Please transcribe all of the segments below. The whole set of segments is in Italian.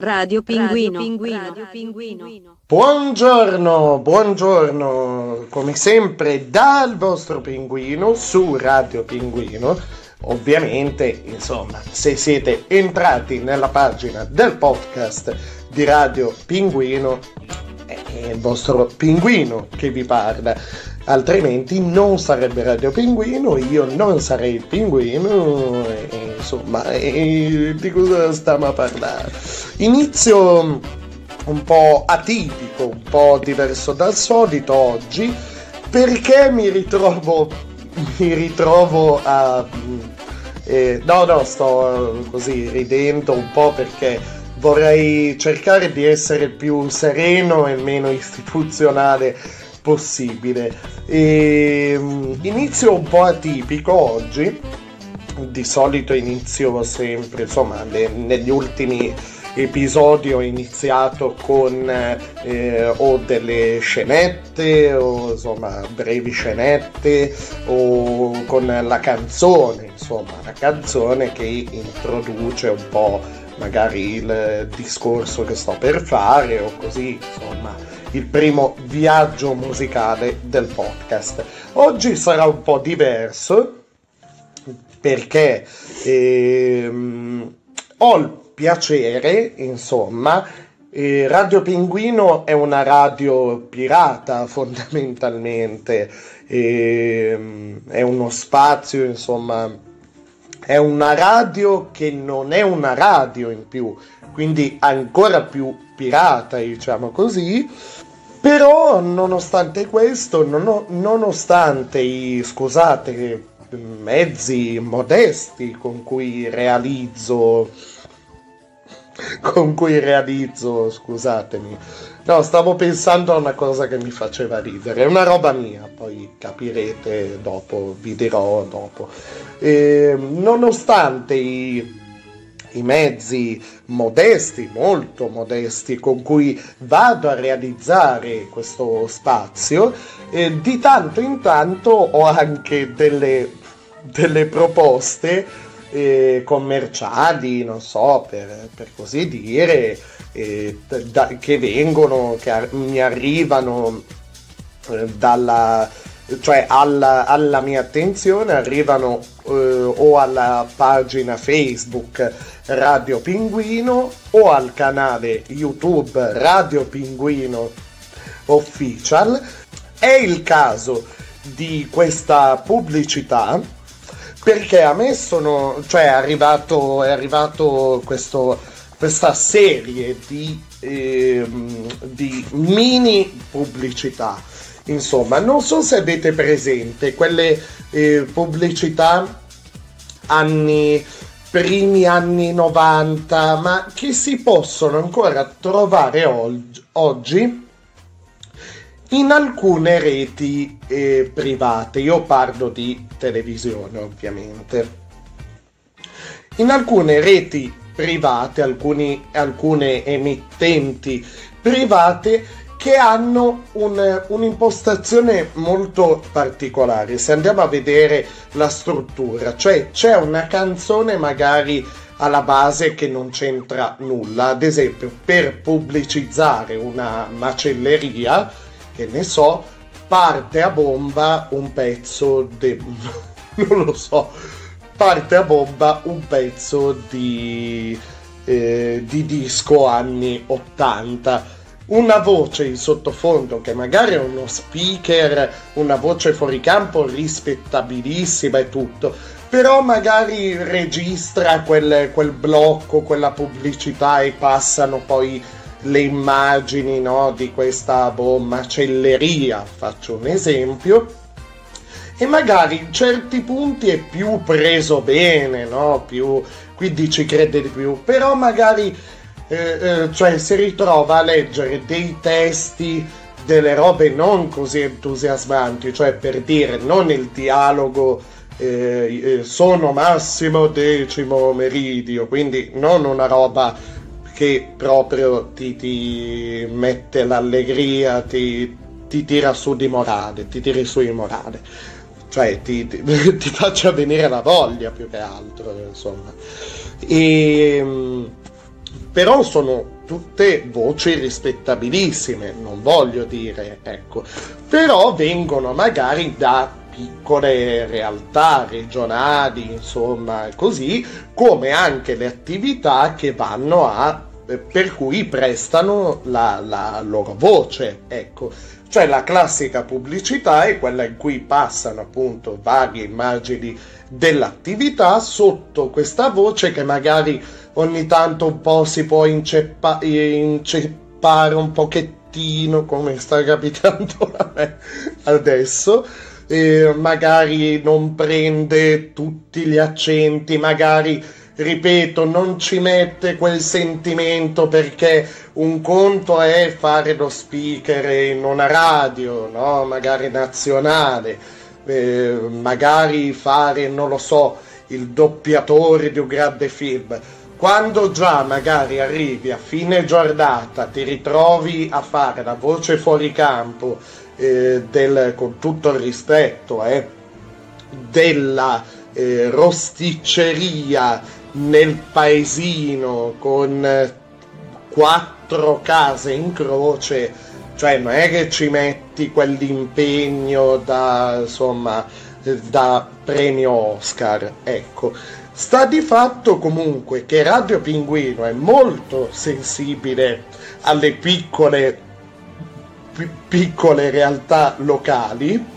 Radio Pinguino. Radio Pinguino. Buongiorno, buongiorno, come sempre dal vostro pinguino su Radio Pinguino. Ovviamente, insomma, se siete entrati nella pagina del podcast di Radio Pinguino, è il vostro pinguino che vi parla altrimenti non sarebbe Radio Pinguino, io non sarei il pinguino, e, insomma, e, di cosa stiamo a parlare? Inizio un po' atipico, un po' diverso dal solito oggi, perché mi ritrovo, mi ritrovo a... Eh, no, no, sto così ridendo un po' perché vorrei cercare di essere più sereno e meno istituzionale possibile. E, ehm, inizio un po' atipico oggi, di solito inizio sempre, insomma, ne, negli ultimi episodi ho iniziato con eh, o delle scenette o insomma brevi scenette o con la canzone insomma la canzone che introduce un po' magari il discorso che sto per fare o così insomma il primo viaggio musicale del podcast. Oggi sarà un po' diverso perché ehm, ho il piacere, insomma, eh, Radio Pinguino è una radio pirata fondamentalmente, ehm, è uno spazio, insomma, è una radio che non è una radio in più, quindi ancora più pirata, diciamo così. Però nonostante questo, non, nonostante i scusate mezzi modesti con cui realizzo con cui realizzo, scusatemi. No, stavo pensando a una cosa che mi faceva ridere, una roba mia, poi capirete dopo, vi dirò dopo. E, nonostante i i mezzi modesti, molto modesti, con cui vado a realizzare questo spazio, eh, di tanto in tanto ho anche delle, delle proposte eh, commerciali, non so, per, per così dire, eh, da, che vengono, che mi arrivano eh, dalla cioè alla, alla, mia attenzione arrivano eh, o alla pagina Facebook Radio Pinguino o al canale YouTube Radio Pinguino Official. È il caso di questa pubblicità perché a me sono, cioè è arrivato, è arrivato questo, questa serie di, eh, di mini pubblicità Insomma, non so se avete presente quelle eh, pubblicità anni primi anni 90, ma che si possono ancora trovare oggi, in alcune reti eh, private. Io parlo di televisione, ovviamente. In alcune reti private, alcuni, alcune emittenti private che hanno un, un'impostazione molto particolare. Se andiamo a vedere la struttura, cioè c'è una canzone magari alla base che non c'entra nulla, ad esempio per pubblicizzare una macelleria, che ne so, parte a bomba un pezzo di... non lo so, parte a bomba un pezzo di, eh, di disco anni 80 una voce in sottofondo che magari è uno speaker, una voce fuori campo rispettabilissima e tutto, però magari registra quel, quel blocco, quella pubblicità e passano poi le immagini no, di questa boh, macelleria, faccio un esempio, e magari in certi punti è più preso bene, no? più, quindi ci crede di più, però magari eh, eh, cioè si ritrova a leggere dei testi delle robe non così entusiasmanti, cioè per dire non il dialogo eh, eh, sono massimo decimo meridio, quindi non una roba che proprio ti, ti mette l'allegria, ti, ti, tira su di morale, ti tiri su di morale, cioè ti, ti, ti faccia venire la voglia più che altro, insomma. E, però sono tutte voci rispettabilissime, non voglio dire, ecco, però vengono magari da piccole realtà regionali, insomma, così come anche le attività che vanno a per cui prestano la, la loro voce, ecco. Cioè la classica pubblicità è quella in cui passano appunto varie immagini dell'attività sotto questa voce che magari ogni tanto un po' si può inceppa- inceppare un pochettino come sta capitando a me adesso eh, magari non prende tutti gli accenti magari ripeto, non ci mette quel sentimento perché un conto è fare lo speaker in una radio, no? magari nazionale, eh, magari fare, non lo so, il doppiatore di un grande film. Quando già magari arrivi a fine giornata, ti ritrovi a fare la voce fuori campo, eh, del, con tutto il rispetto, eh, della eh, rosticceria nel paesino con eh, quattro case in croce, cioè non è che ci metti quell'impegno da insomma da premio Oscar, ecco. Sta di fatto comunque che Radio Pinguino è molto sensibile alle piccole, piccole realtà locali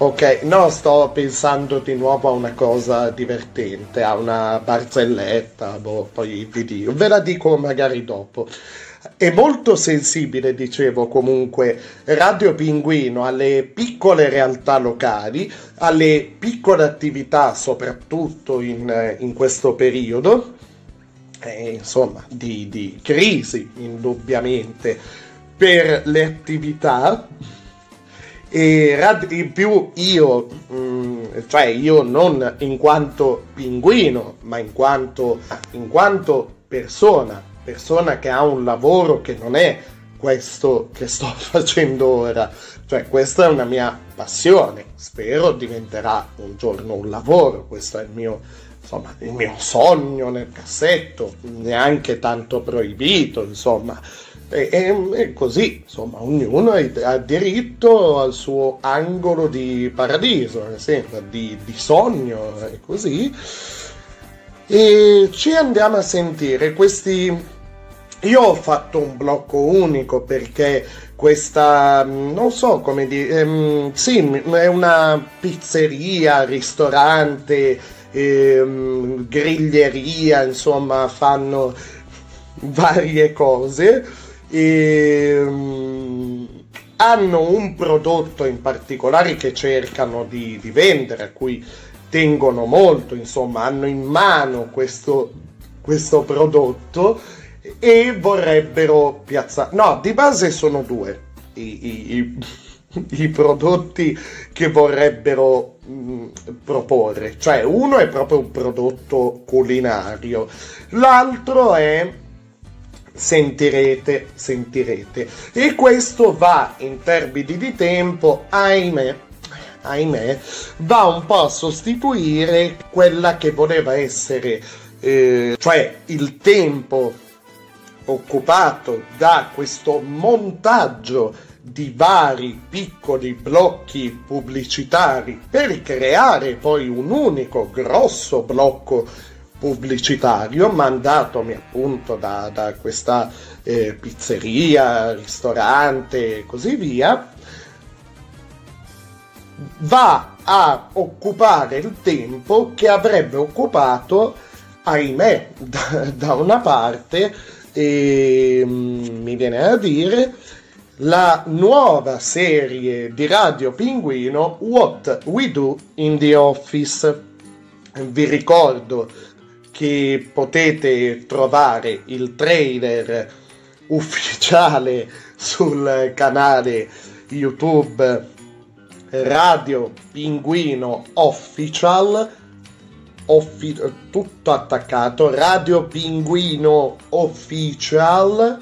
Ok, no, sto pensando di nuovo a una cosa divertente, a una barzelletta, boh, poi vi dico, ve la dico magari dopo. È molto sensibile, dicevo comunque, Radio Pinguino alle piccole realtà locali, alle piccole attività, soprattutto in, in questo periodo, eh, insomma, di, di crisi, indubbiamente, per le attività e in più io, mh, mm, cioè io non in quanto pinguino, ma in quanto, in quanto persona, persona che ha un lavoro che non è questo che sto facendo ora, cioè questa è una mia passione, spero diventerà un giorno un lavoro, questo è il mio, insomma, il mio sogno nel cassetto, neanche tanto proibito, insomma e, e, e, così, insomma, ognuno ha diritto al suo angolo di paradiso, di, di sogno e così. E ci andiamo a sentire questi. Io ho fatto un blocco unico perché questa, non so come dire, ehm, sì, è una pizzeria, ristorante, ehm, griglieria, insomma, fanno varie cose e, um, hanno un prodotto in particolare che cercano di, di, vendere, a cui tengono molto, insomma, hanno in mano questo, questo prodotto e vorrebbero piazzare. No, di base sono due i, i, i, i prodotti che vorrebbero mh, proporre. Cioè, uno è proprio un prodotto culinario, l'altro è sentirete, sentirete. E questo va in termini di tempo, ahimè, ahimè, va un po' a sostituire quella che voleva essere, eh, cioè il tempo occupato da questo montaggio di vari piccoli blocchi pubblicitari per creare poi un unico grosso blocco pubblicitario mandatomi appunto da, da questa eh, pizzeria, ristorante e così via, va a occupare il tempo che avrebbe occupato, ahimè, da, da una parte, e, mm, mi viene a dire, la nuova serie di Radio Pinguino What We Do in the Office. Vi ricordo che potete trovare il trailer ufficiale sul canale YouTube Radio Pinguino Official offi- tutto attaccato Radio Pinguino Official.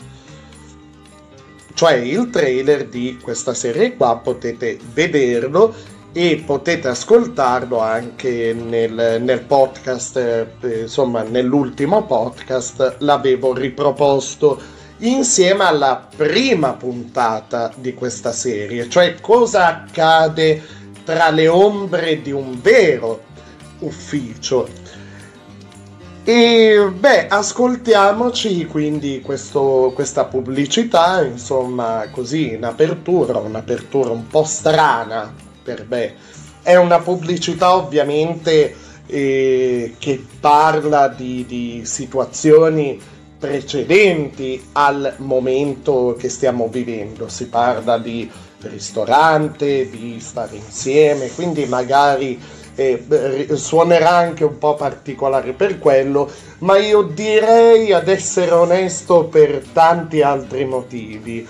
Cioè il trailer di questa serie qua potete vederlo e potete ascoltarlo anche nel, nel podcast, eh, insomma nell'ultimo podcast l'avevo riproposto insieme alla prima puntata di questa serie, cioè cosa accade tra le ombre di un vero ufficio. E beh, ascoltiamoci quindi questo, questa pubblicità, insomma, così in apertura, un'apertura un po' strana per me. È una pubblicità ovviamente eh, che parla di, di situazioni precedenti al momento che stiamo vivendo. Si parla di ristorante, di stare insieme, quindi magari eh, suonerà anche un po' particolare per quello, ma io direi ad essere onesto per tanti altri motivi.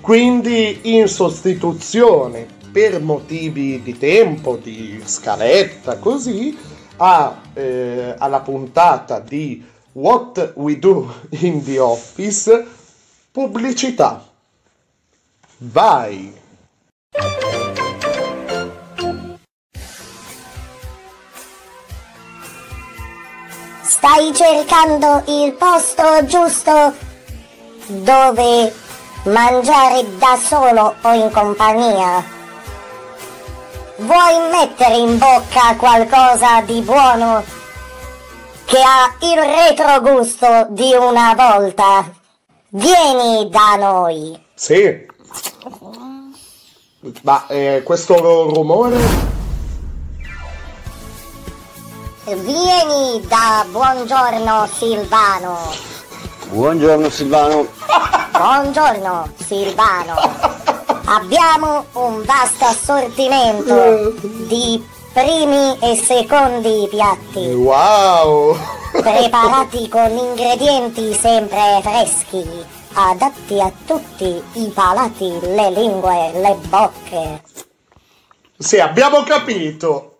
Quindi in sostituzione per motivi di tempo, di scaletta, così, a, eh, alla puntata di What We Do in the Office, pubblicità. Vai! Stai cercando il posto giusto dove mangiare da solo o in compagnia? Vuoi mettere in bocca qualcosa di buono che ha il retrogusto di una volta? Vieni da noi. Sì. Ma eh, questo rumore? Vieni da Buongiorno Silvano. Buongiorno Silvano. Buongiorno Silvano. Abbiamo un vasto assortimento di primi e secondi piatti. Wow! Preparati con ingredienti sempre freschi, adatti a tutti i palati, le lingue, le bocche. Sì, abbiamo capito.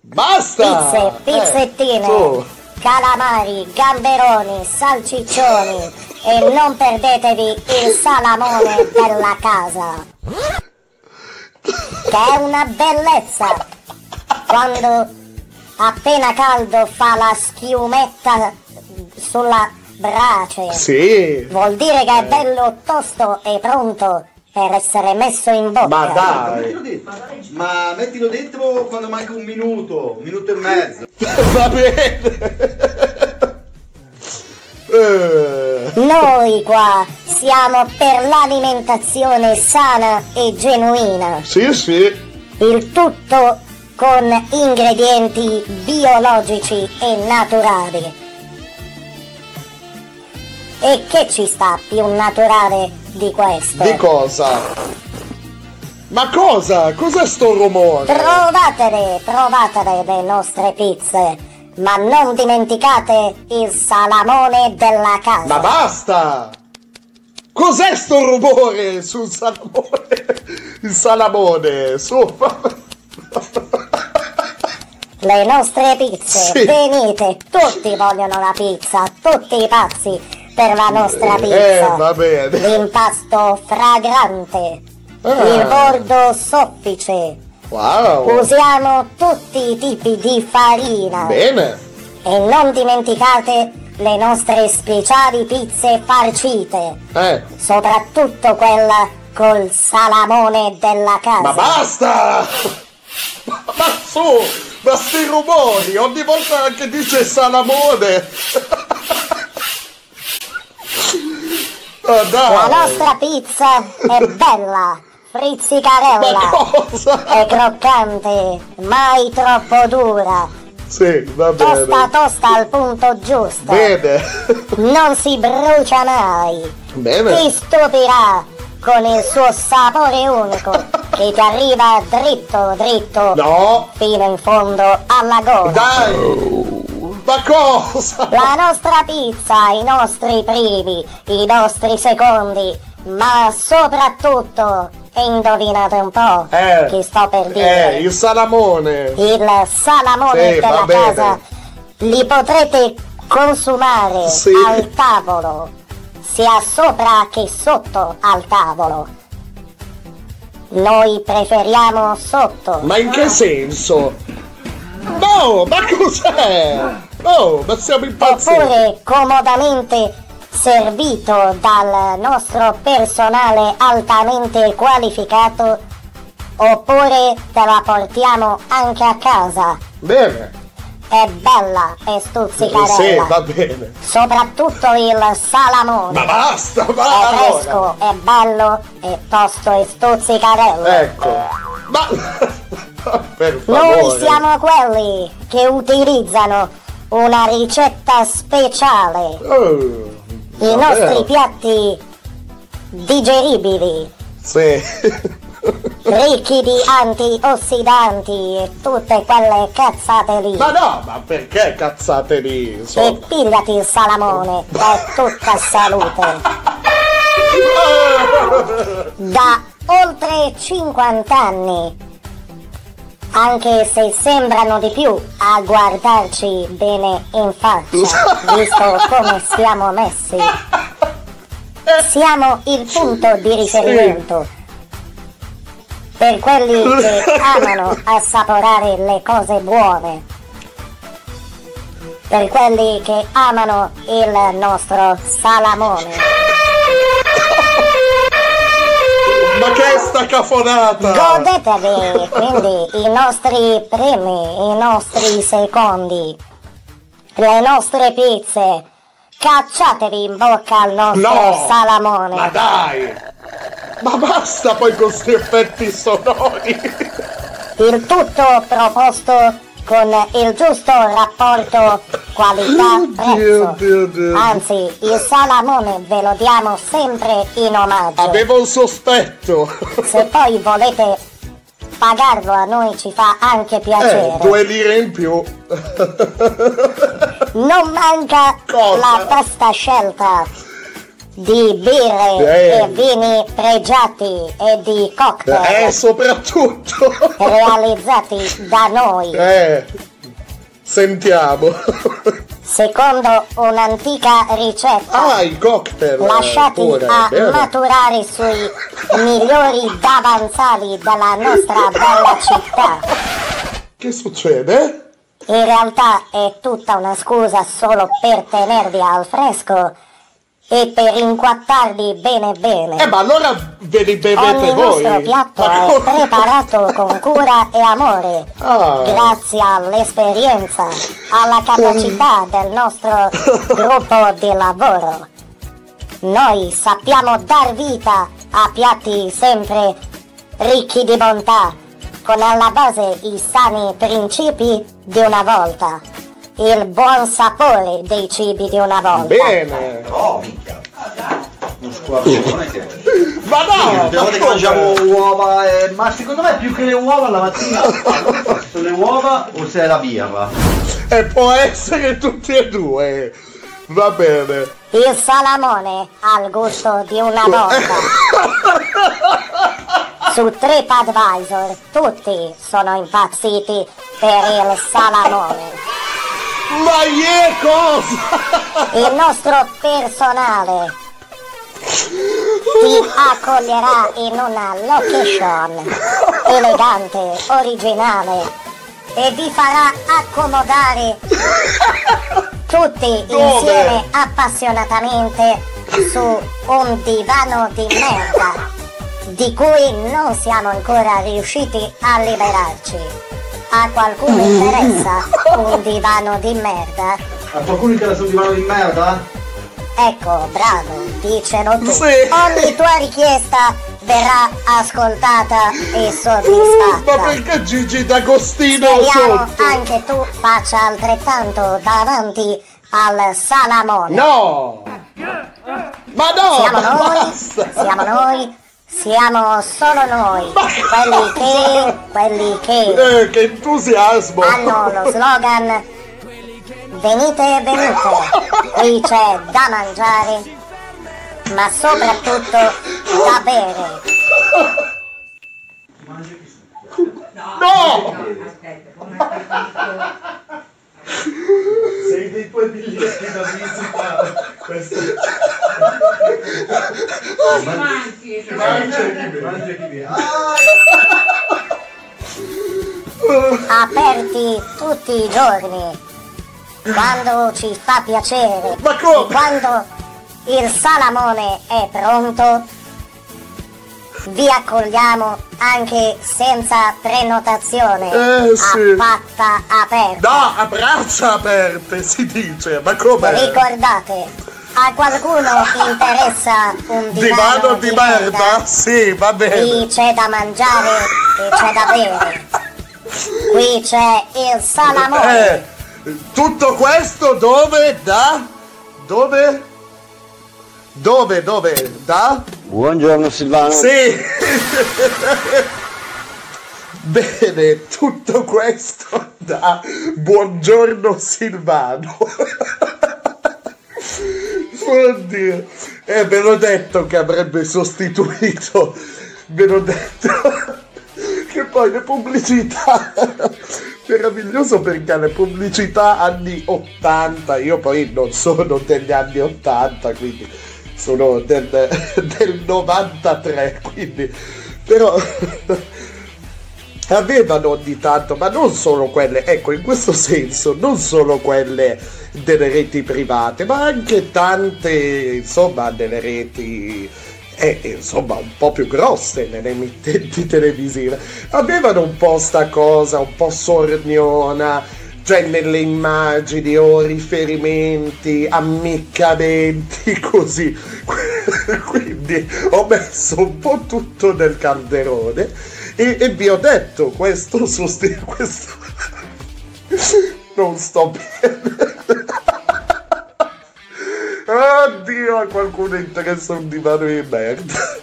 Basta! Pizze, pizzettine. Eh, calamari, gamberoni, salciccioni e non perdetevi il salamone della casa che è una bellezza. Quando appena caldo fa la schiumetta sulla brace. Sì. Vuol dire che è bello tosto e pronto per essere messo in bocca. Ma dai. Ma mettilo dentro. Quando manca un minuto un minuto e mezzo. Va bene. eh. Noi qua siamo per l'alimentazione sana e genuina. Sì, sì. Il tutto con ingredienti biologici e naturali. E che ci sta più naturale di questo? Di cosa? Ma cosa? Cos'è sto rumore? Provatele, provatele le nostre pizze ma non dimenticate il salamone della casa. Ma basta! Cos'è sto rumore sul salamone? Il salamone, su! Le nostre pizze, sì. venite, tutti vogliono la pizza, tutti i pazzi per la nostra eh, pizza. Eh, va bene. L'impasto fragrante, ah. il bordo soffice, Wow! Usiamo tutti i tipi di farina. Bene! E non dimenticate le nostre speciali pizze farcite. Eh! Soprattutto quella col salamone della casa. Ma basta! Ma su! Ma sti rumori! Ogni volta che dice salamone! Oh, La nostra pizza è bella! Frizzicarella è croccante, mai troppo dura. Sì, va bene. Tosta tosta al punto giusto. Bene. Non si brucia mai. Bene. Ti stupirà con il suo sapore unico che ti arriva dritto dritto no. fino in fondo alla gola. Dai! Ma cosa? La nostra pizza, i nostri primi, i nostri secondi, ma soprattutto e indovinate un po' eh, chi sto per dire? Eh, il salamone. Il salamone sì, della casa. Li potrete consumare sì. al tavolo, sia sopra che sotto al tavolo. Noi preferiamo sotto. Ma in che senso? No, ma cos'è? Oh, ma siamo impazziti! Oppure comodamente servito dal nostro personale altamente qualificato, oppure te la portiamo anche a casa. Bene. È bella e stuzzicarella. Sì, va bene. Soprattutto il salamone. Ma basta, È va allora. fresco, è bello e tosto e stuzzicarella. Ecco. Ma per Noi siamo quelli che utilizzano una ricetta speciale. Oh, I nostri piatti digeribili, Sì. ricchi di antiossidanti e tutte quelle cazzate lì. Ma no, ma perché cazzate lì? E Insomma. pigliati il salamone, è tutta salute. Da oltre 50 anni, anche se sembrano di più a guardarci bene in faccia, visto come siamo messi. Siamo il punto di riferimento per quelli che amano assaporare le cose buone, per quelli che amano il nostro salamone. Ma che è sta cafonata? Godetevi quindi i nostri premi, i nostri secondi, le nostre pizze. Cacciatevi in bocca al nostro No! salamone. Ma dai! Ma basta poi con questi effetti sonori! Il tutto proposto con il giusto rapporto qualità-prezzo. Anzi, il salamone ve lo diamo sempre in omaggio. Avevo un sospetto! Se poi volete pagarlo a noi ci fa anche piacere. Eh, due lire in più! Non manca Cosa? la vasta scelta di birre Eh. e vini pregiati e di cocktail Eh, soprattutto! realizzati da noi Eh, sentiamo! secondo un'antica ricetta. Ah, i cocktail! lasciati pure, a bene. maturare sui migliori davanzali della nostra bella città. Che succede? In realtà è tutta una scusa solo per tenervi al fresco e per inquattarvi bene bene. Eh, ma allora ve li bevete Ogni voi? nostro piatto è preparato con cura e amore, Ah. grazie all'esperienza, alla capacità del nostro gruppo di lavoro. Noi sappiamo dar vita a piatti sempre ricchi di bontà, con alla base i sani principi di una volta, il buon sapore dei cibi di una volta. Bene! Oh. Non squarcione che... Ma no! Tutte le ma volte che mangiamo uova, eh, ma secondo me più che le uova la mattina sono le uova o se è la birra? E può essere tutti e due! Va bene! Il salamone al gusto di una volta. Su TripAdvisor tutti sono impazziti per il salamone. Ma ye cosa? Il nostro personale ti accoglierà in una location elegante, originale e vi farà accomodare tutti Dove? insieme appassionatamente su un divano di merda di cui non siamo ancora riusciti a liberarci. A qualcuno interessa un divano di merda? A qualcuno interessa un divano di merda? Ecco, bravo, dicelo tu. Sì. Ogni tua richiesta verrà ascoltata e Ma soddisfatta. perché Gigi D'Agostino Speriamo sotto? anche tu faccia altrettanto davanti al salamone. No! Ma no! Siamo ma noi, basta! siamo noi, siamo solo noi, quelli che, quelli che Eh, che entusiasmo! hanno lo slogan Venite, venite, qui c'è da mangiare, ma soprattutto da bere. No! Sei dei tuoi biglietti da visita. Questo... Mangi, mangi chi viene. Aperti tutti i giorni, quando ci fa piacere. Ma come? E quando il salamone è pronto, vi accogliamo anche senza prenotazione Eh, sì. a patta aperta. No, a braccia aperte si dice, ma come? Ricordate, a qualcuno interessa un divano, Divano di merda? Sì, va Qui bene. c'è da mangiare e c'è da bere. Qui c'è il salamone. Eh, tutto questo dove? Da? Dove? Dove? Dove? Da? Buongiorno Silvano. Sì! Bene, tutto questo da Buongiorno Silvano. Oddio, eh, ve l'ho detto che avrebbe sostituito, ve l'ho detto che poi le pubblicità, meraviglioso perché le pubblicità anni 80, io poi non sono degli anni 80, quindi sono del, del 93, quindi però avevano ogni tanto, ma non solo quelle, ecco, in questo senso, non solo quelle delle reti private, ma anche tante, insomma, delle reti, eh, insomma, un po' più grosse nelle emittenti televisive. Avevano un po' sta cosa, un po' sorniona, cioè nelle immagini o riferimenti, ammiccamenti, così. Quindi ho messo un po' tutto nel calderone e, e vi ho detto questo sosti- questo non sto bene. Oddio a qualcuno interessa un divano di merda.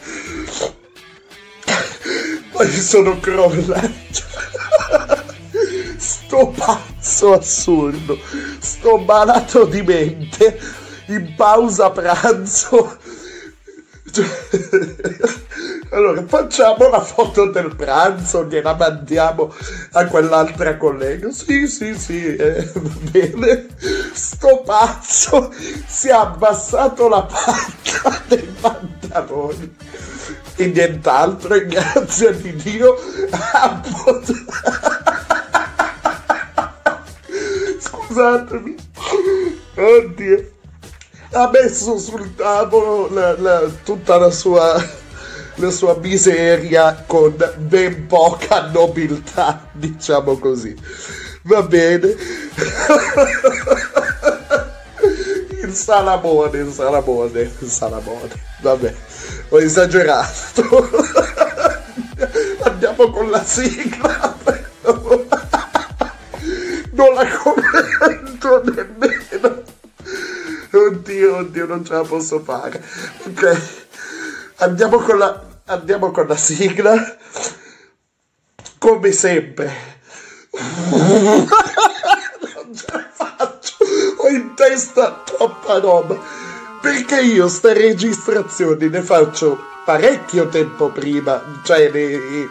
Poi sono crollato sto pazzo assurdo sto malato di mente in pausa pranzo allora facciamo la foto del pranzo, gliela mandiamo a quell'altra collega. Sì, sì, sì, eh, va bene. Sto pazzo si è abbassato la patta dei pantaloni e nient'altro, e grazie di Dio ha potuto... Scusatemi. Oddio ha messo sul tavolo la- la- tutta la sua, la sua miseria con ben poca nobiltà, diciamo così. Va bene. Il salamone, il salamone, il salamone. Vabbè, ho esagerato. Andiamo con la sigla. Non la commento nemmeno. Oddio, oddio, non ce la posso fare. Ok, andiamo con la, andiamo con la sigla. Come sempre. non ce la faccio. Ho in testa troppa roba. Perché io ste registrazioni ne faccio parecchio tempo prima, cioè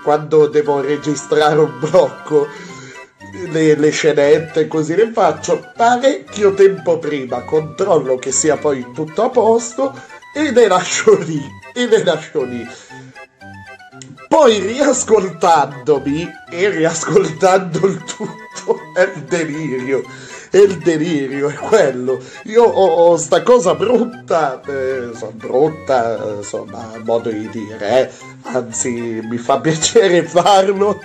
quando devo registrare un blocco le, le scenette così le faccio parecchio tempo prima, controllo che sia poi tutto a posto e le lascio lì, e le lascio lì. Poi riascoltandomi e riascoltando il tutto è il delirio, è il delirio, è quello. Io ho, ho sta cosa brutta, eh, so- brutta, insomma, modo di dire, eh. anzi mi fa piacere farlo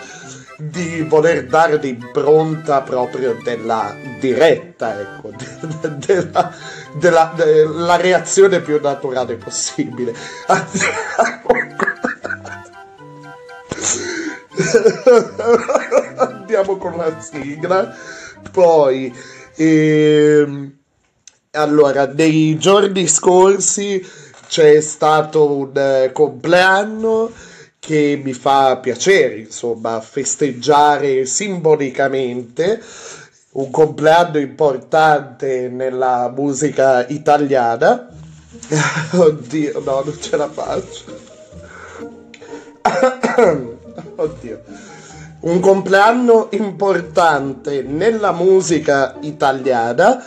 di voler dare l'impronta proprio della diretta, ecco, de- della, della- della reazione più naturale possibile. Andiamo con la sigla, poi ehm, allora, nei giorni scorsi c'è stato un eh, compleanno che mi fa piacere, insomma, festeggiare simbolicamente un compleanno importante nella musica italiana. Oddio, no, non ce la faccio. Oddio. Un compleanno importante nella musica italiana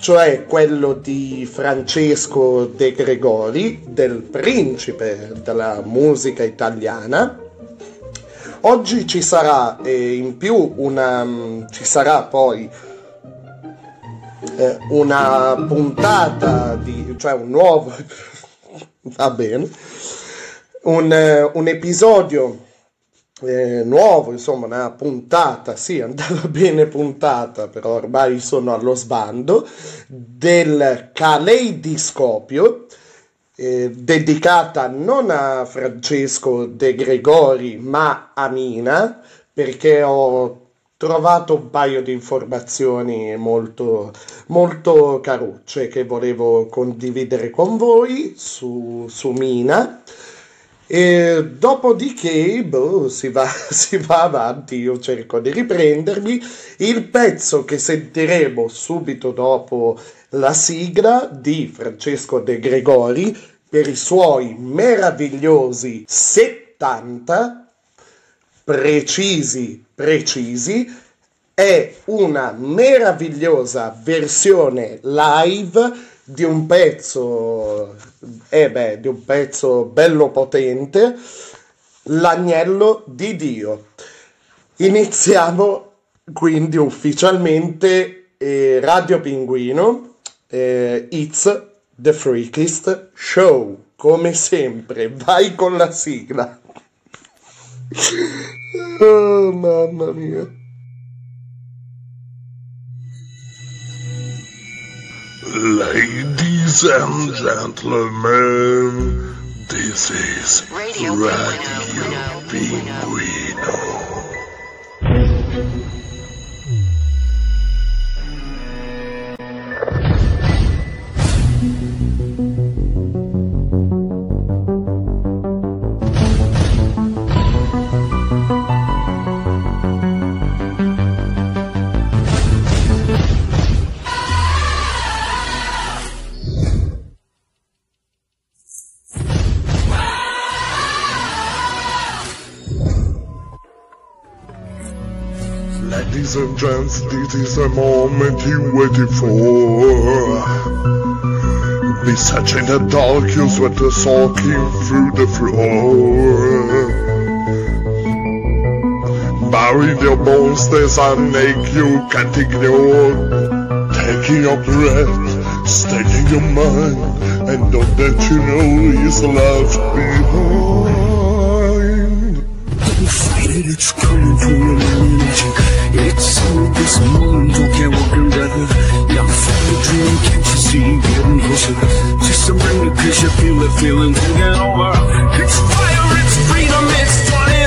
cioè quello di Francesco De Gregori, del principe della musica italiana. Oggi ci sarà eh, in più una, ci sarà poi eh, una puntata di, cioè un nuovo, va bene, un, eh, un episodio eh, nuovo, insomma, una puntata, sì, andava bene puntata, però ormai sono allo sbando, del Caleidiscopio, eh, dedicata non a Francesco De Gregori, ma a Mina, perché ho trovato un paio di informazioni molto, molto carucce che volevo condividere con voi su, su Mina. E dopodiché boh, si, va, si va avanti, io cerco di riprendermi. Il pezzo che sentiremo subito dopo la sigla di Francesco De Gregori per i suoi meravigliosi 70 precisi, precisi, è una meravigliosa versione live di un pezzo, eh beh, di un pezzo bello potente, l'agnello di Dio. Iniziamo quindi ufficialmente eh, Radio Pinguino, eh, It's the Freakist Show. Come sempre, vai con la sigla. oh, mamma mia. Ladies and gentlemen, this is Radio, Radio Pinguino. This is the moment you waited for. Be such in the dark, you sweat the soaking through the floor. Buried your bones, there's a you can't ignore. Taking your breath, steadying your mind, and don't that you know is left behind. Don't fight it, it's coming from your it's in this moment morgen so geworden werden. Ja, fuck the dream, can't you see? Getting closer. Just a bring you I feel the feeling, thinking over. It's fire, it's freedom, it's 20.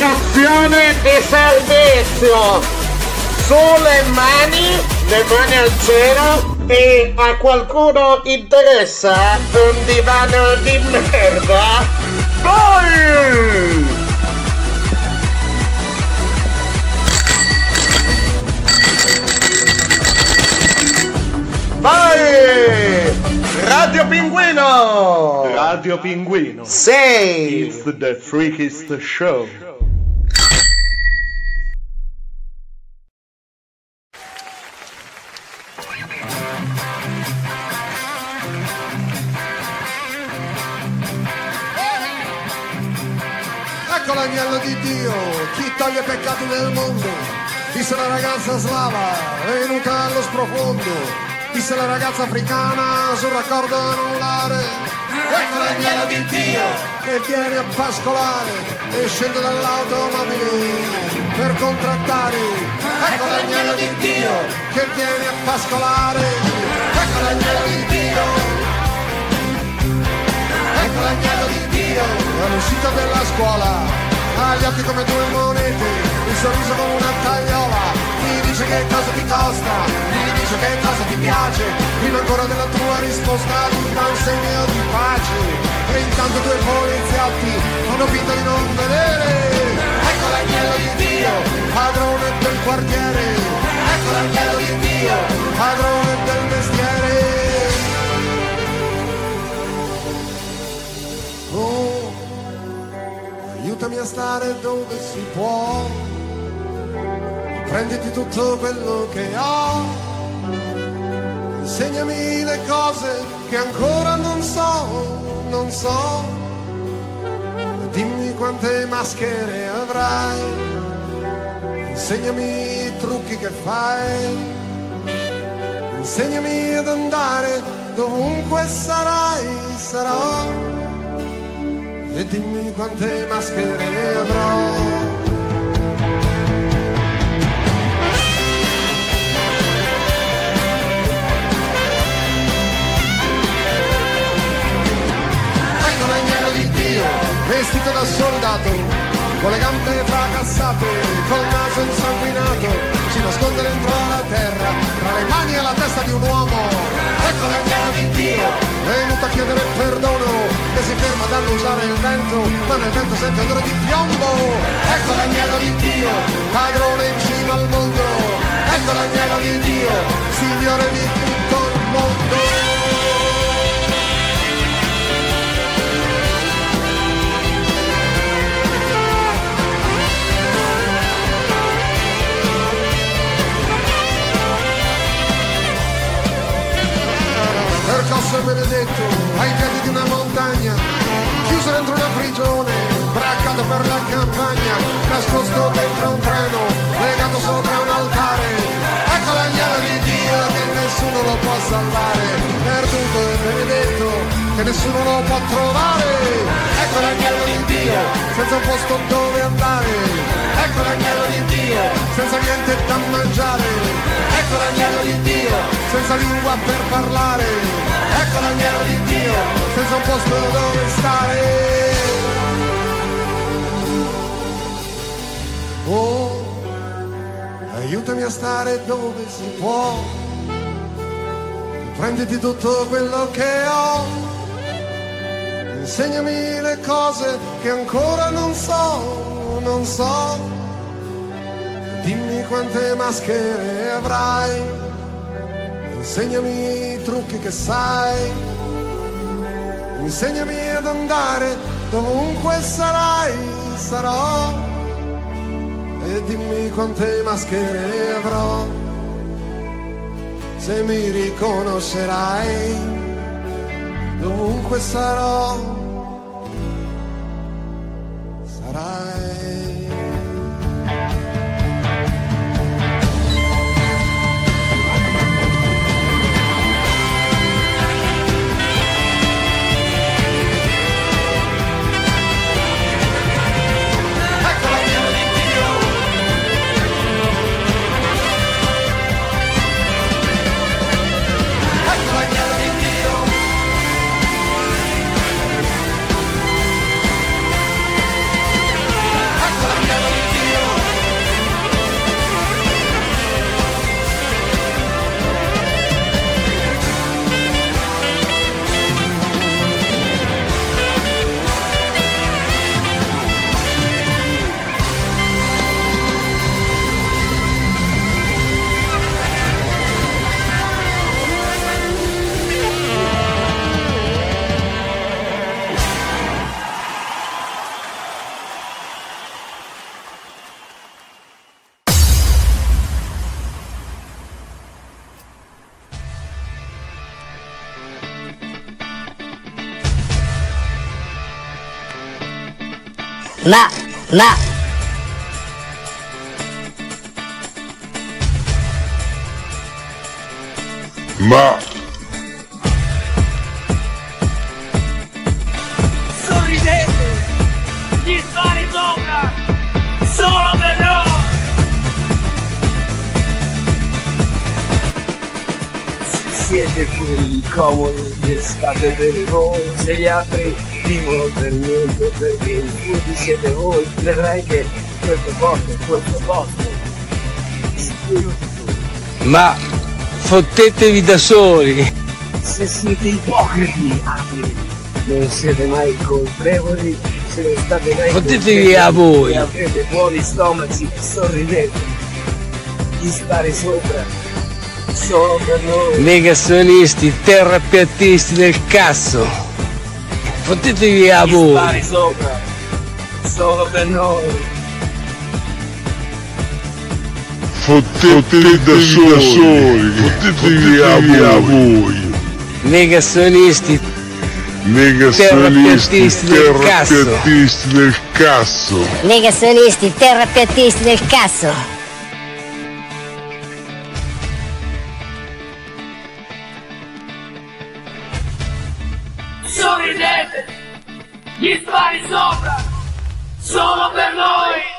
Comunicazione e servizio! Sulle mani, le mani al cielo e a qualcuno interessa un divano di merda? Vai! Vai! Radio Pinguino! Radio Pinguino. Sei! It's the freakiest show. I peccati del mondo. Disse la ragazza slava, venuta allo sprofondo. Disse la ragazza africana sul raccordo anulare. Ecco l'agnello di Dio che viene a pascolare e scende dall'automobile per contrattare. Ecco l'agnello di Dio che viene a pascolare. Ecco l'agnello di Dio. Ecco l'agnello di Dio all'uscita della scuola, ha gli occhi come due monete, il sorriso come una tagliola, mi dice che cosa ti costa, mi dice che cosa ti piace, prima ancora della tua risposta ti dà un segno di pace, e intanto due poliziotti fanno finta di non vedere, ecco l'agnello di Dio, padrone del quartiere, ecco l'agnello di Dio, padrone del mestiere. Oh, aiutami a stare dove si può. Prenditi tutto quello che ho. Insegnami le cose che ancora non so, non so. Dimmi quante maschere avrai. Insegnami i trucchi che fai. Insegnami ad andare dovunque sarai, sarò e dimmi quante maschere avrò. Vestito da soldato, con le gambe fracassate, col naso insanguinato, nasconde dentro la terra, tra le mani e la testa di un uomo. Ecco l'agnello di Dio, venuto a chiedere perdono, che si ferma ad annusare il vento, ma nel vento sente odore di piombo. Ecco l'agnello di Dio, padrone in cima al mondo. Ecco l'agnello di Dio, signore di tutto il mondo. Benedetto ai piedi di una montagna, chiuso dentro una prigione, braccato per la campagna, nascosto dentro un treno, legato sopra un altare. Ecco l'agnello di Dio che nessuno lo può salvare, perduto e benedetto che nessuno lo può trovare. Ecco l'agnello Dio, senza un posto dove andare. Ecco l'agnello di Dio, senza niente da mangiare. Ecco l'agnello di Dio, senza lingua per parlare. Ecco l'agnello di Dio, senza un posto dove stare. Oh, aiutami a stare dove si può. Prenditi tutto quello che ho. Insegnami le cose che ancora non so, non so. Dimmi quante maschere avrai. Insegnami i trucchi che sai. Insegnami ad andare dovunque sarai, sarò. E dimmi quante maschere avrò. Se mi riconoscerai, dovunque sarò, Ma, ma, Ma, Sorridete! Gli spari sopra! Solo per noi! siete quelli comodi che state per voi se gli altri vivono per niente perché i furbi siete voi vedrai che questo posto questo posto Ma fottetevi da soli! se siete ipocriti non siete mai colpevoli se non state mai Fottetevi a voi. e avrete buoni stomaci sorridete di stare sopra solo per noi Negazionisti, terrapiattisti del cazzo! Fottetevi a voi! stare sopra solo per noi Fottetevi da soli, fottetevi a voi. Negazionisti, Negazionisti, terrapiattisti del cazzo. Negazionisti, terrapiattisti del cazzo. Sopra solo per noi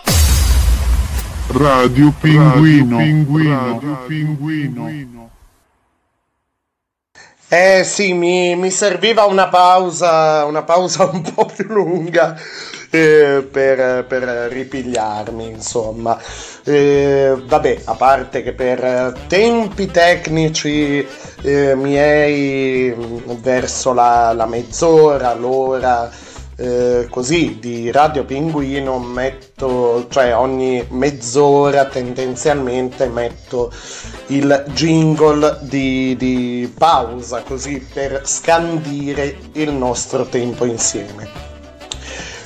Radio Pinguino. Radio Pinguino. Eh sì, mi, mi serviva una pausa, una pausa un po' più lunga eh, per, per ripigliarmi, insomma. Eh, vabbè, a parte che per tempi tecnici eh, miei mh, verso la, la mezz'ora, l'ora, eh, così di Radio Pinguino metto, cioè ogni mezz'ora tendenzialmente metto il jingle di, di pausa così per scandire il nostro tempo insieme.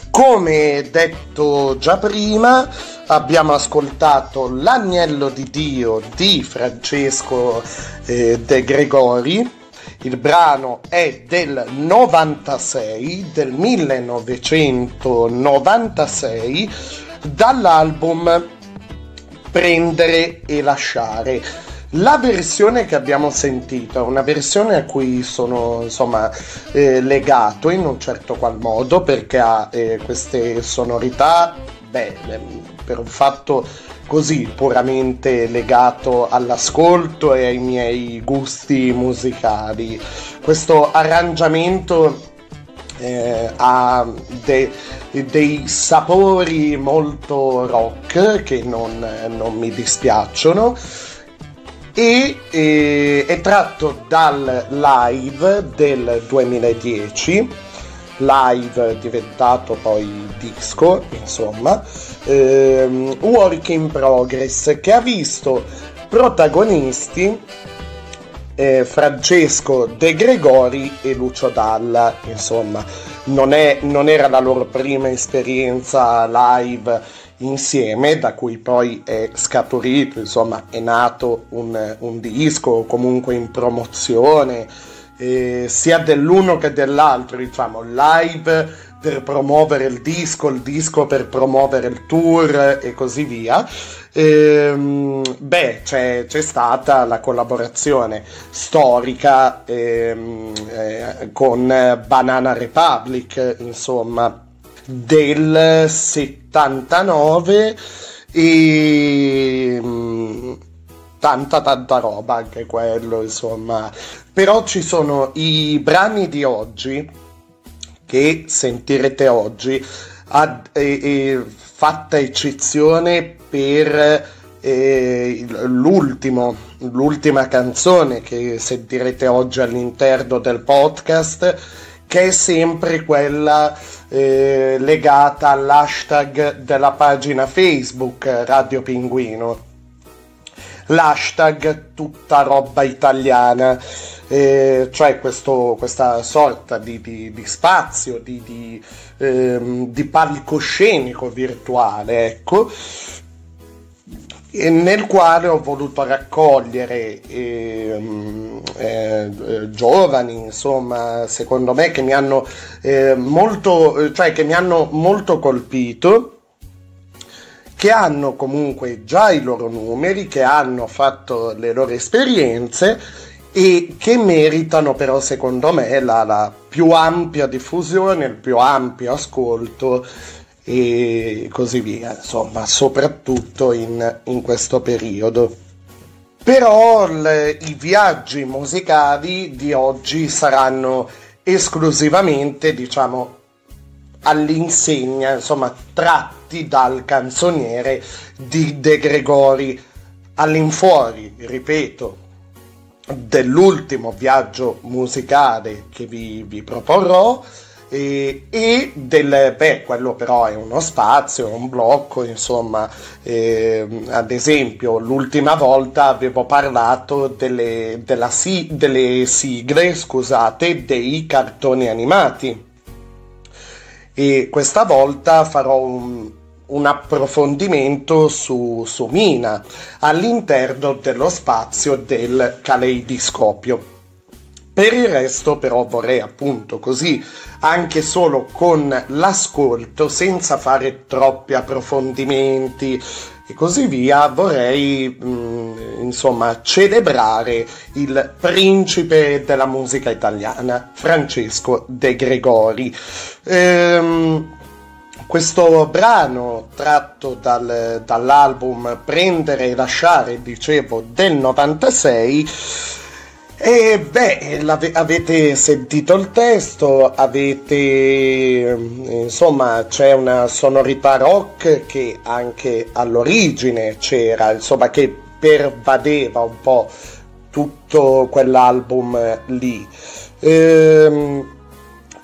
Come detto già prima, abbiamo ascoltato L'Agnello di Dio di Francesco eh, De Gregori. Il brano è del 96, del 1996, dall'album Prendere e lasciare. La versione che abbiamo sentito è una versione a cui sono insomma eh, legato in un certo qual modo perché ha eh, queste sonorità, beh, ehm, per un fatto così puramente legato all'ascolto e ai miei gusti musicali. Questo arrangiamento eh, ha de- dei sapori molto rock che non, non mi dispiacciono e eh, è tratto dal live del 2010 live diventato poi disco insomma. Ehm, work in progress che ha visto protagonisti eh, Francesco De Gregori e Lucio Dalla. Insomma non, è, non era la loro prima esperienza live insieme, da cui poi è scaturito, insomma, è nato un, un disco, comunque in promozione, eh, sia dell'uno che dell'altro, diciamo, live per promuovere il disco, il disco per promuovere il tour e così via. Ehm, beh, c'è, c'è stata la collaborazione storica ehm, eh, con Banana Republic, insomma, del 79 e mm, tanta tanta roba anche quello insomma però ci sono i brani di oggi che sentirete oggi ad, e- e fatta eccezione per eh, l'ultimo l'ultima canzone che sentirete oggi all'interno del podcast che è sempre quella eh, legata all'hashtag della pagina Facebook Radio Pinguino. L'hashtag tutta roba italiana, eh, cioè questo, questa sorta di, di- di spazio, di, di, ehm, di palcoscenico virtuale, ecco, nel quale ho voluto raccogliere ehm, eh, eh, giovani, insomma, secondo me che mi hanno eh, molto, cioè che mi hanno molto colpito, che hanno comunque già i loro numeri, che hanno fatto le loro esperienze e che meritano però secondo me la, la più ampia diffusione, il più ampio ascolto e così via, insomma, soprattutto in, in questo periodo. però l- i viaggi musicali di oggi saranno esclusivamente, diciamo, all'insegna, insomma, tratti dal canzoniere di De Gregori. All'infuori, ripeto, dell'ultimo viaggio musicale che vi, vi proporrò e, e, del, beh, quello però è uno spazio, un blocco, insomma, eh, ad esempio l'ultima volta avevo parlato delle, della, delle sigle, scusate, dei cartoni animati. E questa volta farò un, un approfondimento su, su Mina all'interno dello spazio del caleidoscopio. Per il resto però vorrei appunto così, anche solo con l'ascolto, senza fare troppi approfondimenti e così via, vorrei mh, mm, insomma celebrare il principe della musica italiana, Francesco De Gregori. Ehm, questo brano tratto dal, dall'album Prendere e lasciare, dicevo, del 96 e beh, avete sentito il testo, avete insomma c'è una sonorità rock che anche all'origine c'era, insomma che pervadeva un po' tutto quell'album lì. Ehm,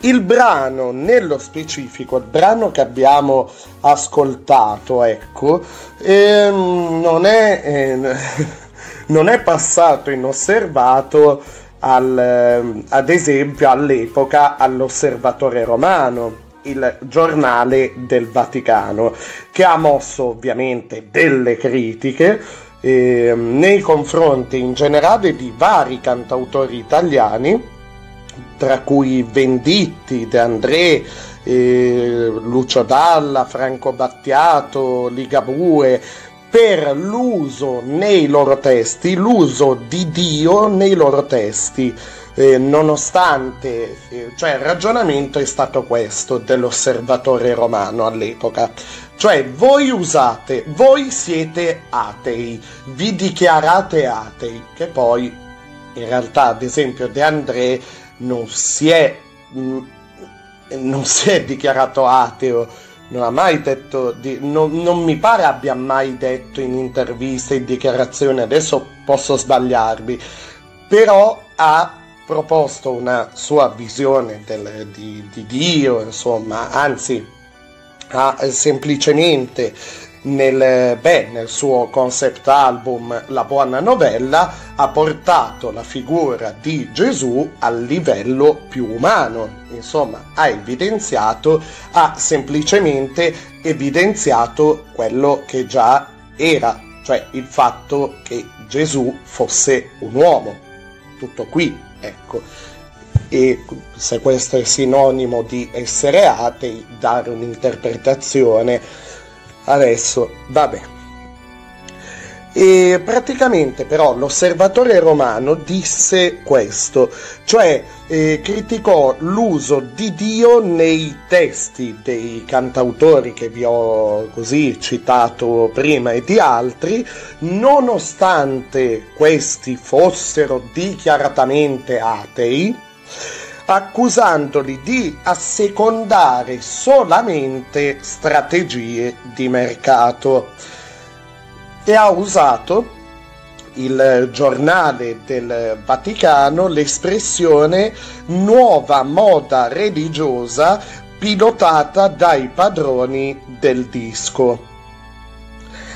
il brano, nello specifico, il brano che abbiamo ascoltato, ecco, ehm, non è. Eh, non è passato inosservato al, ehm, ad esempio all'epoca all'Osservatore Romano, il giornale del Vaticano, che ha mosso ovviamente delle critiche eh, nei confronti in generale di vari cantautori italiani, tra cui Venditti, De André, eh, Lucio Dalla, Franco Battiato, Ligabue, per l'uso nei loro testi, l'uso di Dio nei loro testi. Eh, nonostante, eh, cioè il ragionamento è stato questo dell'osservatore romano all'epoca, cioè voi usate, voi siete atei, vi dichiarate atei, che poi in realtà ad esempio De André non si è, mm, non si è dichiarato ateo, non ha mai detto, di, non, non, mi pare abbia mai detto in interviste, in dichiarazioni, adesso posso sbagliarmi, però ha proposto una sua visione del, di, di Dio, insomma, anzi ha semplicemente nel, beh, nel suo concept album La buona novella ha portato la figura di Gesù al livello più umano, insomma ha evidenziato, ha semplicemente evidenziato quello che già era, cioè il fatto che Gesù fosse un uomo. Tutto qui, ecco. E se questo è sinonimo di essere atei, dare un'interpretazione adesso, vabbè. E praticamente però l'osservatore romano disse questo, cioè eh, criticò l'uso di Dio nei testi dei cantautori che vi ho così citato prima e di altri, nonostante questi fossero dichiaratamente atei, accusandoli di assecondare solamente strategie di mercato e ha usato il giornale del Vaticano l'espressione nuova moda religiosa pilotata dai padroni del disco.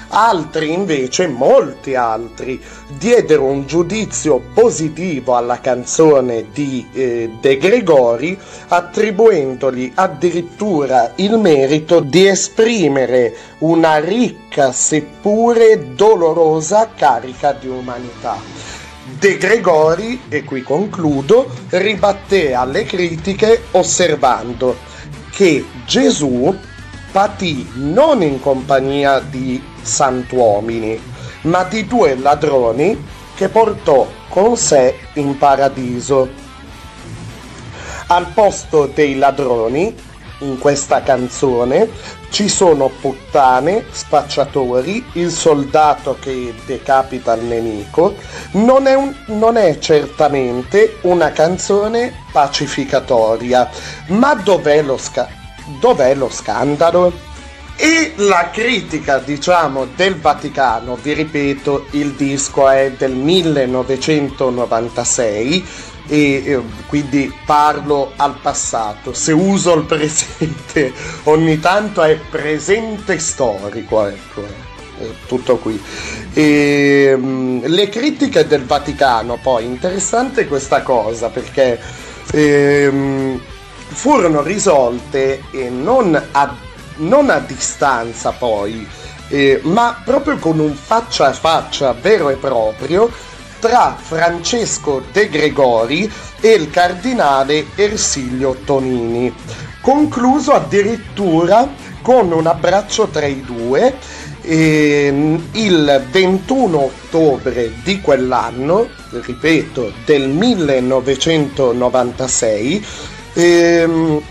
Altri invece, molti altri, diedero un giudizio positivo alla canzone di eh, De Gregori, attribuendogli addirittura il merito di esprimere una ricca seppure dolorosa carica di umanità. De Gregori, e qui concludo, ribatté alle critiche osservando che Gesù patì non in compagnia di santuomini, ma di due ladroni che portò con sé in paradiso. Al posto dei ladroni in questa canzone ci sono puttane, spacciatori, il soldato che decapita il nemico. Non è, un- non è certamente una canzone pacificatoria, ma dov'è lo, sca- dov'è lo scandalo? E la critica, diciamo, del Vaticano, vi ripeto, il disco è del 1996 e eh, quindi parlo al passato. Se uso il presente ogni tanto è presente storico, ecco. eh, Tutto qui. E, mm, le critiche del Vaticano, poi, interessante questa cosa perché ehm, furono risolte e non a non a distanza poi, eh, ma proprio con un faccia a faccia vero e proprio tra Francesco De Gregori e il cardinale Ersilio Tonini, concluso addirittura con un abbraccio tra i due eh, il 21 ottobre di quell'anno, ripeto, del 1996, ehm,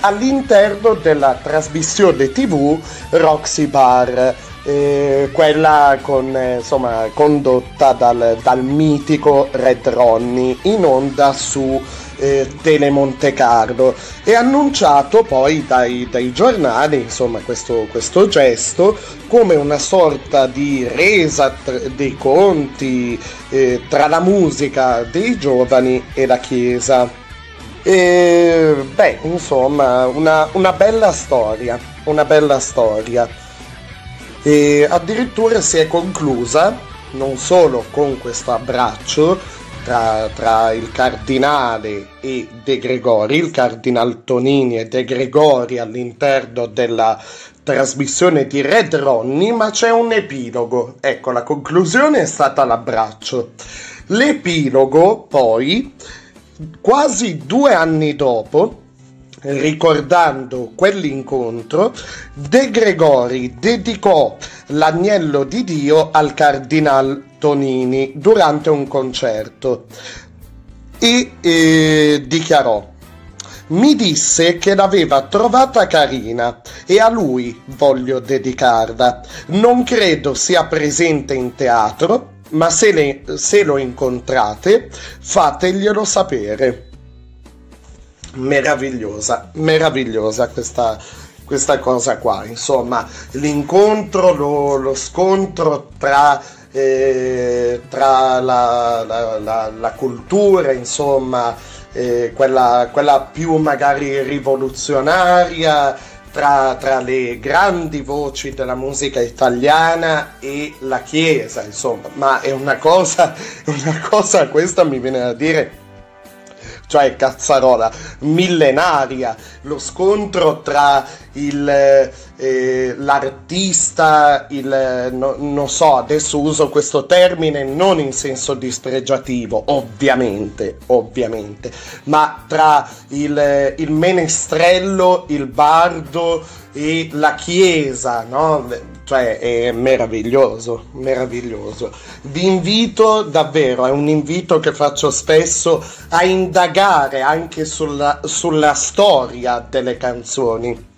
all'interno della trasmissione tv Roxy Bar, eh, quella con, eh, insomma, condotta dal, dal, mitico Red Ronnie in onda su eh, Tele Monte Carlo e annunciato poi dai, dai giornali insomma, questo, questo, gesto come una sorta di resa tr- dei conti eh, tra la musica dei giovani e la chiesa. E, beh, insomma, una, una, bella storia, una bella storia. E addirittura si è conclusa non solo con questo abbraccio tra, tra il cardinale e De Gregori, il cardinal Tonini e De Gregori all'interno della trasmissione di Red Ronnie, ma c'è un epilogo. Ecco, la conclusione è stata l'abbraccio. L'epilogo poi quasi due anni dopo, ricordando quell'incontro, De Gregori dedicò l'agnello di Dio al cardinal Tonini durante un concerto e eh, dichiarò mi disse che l'aveva trovata carina e a lui voglio dedicarla. Non credo sia presente in teatro, ma se, le, se lo incontrate fateglielo sapere. Meravigliosa, meravigliosa questa, questa cosa qua. Insomma, l'incontro, lo, lo scontro tra, eh, tra la, la, la, la, cultura, insomma, eh, quella, quella più magari rivoluzionaria tra, tra, le grandi voci della musica italiana e la Chiesa, insomma, ma è una cosa, una cosa questa mi viene da dire cioè cazzarola millenaria, lo scontro tra il, eh, l'artista, il, no, non so, adesso uso questo termine non in senso dispregiativo, ovviamente, ovviamente, ma tra il, il menestrello, il bardo e la chiesa, no? Cioè è meraviglioso, meraviglioso. Vi invito davvero, è un invito che faccio spesso a indagare anche sulla, sulla storia delle canzoni.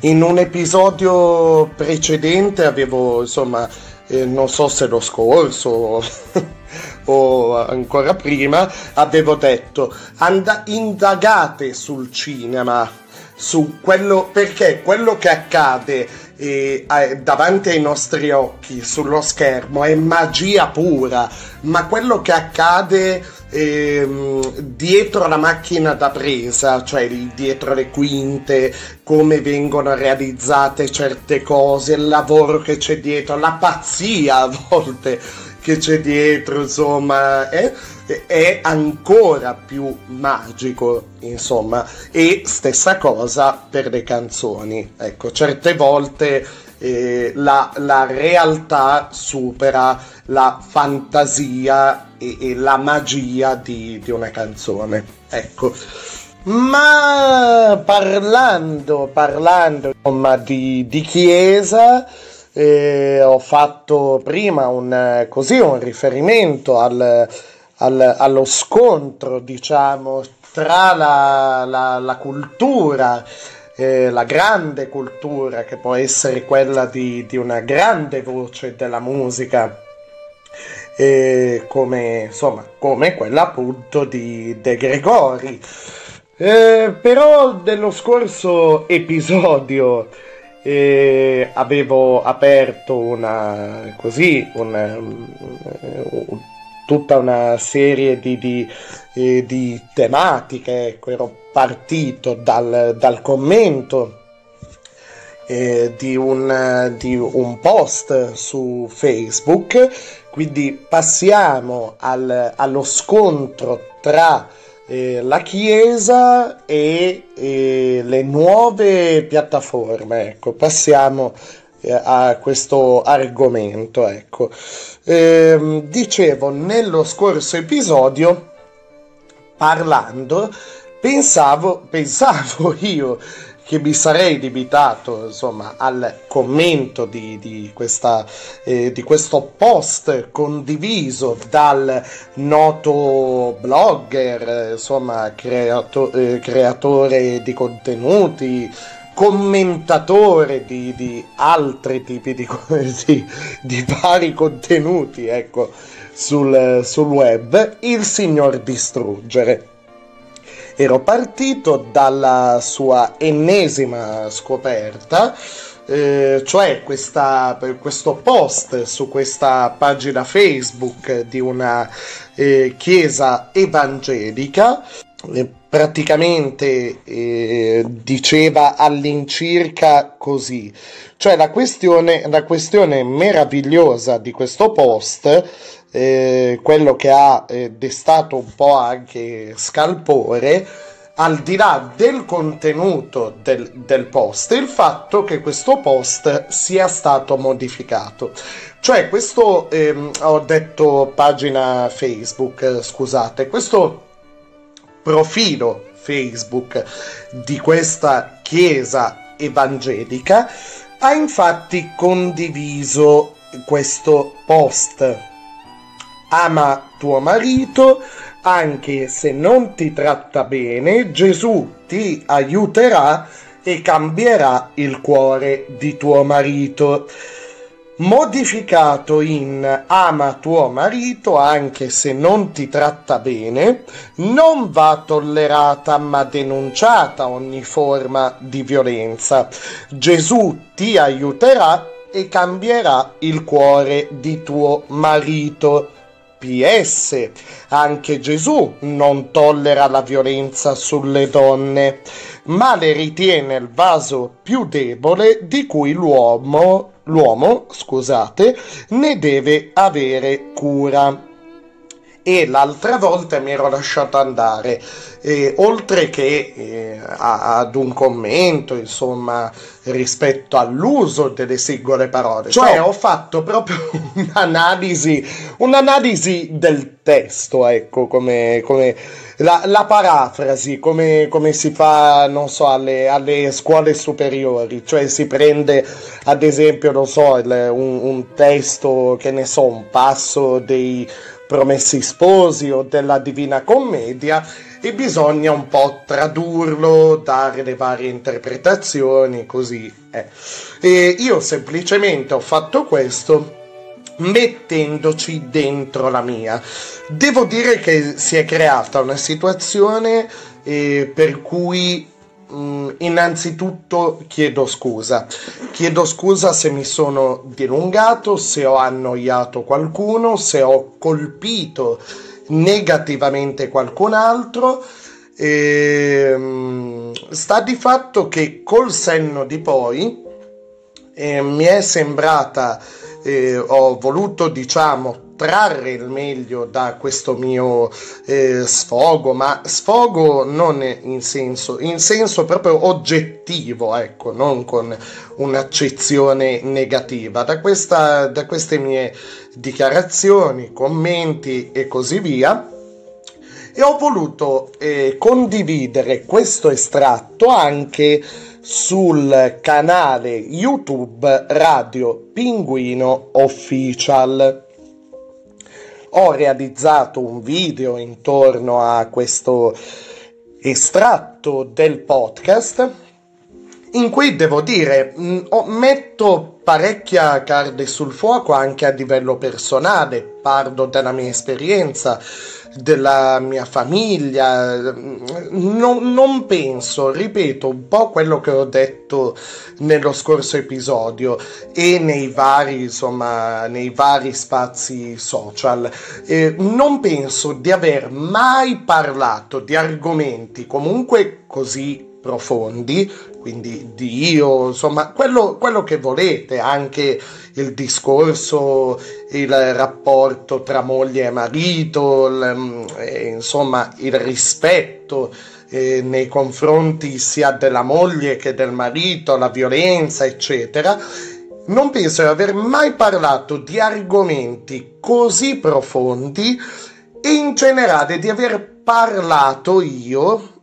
In un episodio precedente avevo, insomma, eh, non so se lo scorso o ancora prima, avevo detto and- indagate sul cinema, su quello, perché quello che accade eh, davanti ai nostri occhi sullo schermo è magia pura, ma quello che accade eh, dietro la macchina da presa, cioè dietro le quinte, come vengono realizzate certe cose, il lavoro che c'è dietro, la pazzia a volte che c'è dietro, insomma, eh? È ancora più magico, insomma, e stessa cosa per le canzoni. Ecco, certe volte eh, la, la, realtà supera la fantasia e, e la magia di, di, una canzone. Ecco. Ma parlando, parlando insomma, di, di chiesa, eh, ho fatto prima un, così, un riferimento al, al, allo scontro, diciamo, tra la, la, la cultura, eh, la grande cultura che può essere quella di, di una grande voce della musica, eh, come, insomma, come quella appunto di De Gregori. Eh, però nello scorso episodio eh, avevo aperto una così una, tutta una serie di, di, eh, di tematiche ecco, ero partito dal, dal commento eh, di, un, di un post su Facebook quindi passiamo al, allo scontro tra eh, la Chiesa e, e, le nuove piattaforme. Ecco, passiamo eh, a questo argomento. Ecco. Eh, dicevo, nello scorso episodio, parlando, pensavo, pensavo io che mi sarei limitato insomma al commento di, di, questa, eh, di questo post condiviso dal noto blogger insomma creato, eh, creatore di contenuti commentatore di, di altri tipi di, di, di, vari contenuti ecco sul, sul web il signor distruggere ero partito dalla sua ennesima scoperta, eh, cioè questa, questo post su questa pagina Facebook di una eh, chiesa evangelica. Eh, praticamente eh, diceva all'incirca così cioè la questione, la questione meravigliosa di questo post eh, quello che ha eh, destato un po' anche scalpore, al di là del contenuto del, del post, il fatto che questo post sia stato modificato. Cioè, questo, ehm, ho detto pagina Facebook, eh, scusate, questo profilo Facebook di questa chiesa evangelica ha infatti condiviso questo post ama tuo marito, anche se non ti tratta bene, Gesù ti aiuterà e cambierà il cuore di tuo marito. Modificato in ama tuo marito anche se non ti tratta bene, non va tollerata ma denunciata ogni forma di violenza. Gesù ti aiuterà e cambierà il cuore di tuo marito. PS. Anche Gesù non tollera la violenza sulle donne, ma le ritiene il vaso più debole di cui l'uomo, l'uomo scusate, ne deve avere cura. E l'altra volta mi ero lasciato andare, eh, oltre che eh, ad un commento, insomma, rispetto all'uso delle singole parole. Cioè ho fatto proprio un'analisi, un'analisi del testo, ecco, come, come la, la, parafrasi, come, come, si fa, non so, alle, alle, scuole superiori, cioè si prende ad esempio, non so, il, un, un testo, che ne so, un passo dei Promessi Sposi o della Divina Commedia e bisogna un po' tradurlo, dare le varie interpretazioni, così è. E io semplicemente ho fatto questo mettendoci dentro la mia. Devo dire che si è creata una situazione eh, per cui Mm, innanzitutto chiedo scusa. Chiedo scusa se mi sono dilungato, se ho annoiato qualcuno, se ho colpito negativamente qualcun altro. E, ehm, sta di fatto che col senno di poi eh, mi è sembrata, eh, ho voluto diciamo trarre il meglio da questo mio eh, sfogo, ma sfogo non in senso, in senso proprio oggettivo, ecco, non con un'accezione negativa. Da, questa, da queste mie dichiarazioni, commenti e così via, e ho voluto eh, condividere questo estratto anche sul canale YouTube Radio Pinguino Official. Ho realizzato un video intorno a questo estratto del podcast in cui devo dire mh, metto parecchia carne sul fuoco anche a livello personale, parlo della mia esperienza, della mia famiglia, non, non, penso, ripeto un po' quello che ho detto nello scorso episodio e nei vari, insomma, nei vari spazi social. Eh, non penso di aver mai parlato di argomenti comunque così profondi, quindi Dio, insomma, quello, quello, che volete, anche il discorso, il rapporto tra moglie e marito, il, eh, insomma, il rispetto eh, nei confronti sia della moglie che del marito, la violenza, eccetera. Non penso di aver mai parlato di argomenti così profondi e in generale di aver parlato io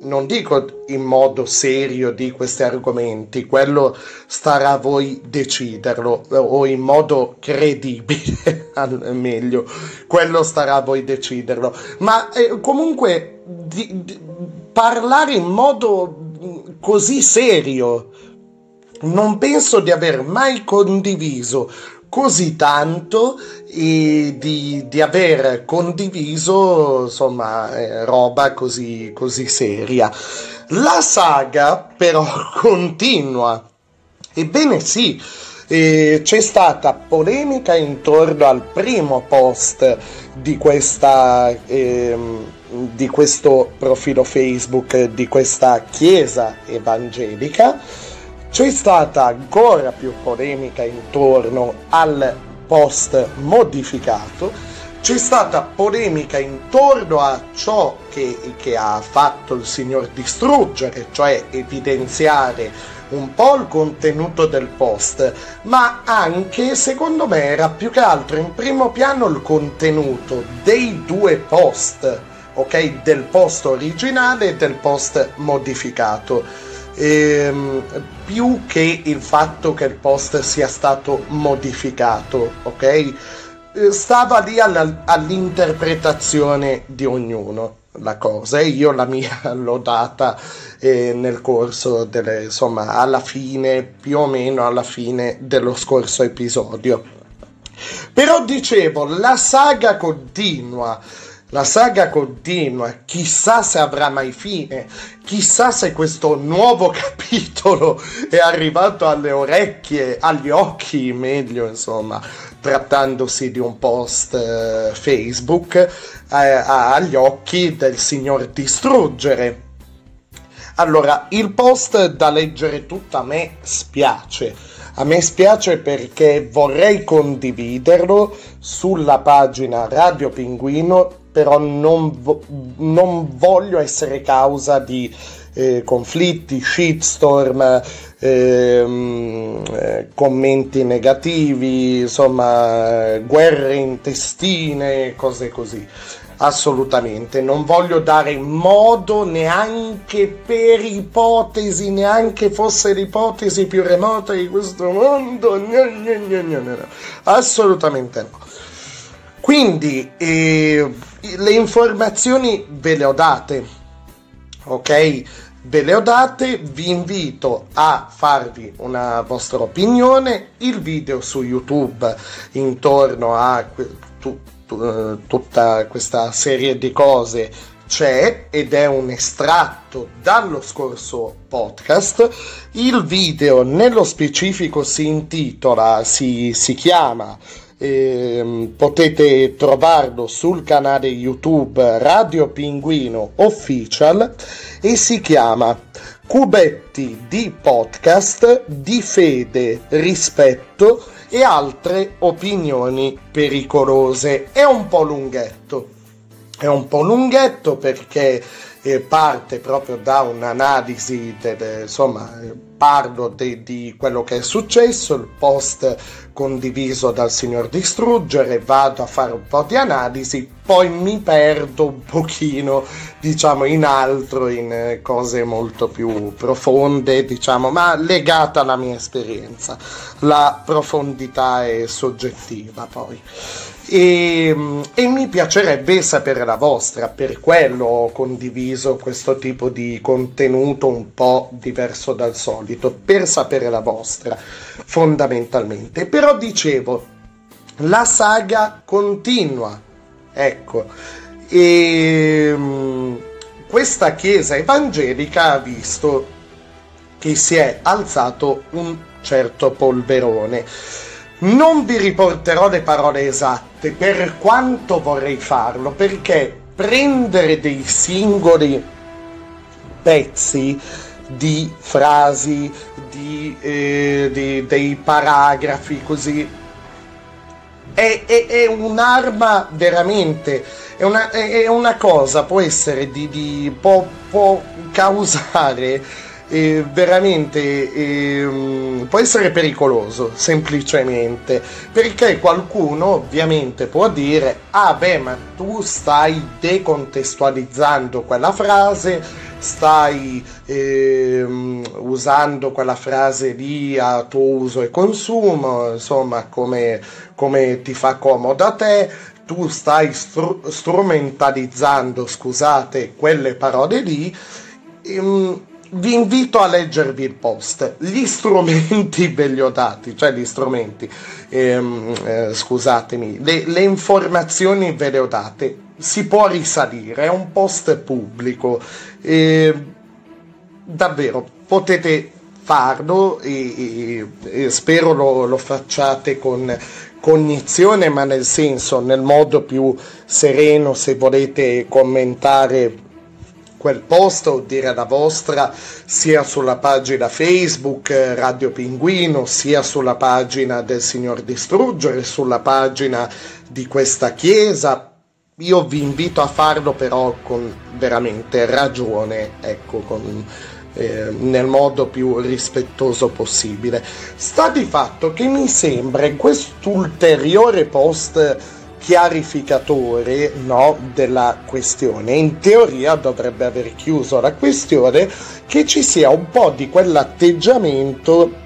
non dico in modo serio di questi argomenti, quello starà a voi deciderlo, o in modo credibile, meglio, quello starà a voi deciderlo, ma eh, comunque di, di, parlare in modo così serio, non penso di aver mai condiviso così tanto di, di aver condiviso insomma eh, roba così, così seria. La saga però continua. Ebbene sì, eh, c'è stata polemica intorno al primo post di, questa, eh, di questo profilo Facebook di questa chiesa evangelica c'è stata ancora più polemica intorno al post modificato, c'è stata polemica intorno a ciò che, che ha fatto il signor distruggere, cioè evidenziare un po' il contenuto del post, ma anche secondo me era più che altro in primo piano il contenuto dei due post, ok? Del post originale e del post modificato ehm, più che il fatto che il post sia stato modificato, ok? Eh, stava lì alla, all'interpretazione di ognuno la cosa e io la mia l'ho data eh, nel corso delle insomma alla fine più o meno alla fine dello scorso episodio però dicevo la saga continua la saga continua, chissà se avrà mai fine, chissà se questo nuovo capitolo è arrivato alle orecchie, agli occhi, meglio insomma, trattandosi di un post eh, Facebook, eh, agli occhi del signor Distruggere. Allora, il post da leggere tutto a me spiace. A me spiace perché vorrei condividerlo sulla pagina Radio Pinguino però non, vo- non voglio essere causa di eh, conflitti, shitstorm, ehm, eh, commenti negativi, insomma, guerre intestine, cose così. Assolutamente, non voglio dare modo neanche per ipotesi, neanche fosse l'ipotesi più remota di questo mondo. Assolutamente no. Quindi eh, le informazioni ve le ho date, ok? Ve le ho date, vi invito a farvi una vostra opinione, il video su YouTube intorno a tu, tu, eh, tutta questa serie di cose c'è ed è un estratto dallo scorso podcast. Il video nello specifico si intitola, si, si chiama eh, potete trovarlo sul canale YouTube Radio Pinguino Official e si chiama Cubetti di podcast di fede, rispetto e altre opinioni pericolose. È un po' lunghetto. È un po' lunghetto perché eh, parte proprio da un'analisi, de, de, insomma, parlo de- di quello che è successo, il post condiviso dal signor Distruggere, vado a fare un po' di analisi, poi mi perdo un pochino, diciamo, in altro, in eh, cose molto più profonde, diciamo, ma legate alla mia esperienza. La profondità è soggettiva poi. E, e, mi piacerebbe sapere la vostra, per quello ho condiviso questo tipo di contenuto un po' diverso dal solito, per sapere la vostra fondamentalmente. Però dicevo, la saga continua, ecco, e questa chiesa evangelica ha visto che si è alzato un certo polverone non vi riporterò le parole esatte per quanto vorrei farlo, perché prendere dei singoli pezzi di frasi, di, eh, di, dei paragrafi così, è, è, è un'arma veramente, è una, è una, cosa, può essere di, di può, può causare eh, veramente eh, può essere pericoloso semplicemente perché qualcuno ovviamente può dire ah beh ma tu stai decontestualizzando quella frase stai eh, usando quella frase lì a tuo uso e consumo insomma come, come ti fa comodo a te tu stai str- strumentalizzando scusate quelle parole lì ehm, vi invito a leggervi il post. Gli strumenti ve li ho dati, cioè gli strumenti, ehm, eh, scusatemi, le, le, informazioni ve le ho date. Si può risalire, è un post pubblico. Eh, davvero, potete farlo e, e, e spero lo, lo facciate con cognizione, ma nel senso, nel modo più sereno, se volete commentare quel post o dire la vostra sia sulla pagina Facebook eh, Radio Pinguino, sia sulla pagina del Signor Distruggere, sulla pagina di questa chiesa. Io vi invito a farlo però con veramente ragione, ecco, con, eh, nel modo più rispettoso possibile. Sta di fatto che mi sembra in quest'ulteriore post chiarificatore no, della questione. In teoria dovrebbe aver chiuso la questione che ci sia un po' di quell'atteggiamento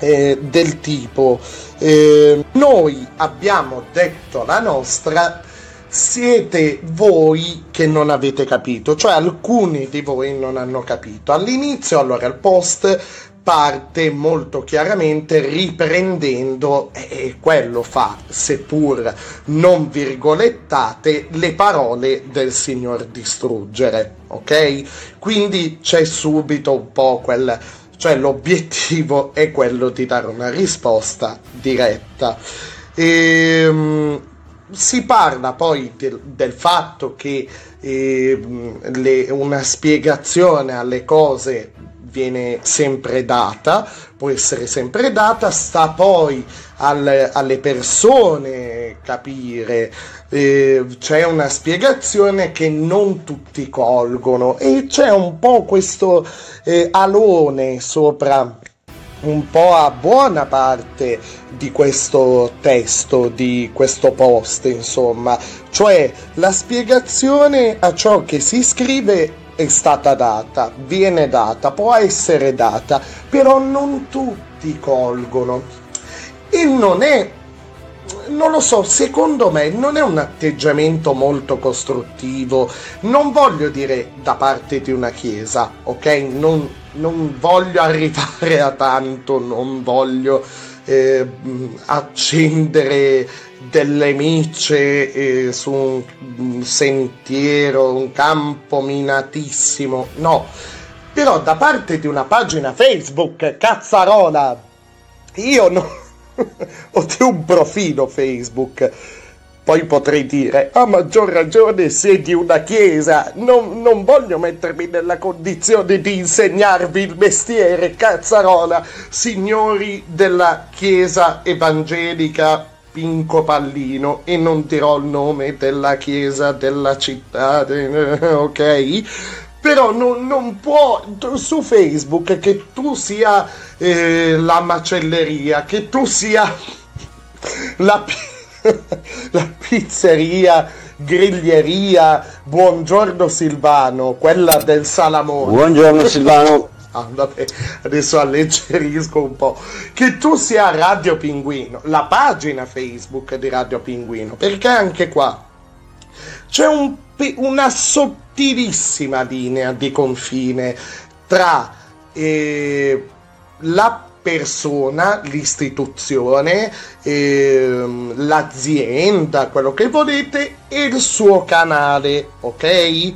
eh, del tipo eh, noi abbiamo detto la nostra siete voi che non avete capito, cioè alcuni di voi non hanno capito. All'inizio, allora, il post parte molto chiaramente riprendendo, e quello fa, seppur non virgolettate, le parole del signor distruggere, ok? Quindi c'è subito un po' quel, cioè l'obiettivo è quello di dare una risposta diretta. Ehm, si parla poi del, del fatto che eh, le, una spiegazione alle cose viene sempre data, può essere sempre data, sta poi al, alle persone capire, eh, c'è una spiegazione che non tutti colgono e c'è un po' questo eh, alone sopra un po' a buona parte di questo testo, di questo post, insomma, cioè la spiegazione a ciò che si scrive è stata data, viene data, può essere data, però non tutti colgono. E non è, non lo so, secondo me non è un atteggiamento molto costruttivo, non voglio dire da parte di una chiesa, ok? Non, non voglio arrivare a tanto, non voglio eh, accendere delle micce eh, su un sentiero, un campo minatissimo, no. Però da parte di una pagina Facebook, cazzarola, io no, ho un profilo Facebook. Poi potrei dire, a maggior ragione se di una chiesa, non, non voglio mettermi nella condizione di insegnarvi il mestiere, cazzarola, signori della chiesa evangelica Pinco Pallino e non dirò il nome della chiesa della città, ok? però non, non può su Facebook che tu sia eh, la macelleria, che tu sia la, la pizzeria, griglieria, buongiorno Silvano, quella del Salamone. Buongiorno Silvano. Ah, vabbè, adesso alleggerisco un po'. Che tu sia Radio Pinguino, la pagina Facebook di Radio Pinguino, perché anche qua c'è un, una sottilissima linea di confine tra eh, la persona, l'istituzione, eh, l'azienda, quello che volete e il suo canale, ok?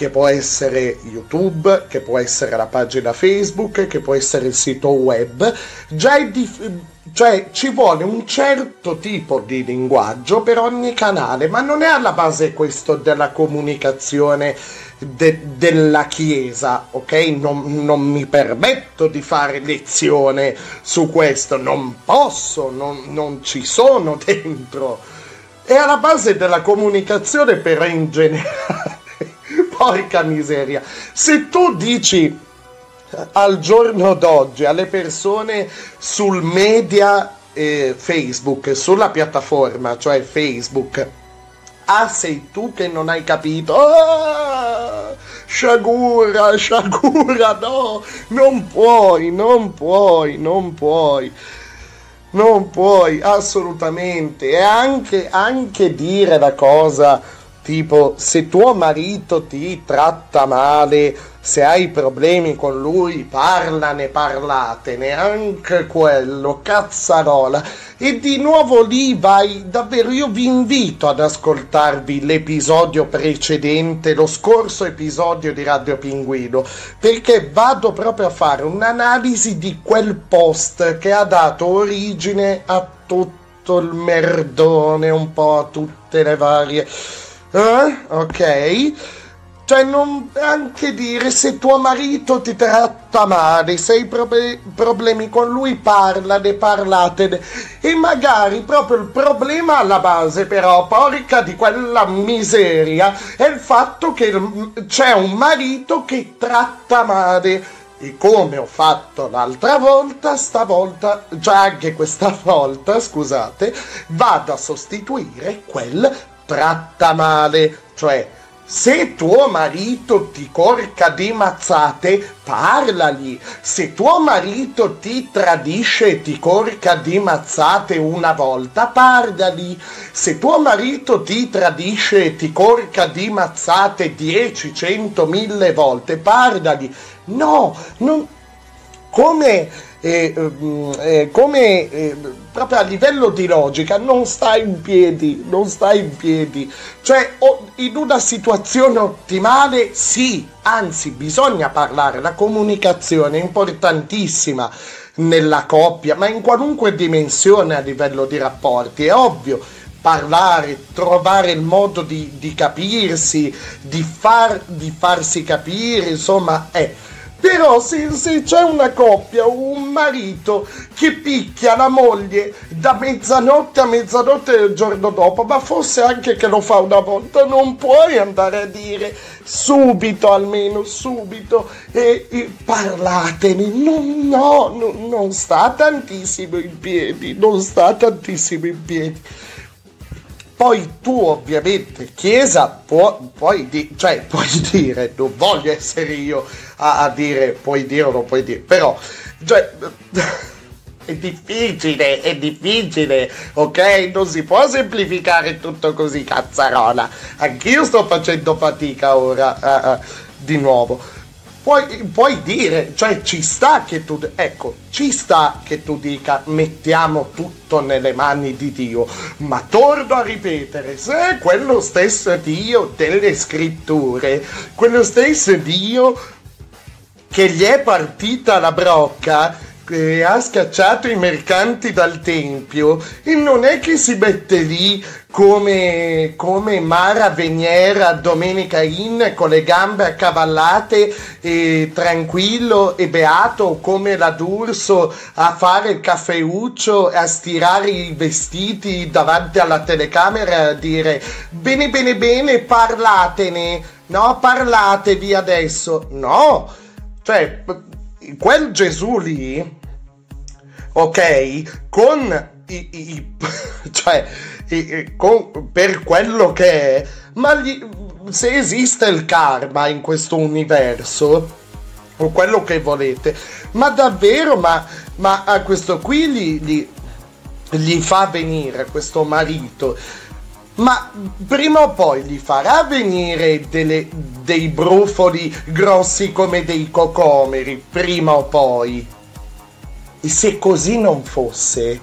Che può essere YouTube, che può essere la pagina Facebook, che può essere il sito web. Già è difficile cioè ci vuole un certo tipo di linguaggio per ogni canale, ma non è alla base questo della comunicazione de- della Chiesa, ok? Non, non, mi permetto di fare lezione su questo, non posso, non, non ci sono dentro. È alla base della comunicazione però in generale. Porca miseria. Se tu dici al giorno d'oggi alle persone sul media eh, Facebook, sulla piattaforma, cioè Facebook, ah sei tu che non hai capito, ah, sciagura, sciagura, no, non puoi, non puoi, non puoi. Non puoi assolutamente e anche, anche dire la cosa tipo se tuo marito ti tratta male se hai problemi con lui, parlane, parlatene, anche quello, cazzarola. E di nuovo lì vai, davvero, io vi invito ad ascoltarvi l'episodio precedente, lo scorso episodio di Radio Pinguino, perché vado proprio a fare un'analisi di quel post che ha dato origine a tutto il merdone, un po' a tutte le varie... Eh? Ok? Cioè, non anche dire se tuo marito ti tratta male, se hai prob- problemi con lui, parlane, parlatene. E magari proprio il problema alla base, però, porca di quella miseria, è il fatto che c'è un marito che tratta male. E come ho fatto l'altra volta, stavolta, cioè anche questa volta, scusate, vado a sostituire quel tratta male, cioè se tuo marito ti corca di mazzate, parlagli. Se tuo marito ti tradisce e ti corca di mazzate una volta, parlagli. Se tuo marito ti tradisce e ti corca di mazzate 10, 100, 1000 volte, parlagli. No, non... Come eh, eh, come eh, proprio a livello di logica non sta in piedi, non sta in piedi. Cioè, in una situazione ottimale sì, anzi bisogna parlare, la comunicazione è importantissima nella coppia, ma in qualunque dimensione a livello di rapporti, è ovvio parlare, trovare il modo di, di capirsi, di, far, di farsi capire, insomma, è però se, se, c'è una coppia, un marito che picchia la moglie da mezzanotte a mezzanotte del giorno dopo, ma forse anche che lo fa una volta, non puoi andare a dire subito, almeno subito, e, e parlatene. Non, no, no, non sta tantissimo in piedi, non sta tantissimo in piedi. Poi tu ovviamente, Chiesa, può, puoi, di- cioè, puoi dire, non voglio essere io a, a dire, puoi dire o non puoi dire, però, cioè, è difficile, è difficile, ok? Non si può semplificare tutto così, cazzarola. Anch'io sto facendo fatica ora, uh, uh, di nuovo puoi, puoi, dire, cioè ci sta che tu, ecco, ci sta che tu dica mettiamo tutto nelle mani di Dio, ma torno a ripetere, se quello stesso Dio delle scritture, quello stesso Dio che gli è partita la brocca, eh, ha scacciato i mercanti dal tempio e non è che si mette lì come, come Mara Veniera Domenica In con le gambe accavallate e tranquillo e beato come la D'Urso a fare il caffeuccio e a stirare i vestiti davanti alla telecamera e a dire bene bene bene parlatene. No parlatevi adesso. No cioè quel Gesù lì ok con i, i cioè con, per quello che è, ma gli, se esiste il karma in questo universo, o quello che volete, ma davvero, ma, ma a questo qui gli, gli, gli fa venire questo marito, ma prima o poi gli farà venire delle, dei brufoli grossi come dei cocomeri, prima o poi. E se così non fosse,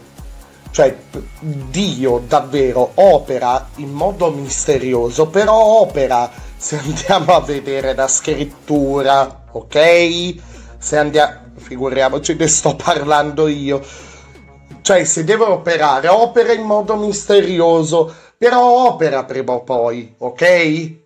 cioè, Dio davvero opera in modo misterioso, però opera se andiamo a vedere la scrittura, ok? Se andiamo, figuriamoci ne sto parlando io. Cioè, se deve operare, opera in modo misterioso, però opera prima o poi, ok?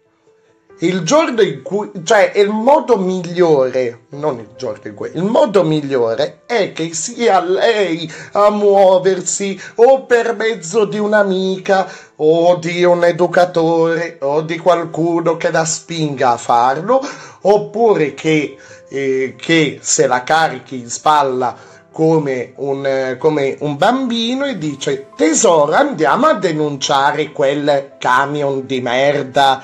il giorno in cui, cioè il modo migliore, non il giorno in cui, il modo migliore è che sia lei a muoversi o per mezzo di un'amica o di un educatore o di qualcuno che la spinga a farlo, oppure che, eh, che se la carichi in spalla come un, come un, bambino e dice tesoro andiamo a denunciare quel camion di merda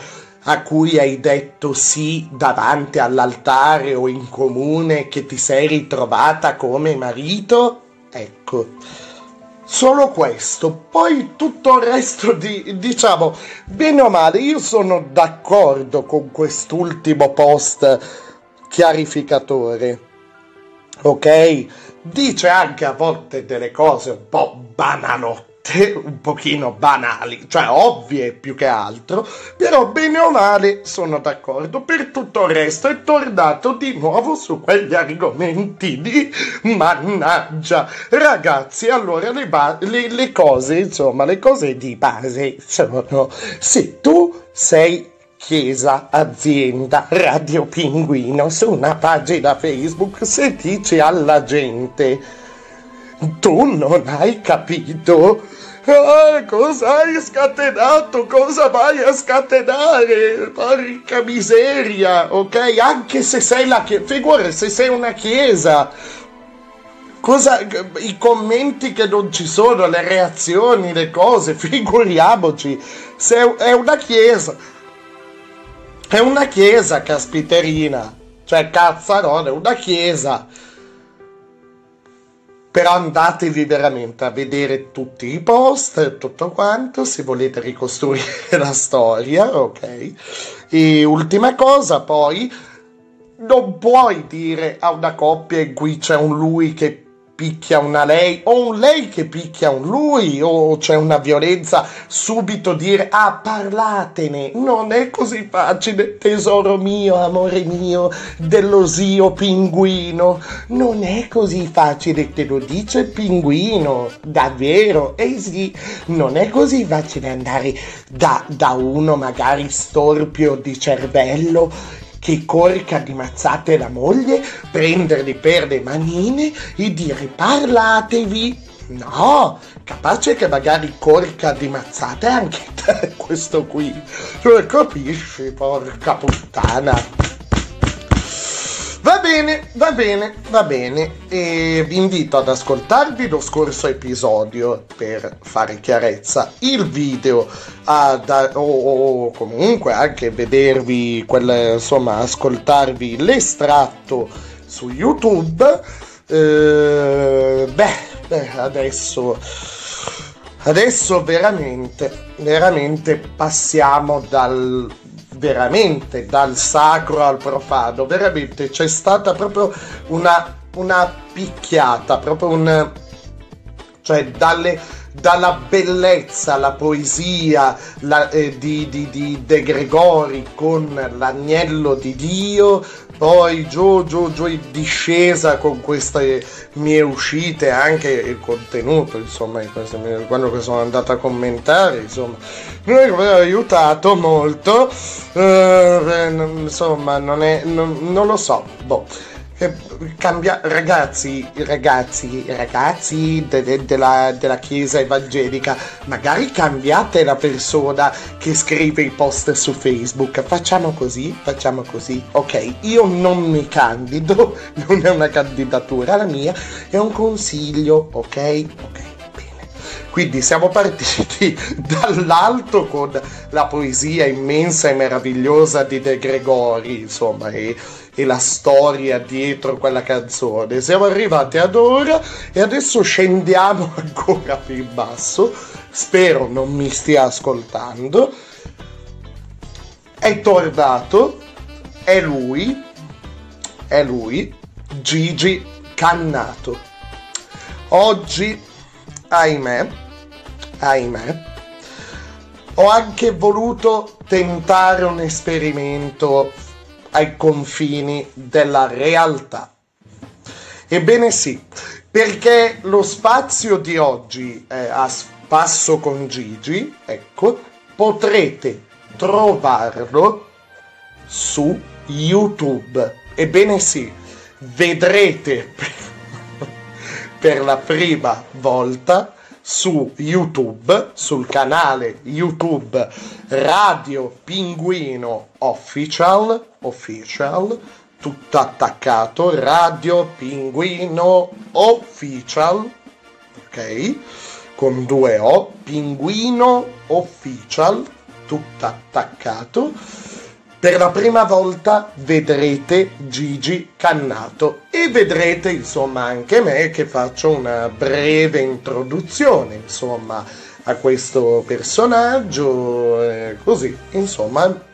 a cui hai detto sì davanti all'altare o in comune che ti sei ritrovata come marito? Ecco, solo questo, poi tutto il resto di, diciamo, bene o male, io sono d'accordo con quest'ultimo post chiarificatore, ok? Dice anche a volte delle cose un po' banalotte un pochino banali, cioè ovvie più che altro, però bene o male sono d'accordo. Per tutto il resto è tornato di nuovo su quegli argomenti di mannaggia. Ragazzi, allora le, ba- le, le cose, insomma, le cose di base sono se tu sei Chiesa Azienda Radio Pinguino su una pagina Facebook se dici alla gente tu non hai capito Ah, cosa hai scatenato? Cosa vai a scatenare? Porca miseria, ok? Anche se sei la chiesa, figura se sei una chiesa. Cosa, I commenti che non ci sono, le reazioni, le cose, figuriamoci. Se è una chiesa. È una chiesa, caspiterina. Cioè, cazzarone, una chiesa però andatevi veramente a vedere tutti i post e tutto quanto se volete ricostruire la storia, ok? E ultima cosa, poi non puoi dire a una coppia in cui c'è un lui che picchia una lei o un lei che picchia un lui o c'è una violenza, subito dire ah parlatene, non è così facile tesoro mio, amore mio, dello zio pinguino, non è così facile, te lo dice il pinguino, davvero, eh sì, non è così facile andare da, da uno magari storpio di cervello che corca di mazzate la moglie, prenderli per le manine e dire parlatevi. No, capace che magari corca di mazzate anche te, questo qui. Cioè, capisci, porca puttana. Bene, va bene, va bene. E vi invito ad ascoltarvi lo scorso episodio per fare chiarezza. Il video ad, o, o comunque anche vedervi, quel, insomma, ascoltarvi l'estratto su YouTube. Eh, beh, beh, adesso adesso veramente, veramente passiamo dal veramente dal sacro al profano, veramente c'è stata proprio una, una picchiata, proprio un... cioè dalle, dalla bellezza, la poesia la, eh, di, di, di De Gregori con l'agnello di Dio, poi giù, giù, giù in discesa con queste mie uscite, anche il contenuto, insomma, quando sono andato a commentare, insomma, mi ha aiutato molto, uh, insomma, non, è, non, non lo so, boh cambia, ragazzi, ragazzi, ragazzi de, de, della, della, chiesa evangelica, magari cambiate la persona che scrive i post su Facebook. Facciamo così, facciamo così. Ok, io non mi candido, non è una candidatura la mia, è un consiglio, ok? Ok. Quindi siamo partiti dall'alto con la poesia immensa e meravigliosa di De Gregori, insomma, e e la storia dietro quella canzone. Siamo arrivati ad ora e adesso scendiamo ancora più in basso. Spero non mi stia ascoltando. È tornato, è lui, è lui, Gigi Cannato. Oggi, ahimè, ahimè, ho anche voluto tentare un esperimento ai confini della realtà. Ebbene sì, perché lo spazio di oggi è a spasso con Gigi, ecco, potrete trovarlo su YouTube. Ebbene sì, vedrete per la prima volta su YouTube, sul canale YouTube Radio Pinguino Official, official tutto attaccato, Radio Pinguino Official, ok? Con due O, Pinguino Official, tutto attaccato per la prima volta vedrete Gigi Cannato e vedrete insomma anche me che faccio una breve introduzione insomma a questo personaggio eh, così insomma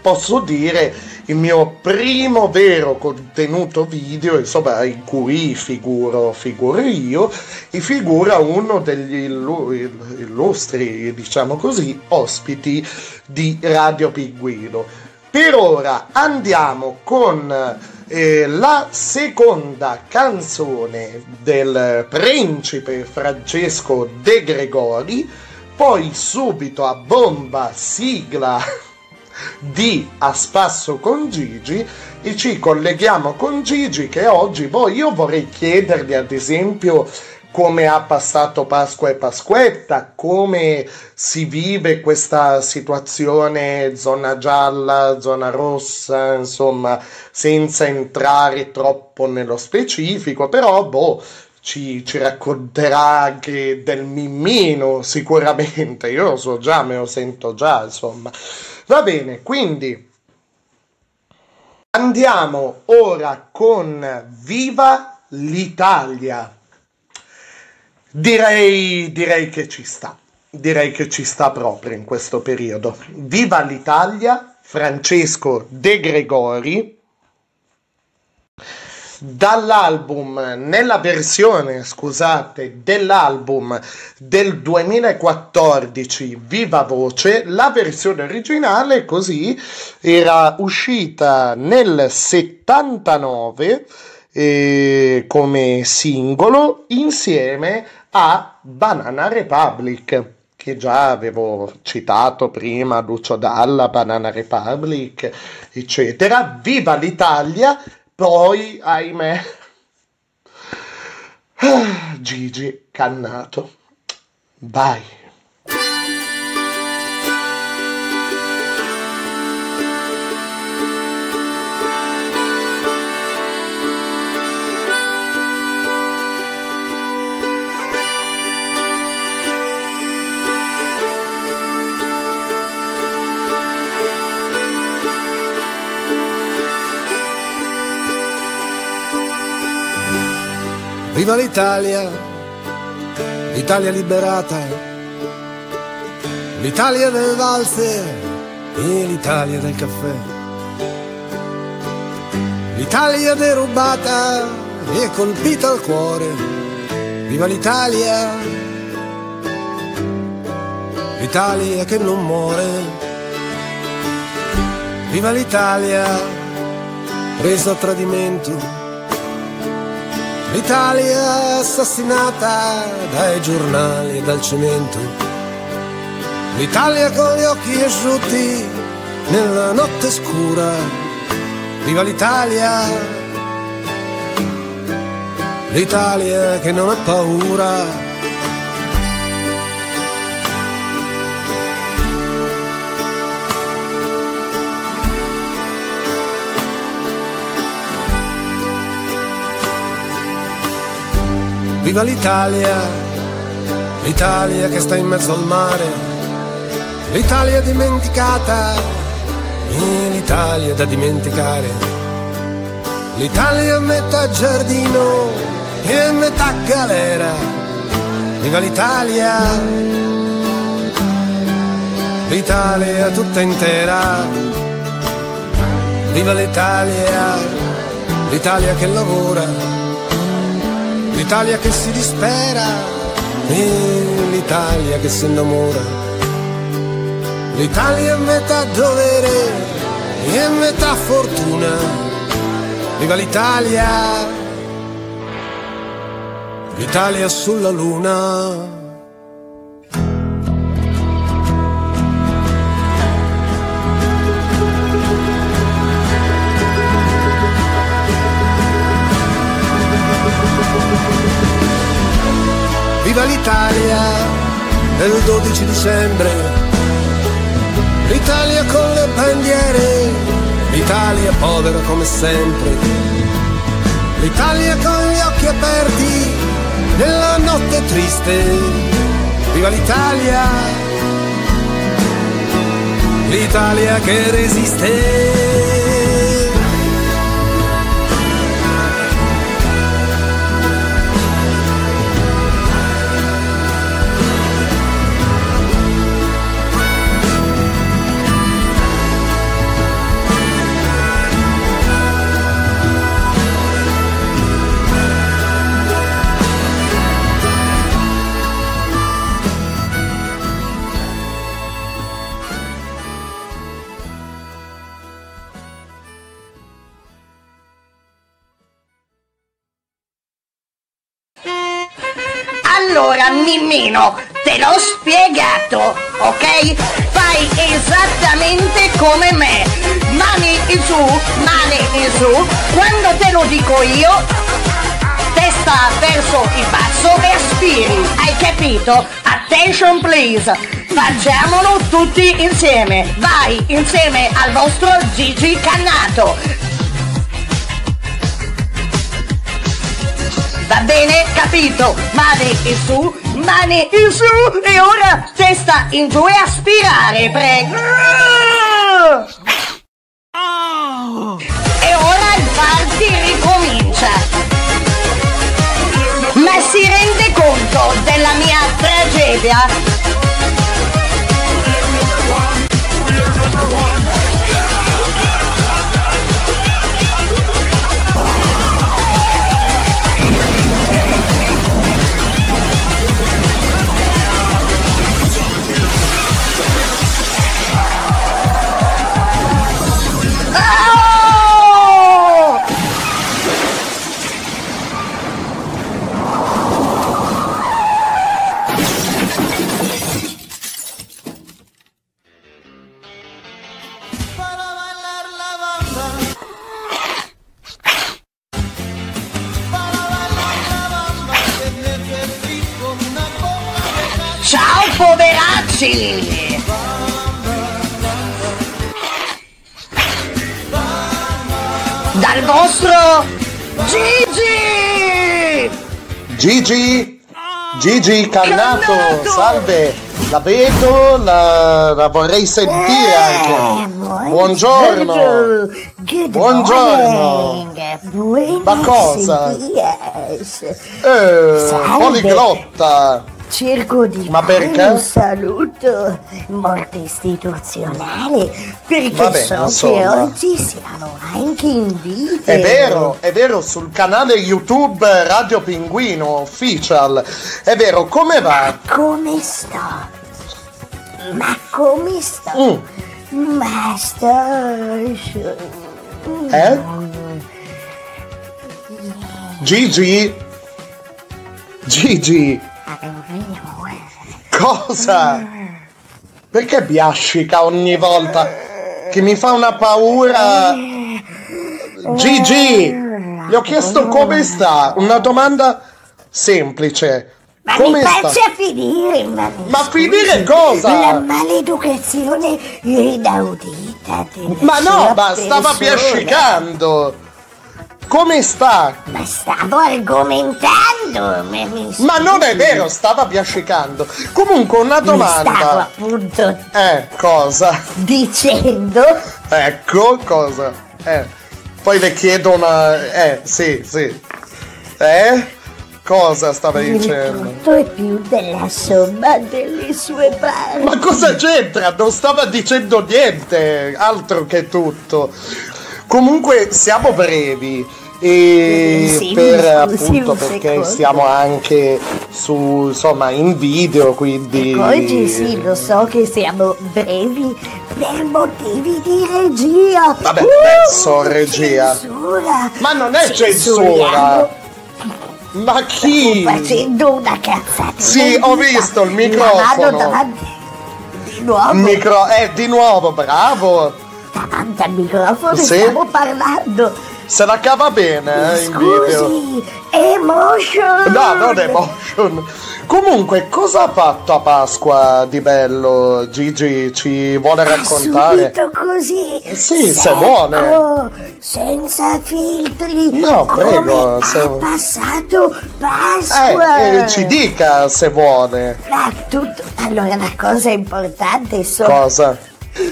posso dire il mio primo vero contenuto video insomma in cui figuro, figuro io e figura uno degli illustri diciamo così ospiti di Radio Pinguino per ora andiamo con eh, la seconda canzone del principe Francesco De Gregori, poi subito a bomba sigla di A Spasso con Gigi e ci colleghiamo con Gigi che oggi, boh, io vorrei chiedergli ad esempio come ha passato Pasqua e Pasquetta, come si vive questa situazione zona gialla, zona rossa, insomma, senza entrare troppo nello specifico, però boh, ci, ci, racconterà anche del Mimmino sicuramente, io lo so già, me lo sento già, insomma. Va bene, quindi andiamo ora con Viva l'Italia. Direi, direi che ci sta, direi che ci sta proprio in questo periodo. Viva l'Italia, Francesco De Gregori, dall'album, nella versione, scusate, dell'album del 2014 Viva Voce, la versione originale così era uscita nel 79 eh, come singolo insieme a Banana Republic che già avevo citato prima, Lucio Dalla, Banana Republic, eccetera. Viva l'Italia! Poi, ahimè, Gigi Cannato. Vai. Viva l'Italia, l'Italia liberata, l'Italia del valzer e l'Italia del caffè. L'Italia derubata e colpita al cuore. Viva l'Italia, l'Italia che non muore. Viva l'Italia, presa a tradimento. L'Italia assassinata dai giornali e dal cemento. L'Italia con gli occhi asciutti nella notte scura. Viva l'Italia, l'Italia che non ha paura. Viva l'Italia, l'Italia che sta in mezzo al mare, l'Italia dimenticata, l'Italia da dimenticare, l'Italia a metà giardino e metà galera. Viva l'Italia, l'Italia tutta intera. Viva l'Italia, l'Italia che lavora l'Italia che si dispera e l'Italia che si innamora. L'Italia è metà dovere e metà fortuna. Viva l'Italia! L'Italia sulla luna. l'Italia del 12 dicembre, l'Italia con le bandiere, l'Italia povera come sempre, l'Italia con gli occhi aperti nella notte triste. Viva l'Italia, l'Italia che resiste. Spiegato, ok? Fai esattamente come me. Mani in su, mani in su. Quando te lo dico io, testa verso il basso e aspiri. Hai capito? Attention please. Facciamolo tutti insieme. Vai insieme al vostro Gigi Cannato. Va bene? Capito? Mani in su, mani in su e ora testa in giù e aspirare, prego. E ora il party ricomincia. Ma si rende conto della mia tragedia? Gigi, Gigi Cannato, salve, la vedo, la, la vorrei sentire anche. Buongiorno, buongiorno. Ma cosa? Eh, poliglotta. Cerco di Ma perché? un saluto molto istituzionale perché Vabbè, so che insomma. oggi siamo anche in video. È vero, è vero, sul canale YouTube Radio Pinguino Official. È vero, come va? Come sto? Ma come sto? Mm. Ma sto... Eh? Gigi? Gigi? Cosa? Perché biascica ogni volta? Che mi fa una paura. Gigi! Gli ho chiesto come sta. Una domanda semplice. Ma Come mi sta? faccia finire, ma... Ma finire cosa? La maleducazione inaudita Ma no, ma stava biascicando. Come sta? Ma stavo argomentando, ma mi Ma non è vero, stava biascicando. Comunque una Mi stavo domanda. appunto Eh, cosa? dicendo Ecco, cosa? Eh. Poi le chiedo una... Eh, sì, sì. Eh? Cosa stava dicendo? tutto e più della somma delle sue parti. Ma cosa c'entra? Non stava dicendo niente, altro che tutto. Comunque siamo brevi e Sì, per appunto un perché secondo. siamo anche su insomma in video quindi Oggi sì, lo so che siamo brevi per motivi di regia. Vabbè, Uh, adesso regia. Censura. Ma non è censura. Ma chi? Facendo una cazzata. Sì, ho visto il La mano microfono. davanti. Di nuovo. Micro... Eh, di nuovo, bravo. Davanti al microfono Sì. stiamo parlando. Se la cava bene eh, in video. Scusi, emotion. No, non emotion. Comunque, cosa ha fatto a Pasqua di bello? Gigi ci vuole raccontare? Subito così. Sì, se vuole. Senza filtri. No, prego, se- ha passato Pasqua. Eh, eh, ci dica se vuole. Ah, tutto. Allora, la cosa importante sono Cosa?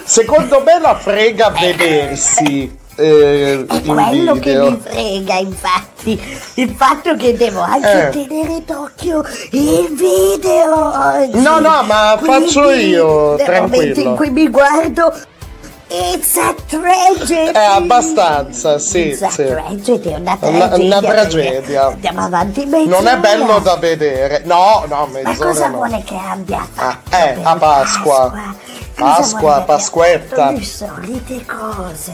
Secondo me la frega vedersi eh, È in quello che mi frega, infatti, il fatto che devo anche Eh. tenere d'occhio il video oggi. No, no, ma Quindi, faccio io, Nel momento tranquillo. in cui mi guardo, it's a tragedy. È abbastanza, sì, It's a sì. tragedy, è una tragedia. una tragedia. Andiamo avanti mezz'ora. Non è bello da vedere. No, no, Ma mezz'ora cosa no. vuole che abbia Ah, eh, a Pasqua. Cosa Pasqua, abbia Pasquetta. fatto Le solite cose.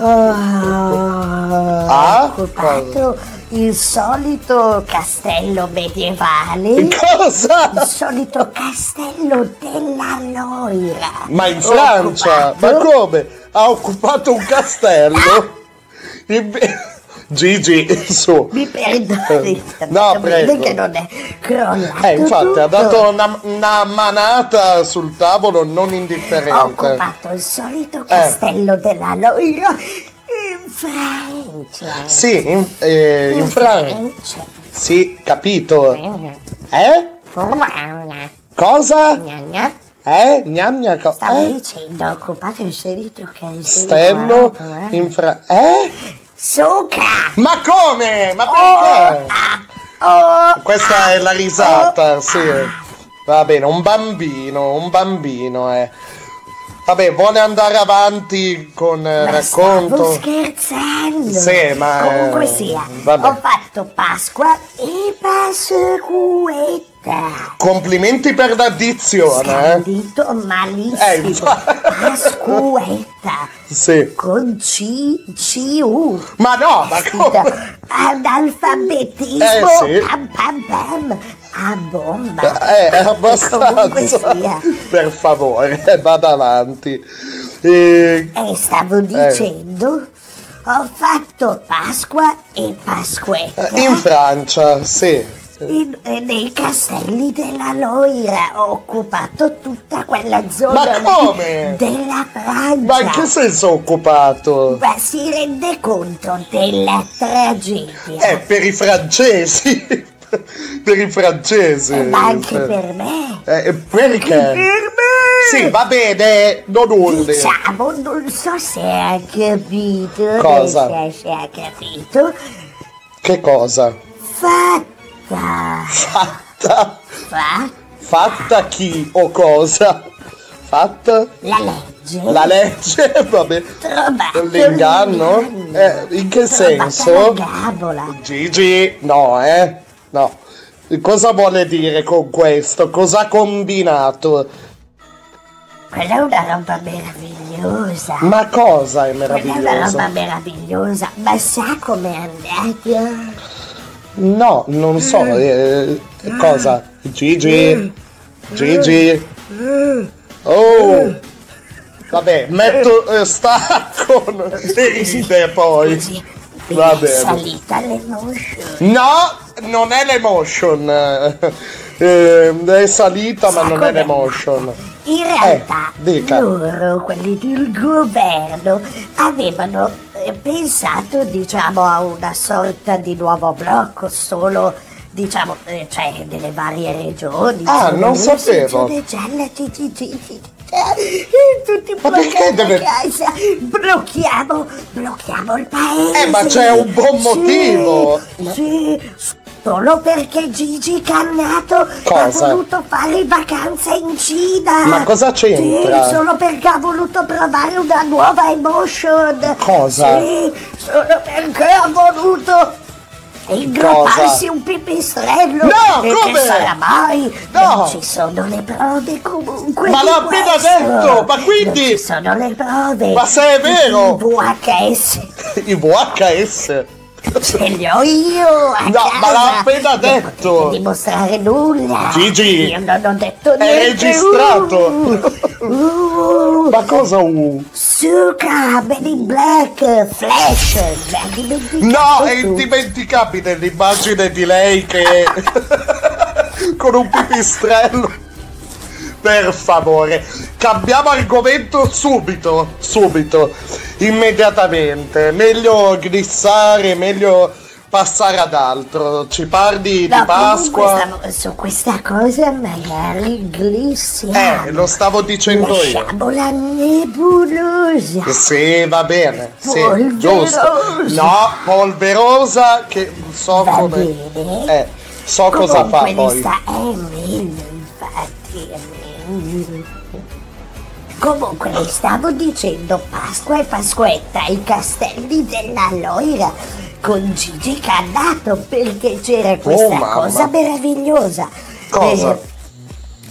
Oh, Ah? ho occupato il solito castello medievale. Cosa? Il solito castello della Loira. Ma in Ho Francia? Ma come? Ha occupato un castello? In- Gigi, su. Mi perdoni, No, capite prego. che non è crollato Eh, infatti, ha tutto. dato una, una manata sul tavolo non Ho indifferente. occupato il solito castello della Loira Francia. Sì, in, eh, in Francia. Sì, capito. Eh? Cosa? Eh? Gnagna co- Stavo eh? dicendo, ho occupato il solito castello. Stello guarda, eh. in Francia. Eh? Suca! Ma come? Ma perché? Oh, Questa è la risata, sì. Va bene, un bambino, un bambino, eh. Vabbè, vuole andare avanti con il ma racconto? Stavo scherzando. Sì, ma, eh, Comunque sia, vabbè. ho fatto Pasqua e Pasquetta. Complimenti per l'addizione, eh. Dito Eh, malissimo. infatti. Pasquetta. Sì. Con C, C-U. Ma no, ma come? Analfabetismo. Eh, sì. Pam pam pam. A bomba. Eh, è Comunque abbastanza. Per favore, eh, vada avanti. Eh, E stavo dicendo, ho fatto Pasqua e Pasquetta. in Francia, sì. In- e nei castelli della Loira ho occupato tutta quella zona Ma come? della Francia. Ma in che senso occupato? Ma si rende conto della tragedia? Eh, per i francesi. per i francesi. Ma anche per me. Eh, perché? Sì, va bene, non urli. Diciamo, non so se ha capito. Cosa? Se, se ha capito. Che cosa? Fatta. Fatta? Fa Fatta chi o cosa? Fatta? la legge. La legge? Vabbè. Trovato L'inganno? Eh, in che Trovata senso? Gigi, no, eh? No. Cosa vuole dire con questo? Cosa ha combinato? Quella è una roba meravigliosa. Ma cosa è Quella è una roba meravigliosa. Ma sa com'è andata? No, non so. eh, cosa? Gigi? Gigi? Oh! Vabbè, metto eh, stacco e ride poi. Va È bene. salita l'emotion. No, non è l'emotion. Eh, è salita, ma non è l'emotion. In realtà Eh, dica. loro, quelli del governo, avevano eh, pensato, diciamo, a una sorta di nuovo blocco solo, diciamo, eh, cioè delle varie regioni. Ah, non Friuli, sapevo. Regione gialla, ti- ti- ti- ti- eh, tutti Ma perché deve- casa. Blocchiamo, blocchiamo il paese. Eh, ma c'è un buon Sì, motivo. Sì, solo perché Gigi Cannato Cosa? ha voluto fare vacanze in Cina. Ma cosa c'entra? Sì, solo perché ha voluto provare una nuova emotion. Cosa? Sì, solo perché ha voluto ingropparsi un pipistrello. No, e come? sarà mai? No. Non ci sono le prove comunque. Ma l'ha appena detto, ma quindi- Non ci sono le prove. Ma se è vero? I VHS. I VHS. Ce li ho io a No, casa. ma l'ha appena detto. Non dimostrare nulla. Gigi, Io non ho detto È niente. registrato. Uh, Ma cosa U? Suca, Men in Black, Flash, No, è indimenticabile l'immagine di lei che con un pipistrello. Per favore, cambiamo argomento subito, subito, immediatamente. Meglio glissare, meglio passare ad altro. Ci parli di No, Pasqua? comunque su questa cosa magari glissiamo. Eh, lo stavo dicendo io. Lasciamola nebulosa. Sì, va bene. Sì, giusto. No, polverosa che so Va come. bene. Eh, so cosa fa Comunque poi. sta- è meglio, infatti, Comunque stavo dicendo Pasqua e Pasquetta ai castelli della Loira con Gigi Cannato perché c'era questa Oh, cosa meravigliosa. Cosa? Eh,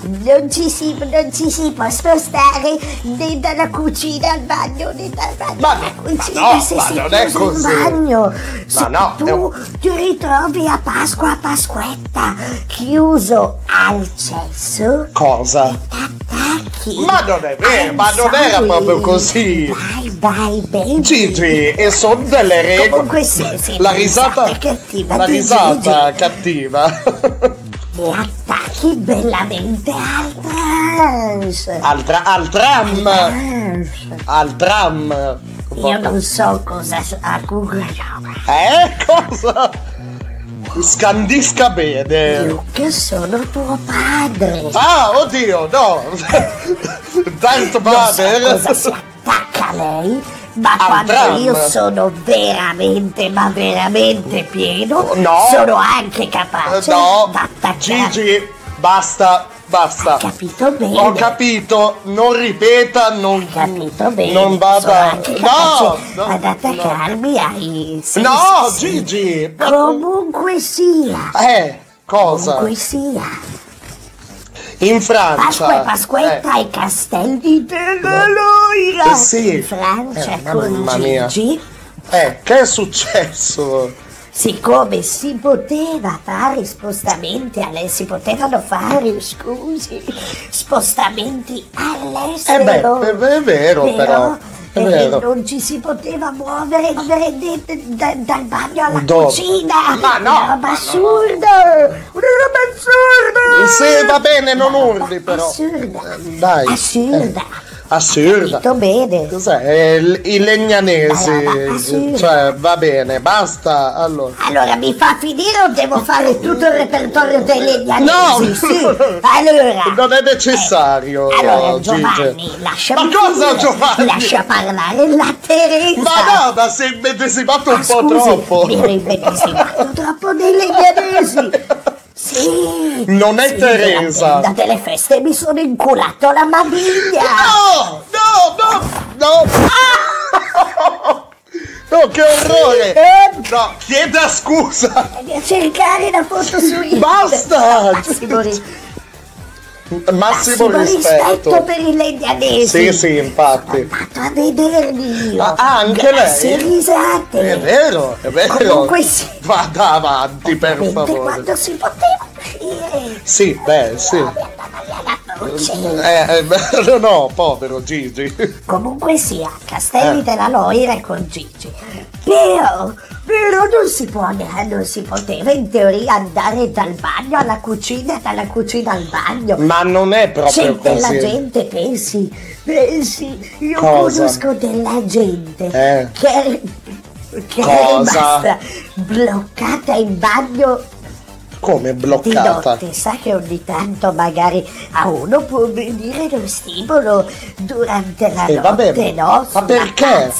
non ci, si, non ci si può spostare né dalla cucina al bagno né dal bagno Ma- alla cucina ma no, se ma si non è così. in bagno. Se no, tu ti ritrovi a Pasqua a Pasquetta chiuso al cesso, Cosa? Ma non è vero, ma non era proprio così. Bye bye baby. Gigi, e sono delle regole. Comunque sì, sì, La risata, cattiva la risata cattiva. E attacchi bellamente al trans. Al, tra- al tram, Trans. al tram. Io non so cosa a Google. Eh, cosa? Scandisca bene. Io che sono tuo padre. Ah, oddio, no. Tanto Non so padre. cosa si attacca lei, ma Al quando io sono veramente, ma veramente pieno, No. sono anche capace No, di attaccare. Gigi, basta, basta. Capito bene? Ho capito, non ripeta, non, Capito bene? non vada. No, no, ad attaccarmi ai sensi. no, Gigi. Comunque sia. Eh, cosa? Comunque sia. In Francia. Pasqua e Pasquetta ai castelli della Loira. Eh, sì. In Francia Eh, con mamma mia. Gigi. Eh, che è successo? Siccome si poteva fare spostamenti alle, si potevano fare, scusi, spostamenti Eh all'estero. beh, è, vero però. È vero. non ci si poteva muovere muovere da- dal bagno alla Dove? cucina. Ma no, Una roba assurda! Una roba assurda! Sì, va bene, non urli però. Assurda! Dai. Assurda! Eh, assurda. Capito bene? Cos'è? Eh, il- I legnanesi. Allora. Cioè, va bene, basta. Allora. Allora mi fa finire o devo fare tutto il repertorio dei legnanesi? No! Sì. Allora. Non è necessario. Allora Gigi. Giovanni, lasciami Ma cosa. Giovanni? Lascia parlare la Teresa. Ma no, ma sei immedesimato un Ah, po' scusi, troppo. Mi ero immedesimato troppo nei legnanesi. Sì. Non è sì, Teresa. tenda delle feste mi sono inculato la mamiglia. No, no, no, no. no, che orrore! No, chieda scusa! Cercare la foto su internet. Basta! Massimo, Massimo massimo rispetto rispetto. per i legnanesi. Sì, sì, infatti. Vado a vederli. Ah, anche Grazie, lei? risate. È vero, è vero. Comunque sì. Vada avanti, per favore. quando si poteva. Sì, beh, sì. Eh, eh, no, povero Gigi. Comunque sia, Castelli Eh. della Loira con Gigi. Però, però non si può, non si poteva in teoria andare dal bagno alla cucina, dalla cucina al bagno. Ma non è proprio C'è della così. gente, pensi, pensi, io Cosa? conosco della gente Eh. che, è- che è rimasta bloccata in bagno Come di bloccata? notte. Sa che ogni tanto magari a uno può venire lo stimolo durante la Eh, notte, vabbè, no? ma perché?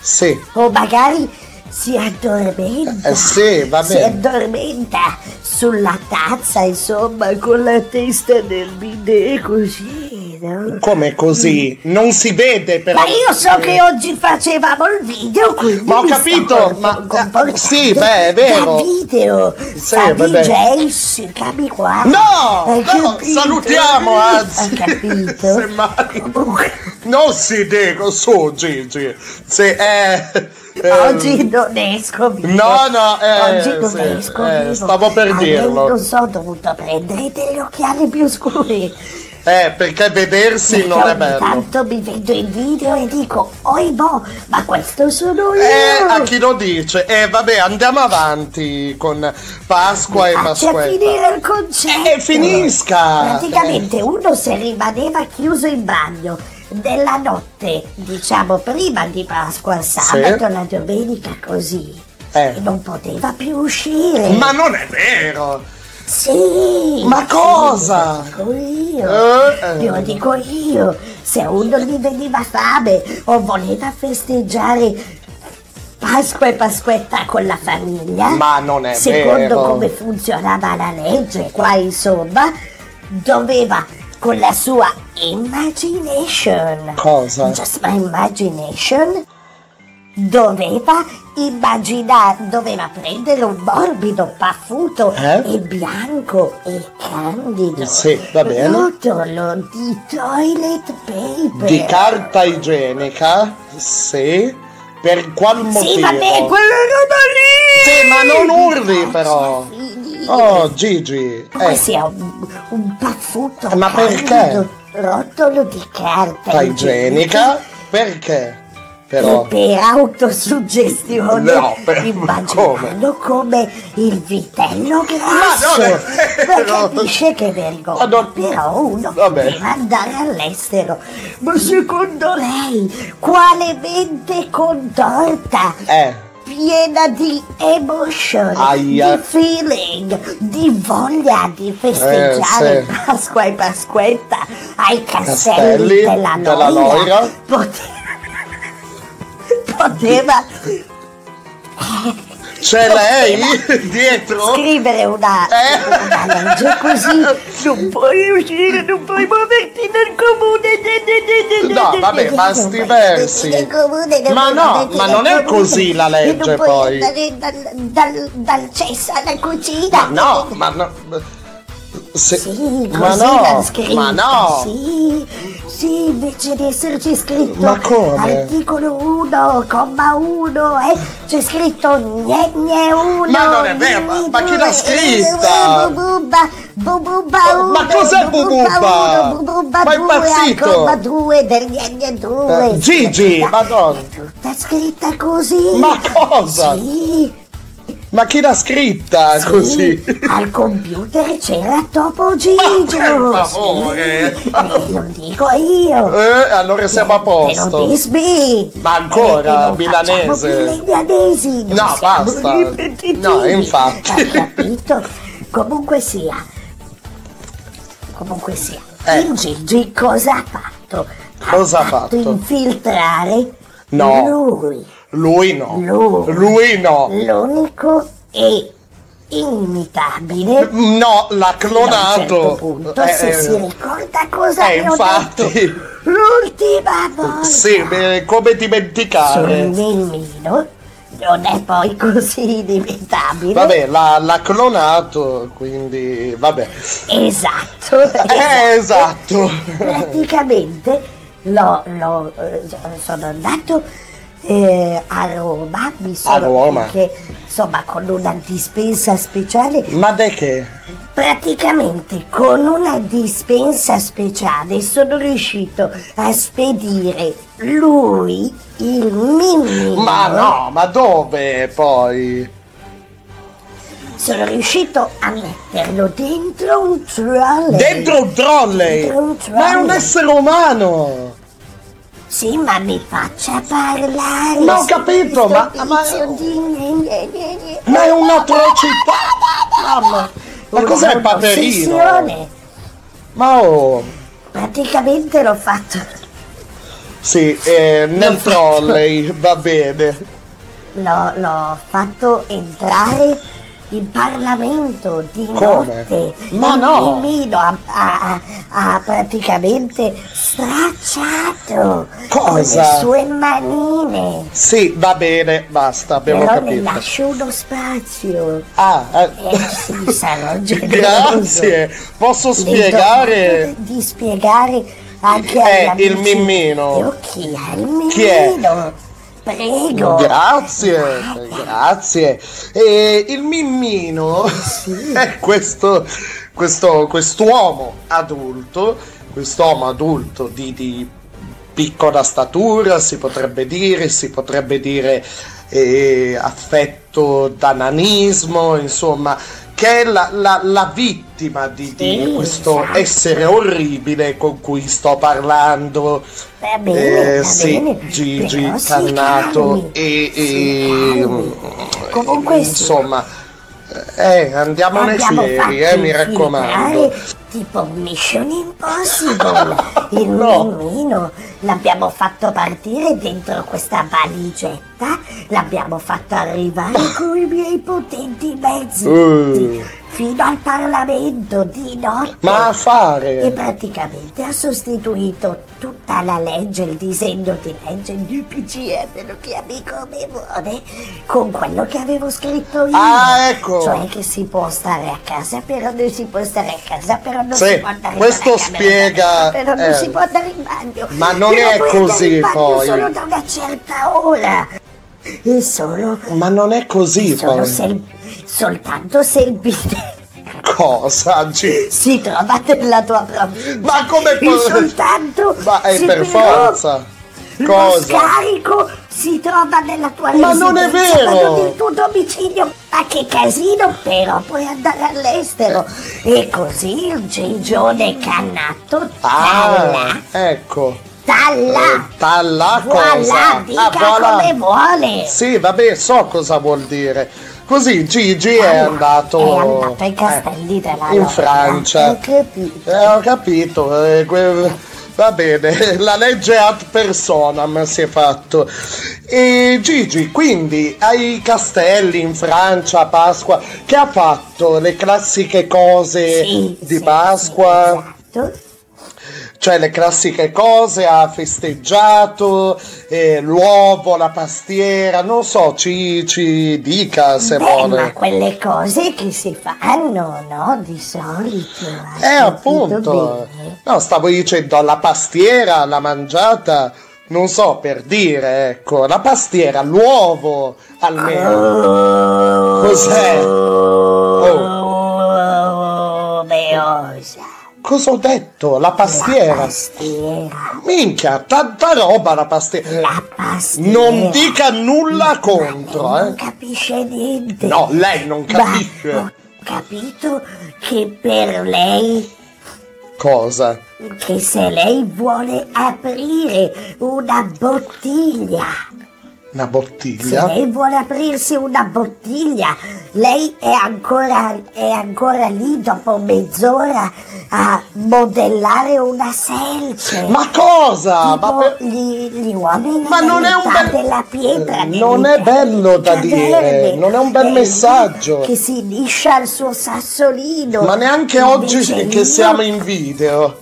Sì. O magari si addormenta. Eh, sì, va Si bene. addormenta sulla tazza, insomma, con la testa nel bidet così, no? Come così? Non si vede però. Ma io so che oggi facevamo il video, quindi Ma ho mi capito, ma- sì, beh, è vero. Da video, Sì, da vabbè. Sì, capi qua. No, no, salutiamo, anzi. Hai capito? Semmai. Non si dico su Gigi. Se è. Eh, Oggi non esco vivo. No, no, eh, Oggi non sì, esco eh, stavo per Almeno dirlo. Non so, ho dovuto prendere degli occhiali più scuri. Eh, perché vedersi non è Perché bello. tanto mi vedo in video e dico, oi boh, ma questo sono io. Eh, a chi lo dice? Eh, vabbè, andiamo avanti con Pasqua e Faccia Pasquetta. finire il concetto. Eh, finisca. Praticamente uno se rimaneva chiuso in bagno della notte, diciamo prima di Pasqua, il sabato, la domenica così, Eh. e non poteva più uscire. Ma non è vero! Sì! Ma sì, cosa? Lo dico io! Eh, eh. Lo dico io! Se uno gli veniva fame o voleva festeggiare Pasqua e Pasquetta con la famiglia, Ma non è secondo vero. come funzionava la legge, qua insomma, doveva con la sua imagination. Cosa? Just my imagination doveva immaginare, doveva prendere un morbido, paffuto Eh? e bianco e candido Sì, va bene. rotolo di toilet paper. Di carta igienica? Sì. Per qual motivo? Sì, vabbè, quella roba lì! Sì, ma non urli però! Oh, Gigi! Eh, sia un, un paffuto Ma candido, perché? Rotolo di carta igienica? Perché? Però. per autosuggestione No, per- immaginando come il vitello grasso Ma non è ma vero! capisce che vergogna non- però uno Vabbè. deve andare all'estero ma secondo lei quale mente contorta Eh, piena di emotion, Aia. di feeling, di voglia di festeggiare Eh, sì. Pasqua e Pasquetta ai castelli, Castelli della, della Loira, Loira. Poteva, poteva c'è lei dietro? scrivere una, Eh? una legge così non puoi uscire, non puoi muoverti nel comune. No, vabbè, basti Non puoi versi. Ma no, ma non è così la legge, non puoi poi. andare dal, dal, dal cesso alla cucina. Ma no, ma no. Se- Sì, ma no, scritto. ma no. Sì, sì, invece di esserci scritto Ma come? articolo 1, comma 1, eh, c'è scritto gne gne 1. Ma non è vero, ma- ma chi l'ha scritta? Bububba, bububba Ma- 1. ma cos'è bububba? Bububba Ma è 2, impazzito? comma 2 del gne gne 2. Eh, Gigi, madonna. Tutta scritta così. Ma cosa? Sì. Ma chi l'ha scritta Sì, così? Al computer c'era Topo Gigio. per favore. Sì, eh, lo dico io. Eh, allora siamo a posto. Ma ancora, milanese. No, basta. No, infatti. Hai capito? Comunque sia. Comunque sia. Eh. Il Gigi cosa ha fatto? Cosa ha fatto? Infiltrare No. lui. Lui no. Lui. Lui no. L'unico e inimitabile. No, l'ha certo clonato. punto, Eh, se eh, si ricorda cosa eh, infatti. detto l'ultima volta Sì, come sul dimenticare? Mimino, non è poi così inimitabile. Vabbè, l'ha, l'ha clonato, quindi vabbè. Esatto, Eh, esatto. praticamente l'ho, l'ho, eh, sono andato eh, a Roma, mi sono Roma? anche insomma con una dispensa speciale, Ma de che? praticamente con una dispensa speciale sono riuscito a spedire lui, il Mimino, Ma no, ma dove poi? sono riuscito a metterlo dentro un trolley. Dentro un trolley! Dentro un Ma è un trolley. essere umano! Sì, ma mi faccia parlare. Ma ho capito, ma- ma- di. Ma è un'atrocità! Mamma! Ma cos'è il paperino? Ma oh! Praticamente l'ho fatto. Sì, eh, nel trolley, va bene. L'ho, l'ho fatto entrare in Parlamento di Come? notte. Ma Il no! Mimino ha, ha- ha praticamente stracciato Cosa? le sue manine. Sì, va bene, basta, abbiamo Però capito. lascio uno spazio. Ah, eh, Eh sì, sarò grazie. Posso spiegare? di spiegare anche Eh, il. Mimmino. Io chi è il Mimmino? Chi è? Prego. Grazie, grazie. E il Mimmino è questo, questo, quest'uomo adulto, quest'uomo adulto di, di piccola statura, si potrebbe dire, si potrebbe dire eh, affetto da nanismo, insomma, che è la, la- la vittima di, di Sì, questo esatto. essere orribile con cui sto parlando. Va bene, Eh, va sì, bene. Gigi Cannato e, e- calmi. Comunque insomma eh, andiamo nei fieri eh, mi raccomando tipo Mission Impossible il No. Mimmino l'abbiamo fatto partire dentro questa valigetta l'abbiamo fatto arrivare con i miei potenti mezzi Eh. Fino al Parlamento di notte ma a e fare praticamente ha sostituito tutta la legge, il disegno di legge, il PCM, lo chiami come vuole, con quello che avevo scritto io. Ah, ecco. Cioè che si può stare a casa, però non si può stare a casa, però non Sì, si può andare questo nella camera spiega, però non eh. si può andare in bagno. Ma non Però è così, in bagno poi. solo da una certa ora. E solo, ma non è così poi soltanto se il bidet cosa si trova nella tua provincia. ma come può soltanto ma è per forza Lo cosa scarico si trova nella tua Ma non è vero! ma non nel tuo domicilio. Ma che casino, però puoi andare all'estero. E così il gigione cannato talla, ah ecco talla. talla Voilà, cosa dica Ah, voilà. come vuole. sì vabbè so cosa vuol dire così Gigi è andato È andato ai castelli della in Francia. Ho capito. Eh, ho capito, eh, que- va bene, la legge ad personam si è fatto. E Gigi, quindi ai castelli in Francia a Pasqua, che ha fatto? Le classiche cose Sì, di sì, Pasqua? sì, esatto. Cioè le classiche cose, ha festeggiato, eh, l'uovo, la pastiera, non so, ci, ci dica se Beh, vuole. ma quelle cose che si fanno, no? Di solito. Eh, appunto. bene? No, stavo dicendo la pastiera, la mangiata, non so per dire, ecco, la pastiera, l'uovo almeno. Cos'è? Oh, Oh, beosa. Cosa ho detto? La pastiera. Pastiera. Minchia, tanta roba la pastiera. La pastiera. Non dica nulla contro, Non eh. capisce niente. No, lei non Ma capisce. ho capito che per lei, Cosa? che se lei vuole aprire una bottiglia Una Se bottiglia? lei vuole aprirsi una bottiglia, lei è ancora, è ancora lì dopo mezz'ora a modellare una selce. Ma cosa? Tipo Ma per- gli, gli uomini Ma non è un bel- della pietra. Non è bello da dire, non è un bel messaggio. Che si liscia il suo sassolino. Ma neanche oggi che siamo in video.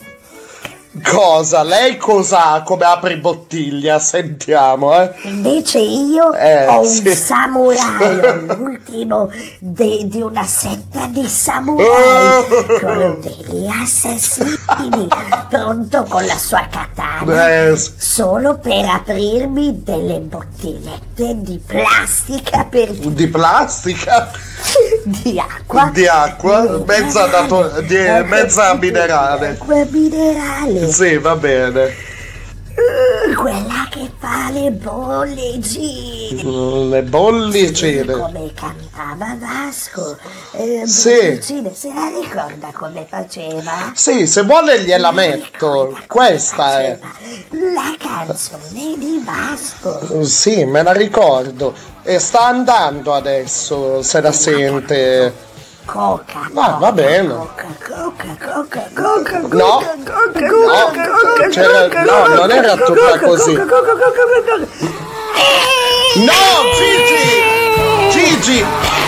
Cosa? Lei cosa? Come apri bottiglia? Sentiamo, eh. Invece io Eh, ho un sì. samurai, ho l'ultimo de- di una setta di samurai con degli assassini, pronto con la sua katana, Eh, solo per aprirmi delle bottigliette di plastica per di plastica? di acqua. Di acqua? Mezza, dato- di- mezza minerale. Acqua minerale, Sì, va bene. Uh, quella che fa le bollicine. Mm, Le bollicine. Come cantava Vasco. Eh, Sì. bollicine, se la ricorda come faceva? Sì, se vuole gliela metto. Questa è. La canzone di Vasco. Sì, me la ricordo. E sta andando adesso, se la sente. Coca. Ah, va bene. Coca, coca, coca, coca, No. coca, coca, coca, coca, C'era- coca, no, non era tutta così. coca, coca, coca, coca. No, Gigi! Gigi,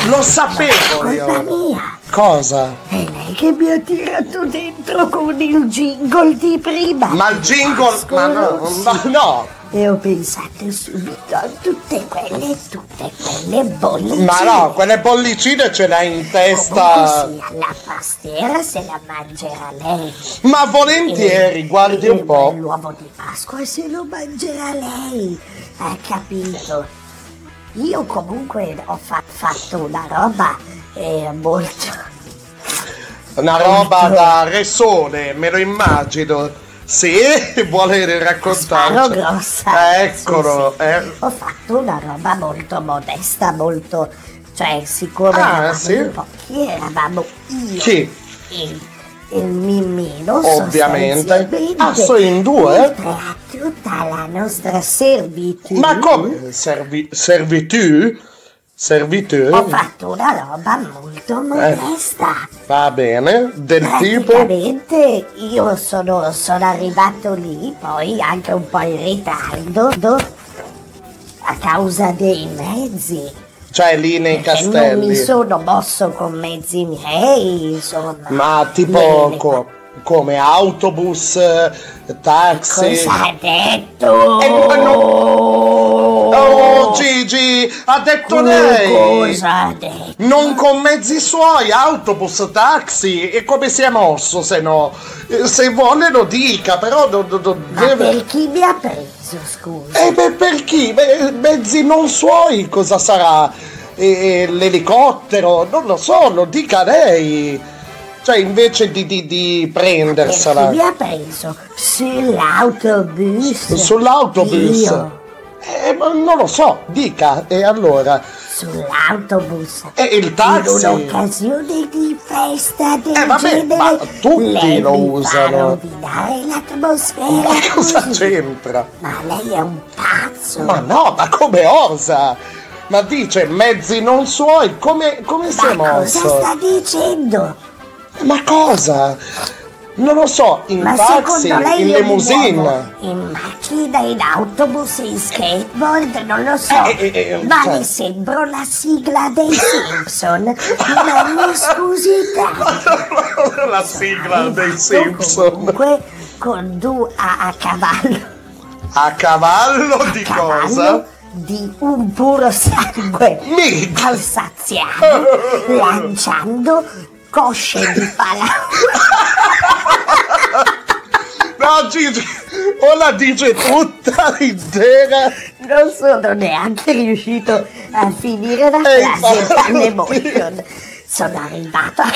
lo sapevo Colpa io. mia. Cosa? È lei che mi ha tirato dentro con il jingle di prima. Ma il jingle. Ma no, ma no. E ho pensato subito a tutte quelle, tutte quelle bollicine. Ma no, quelle bollicine ce l'hai in testa. Comunque sia, la pastiera se la mangerà lei. Ma volentieri, guardi un po'. L'uovo di Pasqua se lo mangerà lei. Ha capito? Io comunque ho fa- fatto una roba eh, molto... Una roba da resone, me lo immagino. Sì, vuole raccontarci. grossa. Eccolo. eh. Ho fatto una roba molto modesta, molto... Cioè, siccome Ah, eravamo sì? pochi, eravamo io Chi? il, il Mimmino Ovviamente. Ah, sono in due? a tutta la nostra servitù Ma come? Servi- servitù? Servitù? ho fatto una roba molto modesta Va bene, del tipo. praticamente io sono, sono arrivato lì poi anche un po' in ritardo do- a causa dei mezzi Cioè lì nei E non mi castelli. sono mosso con mezzi miei insomma Ma tipo co- come autobus, eh, taxi. cosa ha detto Eh, ma Oh Gigi, ha detto lei! cosa ha detto Non con mezzi suoi, autobus, taxi, e come si è mosso se no? Eh, Se vuole lo dica, però do- do- do- ma deve... per chi mi ha preso scusa E beh, per chi? Beh, mezzi non suoi, cosa sarà? E- e l'elicottero? Non lo so, lo dica lei. Cioè, invece di, di, di prendersela mi ha preso sull'autobus sull'autobus. io Eh, ma non lo so, dica. E allora? sull'autobus E il in taxi? un'occasione di festa del Eh, vabbè, genere ma tutti lo usano. rovinare l'atmosfera Ma cosa così. c'entra? ma lei è un pazzo Ma no, ma come osa? Ma dice mezzi non suoi, come, come si è ma cosa mosso? sta dicendo? Ma cosa? Non lo so, in Ma taxi, in limousine. in macchina, in autobus, in skateboard, non lo so. Eh, eh, eh, ma cioè- mi sembra la sigla dei Simpson. ma mi scusi tanto. La sigla dei Simpson. Comunque con due a, a cavallo. A cavallo di cavallo cosa? di un puro sangue alsaziano lanciando cosce di pala. No, Gigi, o la dice tutta intera. Non sono neanche riuscito a finire la frase dall'emotion. Sono arrivato a...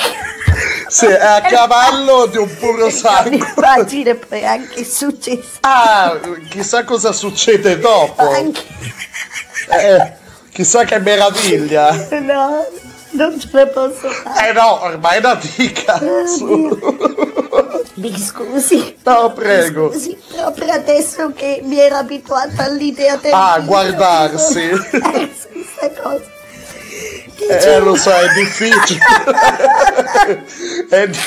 Sì, è a cavallo di un puro sangue. Immagine poi anche successo. Ah, chissà cosa succede dopo. Anche... Eh, chissà che meraviglia. No, Non ce la posso fare. Eh no, ormai da di cazzo. Mi scusi. No, prego. Scusi, proprio adesso che mi ero abituata all'idea del Ah, guardarsi. dico, eh, Questa cosa. Eh, lo so, è difficile. È di-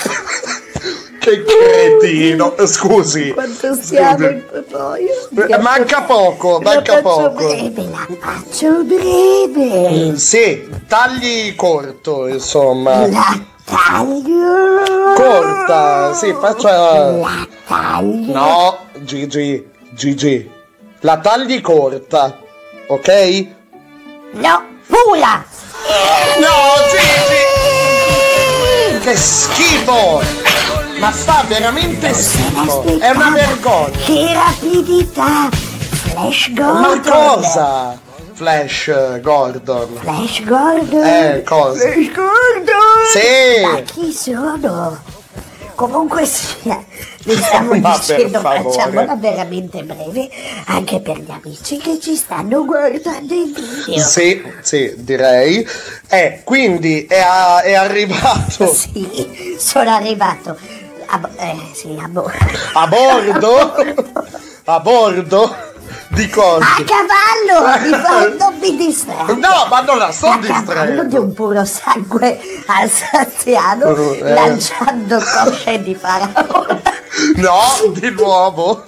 Che cretino. Scusi. Quanto siamo in poi? Eh, Manca poco, manca poco. breve, la faccio breve. Mm, Sì, tagli corto, insomma. La taglio. Corta, sì, faccia. La taglio. No, Gigi, Gigi. La tagli corta, ok? No, pula. No, Gigi! Che schifo! Ma fa veramente schifo! È una vergogna! Che rapidità. Flash Gordon. Ma cosa? Flash eh, Gordon. Flash Gordon. Eh, cosa? Flash Gordon. Sì. Ma chi sono? Comunque sia, vi stavo Ma dicendo, facciamola veramente breve anche per gli amici che ci stanno guardando in video. Sì, sì, direi. Eh, quindi è, a- è arrivato Sì, sono arrivato. A, eh, sì, a bordo. a bordo? A bordo? Di cosa? A cavallo! Mi fa, non mi distrarre. No, ma non la sto A cavallo distraendo. di un puro sangue alsaziano Eh. lanciando cosce di faraone. No, di nuovo.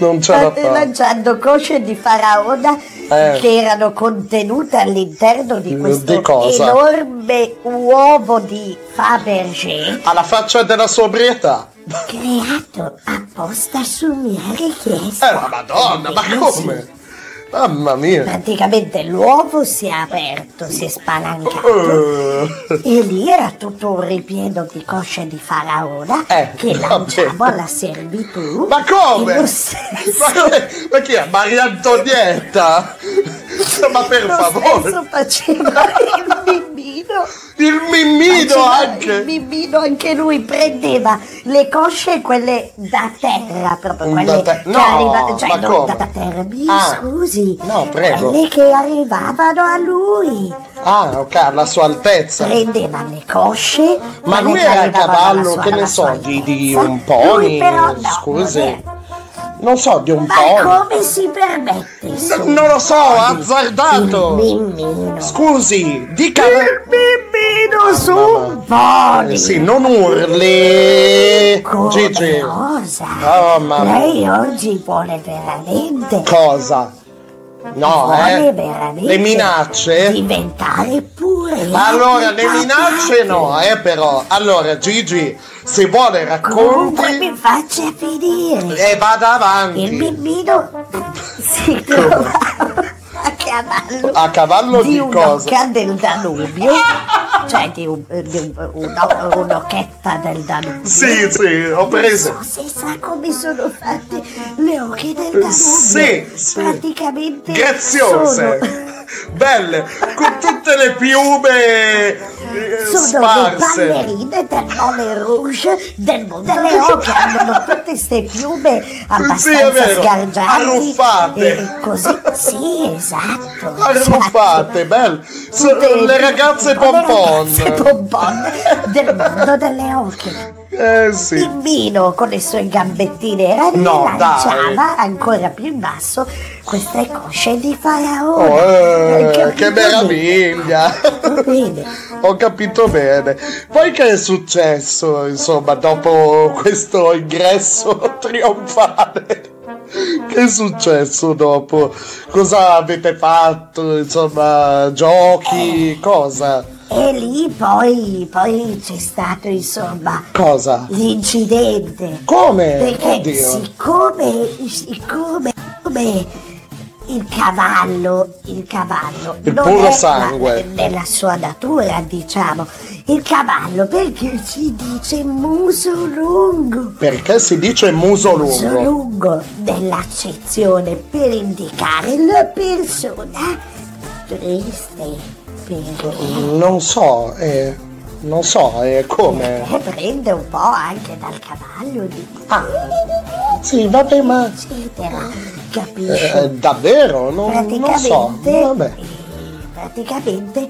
Non ce la State fa. lanciando cosce di faraona Eh. che erano contenute all'interno di questo Di enorme uovo di Fabergé Alla faccia della sobrietà. creato apposta su mia richiesta. Eh, ma madonna, ma come? Mamma mia. Praticamente l'uovo si è aperto, si è spalancato Eh, e lì era tutto un ripieno di cosce di faraona Eh, che vabbè. lanciavo alla servitù. Ma come? Ma, ma chi è? Maria Antonietta? Ma per lo favore. faceva il mimmino. Il mimmino anche. Il mimmino anche lui prendeva le cosce quelle da terra, proprio Da quelle te- che no, arrivavano, cioè non come? da terra, mi Ah, scusi, no, prego. quelle che arrivavano a lui. Ah, ok, alla sua altezza. Prendeva le cosce, Ma lui che era a cavallo, che ne so, di, di un pony? Lui però no, Scusi. Non so, di un Ma pony. come si permette? insomma, Non lo so, azzardato. Scusi, dica. Il mimmino su un pony. Sì, non urli. Come Gigi. cosa? Oh, mamma. Lei oggi vuole veramente Cosa? No, vuole eh. veramente Le minacce? diventare pure Allora, le minacce no, eh, però. Allora, Gigi, se vuole Comunque racconti mi faccia finire. e vada Il avanti. mimmino si trovava a cavallo A cavallo di di cosa? del Danubio, cioè di, un, di un- uno- un'occhetta del Danubio. Sì, sì, ho preso. Non so se sa come sono fatte le ocche del Danubio. Sì, sì. Praticamente Graziose. sono, Belle, con tutte le piume eh, sono le sparse. ballerine del Moulin Rouge del delle ocche, hanno tutte queste piume abbastanza vero, sgargianti. arruffate. E così, sì, esatto. Arruffate, belle. So- le ragazze le ragazze pompon. pompon del mondo delle ocche. Eh sì. Il Mino con le sue gambettine No, lanciava ancora più in basso queste cosce di faraone. Oh, eh, che meraviglia! Ho capito bene. Poi che è successo, insomma, dopo questo ingresso trionfale? Che è successo dopo? Cosa avete fatto? Insomma, giochi, cosa? E lì poi, poi c'è stato insomma Cosa? l'incidente. Come? Perché Oddio. siccome, siccome, siccome il cavallo, il cavallo Il non puro è sangue. la- nella sua natura, diciamo, il cavallo perché si dice muso lungo. Perché si dice muso Muso lungo? lungo nell'accezione per indicare la persona triste. Per Non so, eh, non so, eh, come? e prende un po' anche dal cavallo di Sì, vabbè, ma eccetera, capisci? eh, davvero? Non, non so, vabbè. eh, praticamente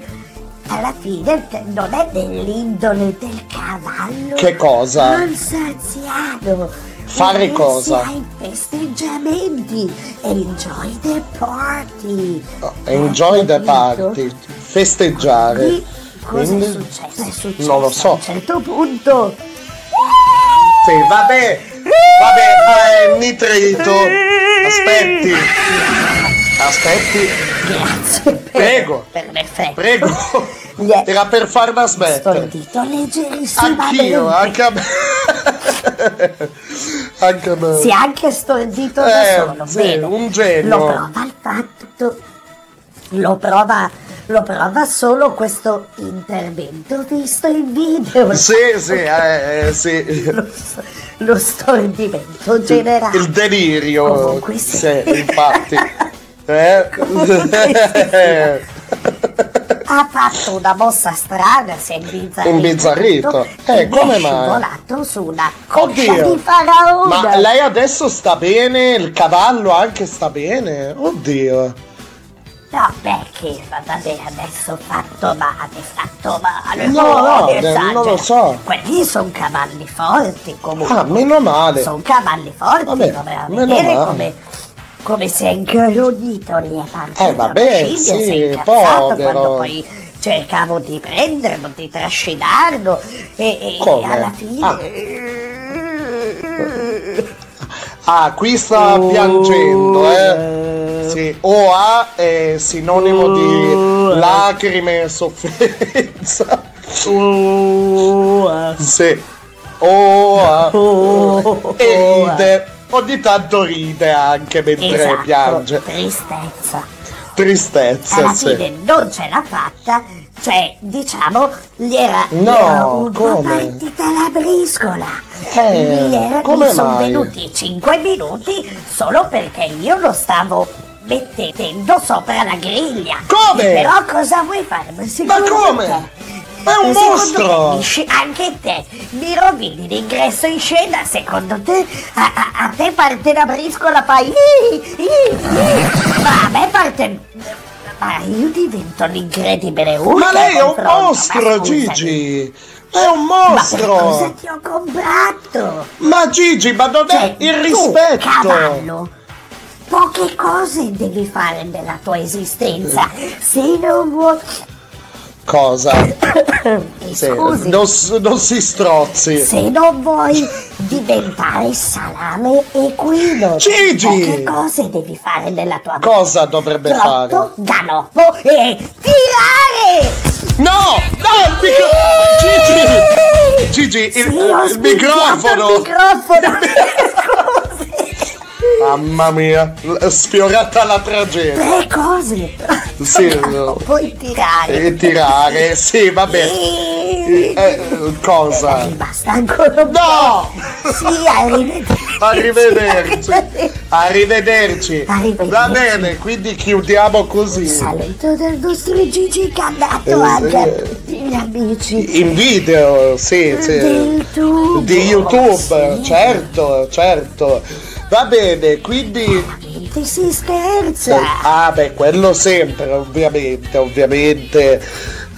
alla fine non è dell'indole del cavallo Che cosa? alsaziano. Fare Unirsi cosa? ai festeggiamenti. Enjoy the party. Enjoy the party, festeggiare. Lì Cosa è Quindi- successo? È successo Non lo so. A un certo punto Sì, vabbè, vabbè, eh, nitrito. Aspetti. Aspetti. Grazie per, Prego. per l'effetto. Prego. È Era per farmi smettere. stordito leggerissimamente. Anch'io, anche a me. anche a me. Si è anche stordito da Eh, solo. sì, Bene. un genio. Lo prova il fatto. Lo prova, lo prova solo questo intervento visto in video. Sì, sì, eh, eh, sì. Lo stordimento generale. Il delirio. Comunque sì. Sì, infatti. Eh? Ha fatto una mossa strana, si è imbizzarrito. Imbizzarrito? Eh, come è mai? scivolato su una coscia Oddio. di faraona. Ma lei adesso sta bene? Il cavallo anche sta bene? Oddio. No, perché vabbè, adesso fatto male, fatto male. No, no, non eh, non lo so. Quelli sono cavalli forti comunque. Ah, meno male. Sono cavalli forti, Vabbè, doveva meno male. come, come si è incarodito lì a parte Eh, vabbè, scimmia, si è sì, povero. quando poi cercavo di prenderlo, di trascinarlo e, e alla fine... Ah. Ah, qui sta piangendo, eh. Sì, OA è sinonimo di lacrime e sofferenza. Sì. OA. E ride. Ogni tanto ride anche mentre Esatto, piange. tristezza. Tristezza, alla sì. fine non ce l'ha fatta, cioè diciamo gli era, No, era un come? partita la briscola. Eh, Gli era- come mi sono venuti 5 minuti solo perché io lo stavo mettendo sopra la griglia. Come? Però cosa vuoi fare? Ma, come? Ma è un ma secondo mostro! sci- anche te mi rovini l'ingresso in scena secondo te a, a- a te parte la briscola fai "Ih, ih, ih". ma a me parte ma io divento l'incredibile Hulk Ma lei è un ma mostro. Gigi! È un ma mostro! cosa ti ho comprato? Ma Gigi, ma non è Cioè, il tu, rispetto! cavallo, poche cose devi fare nella tua esistenza se non vuoi Cosa? Scusi non, non si strozzi. Se non vuoi diventare salame equino, Gigi! poche cose devi fare nella tua vita. Cosa dovrebbe fare? Trotto, galoppo e tirare! No! No, il microfono! Gigi! Gigi, il, Sì, il microfono! Il microfono! Mamma mia, sfiorata la tragedia. Tre cose! Sì, Non puoi tirare! E tirare, sì, vabbè. Eh, cosa? Basta ancora un No! po'! Sì, arrivederci! Arrivederci. Arrivederci. Arrivederci. Va bene, quindi chiudiamo così. Saluto del nostro Gigi che ha dato Eh, anche sì. tutti gli amici In video, sì, sì. di YouTube. Di YouTube, certo, certo. Va bene, quindi. Si scherza! Ah, beh, quello sempre, ovviamente, ovviamente.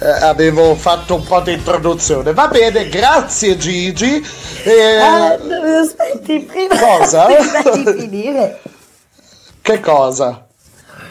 eh, avevo fatto un po' di introduzione. Va bene, grazie Gigi. Eh, Ah, aspetti prima, Cosa? prima di finire. che cosa?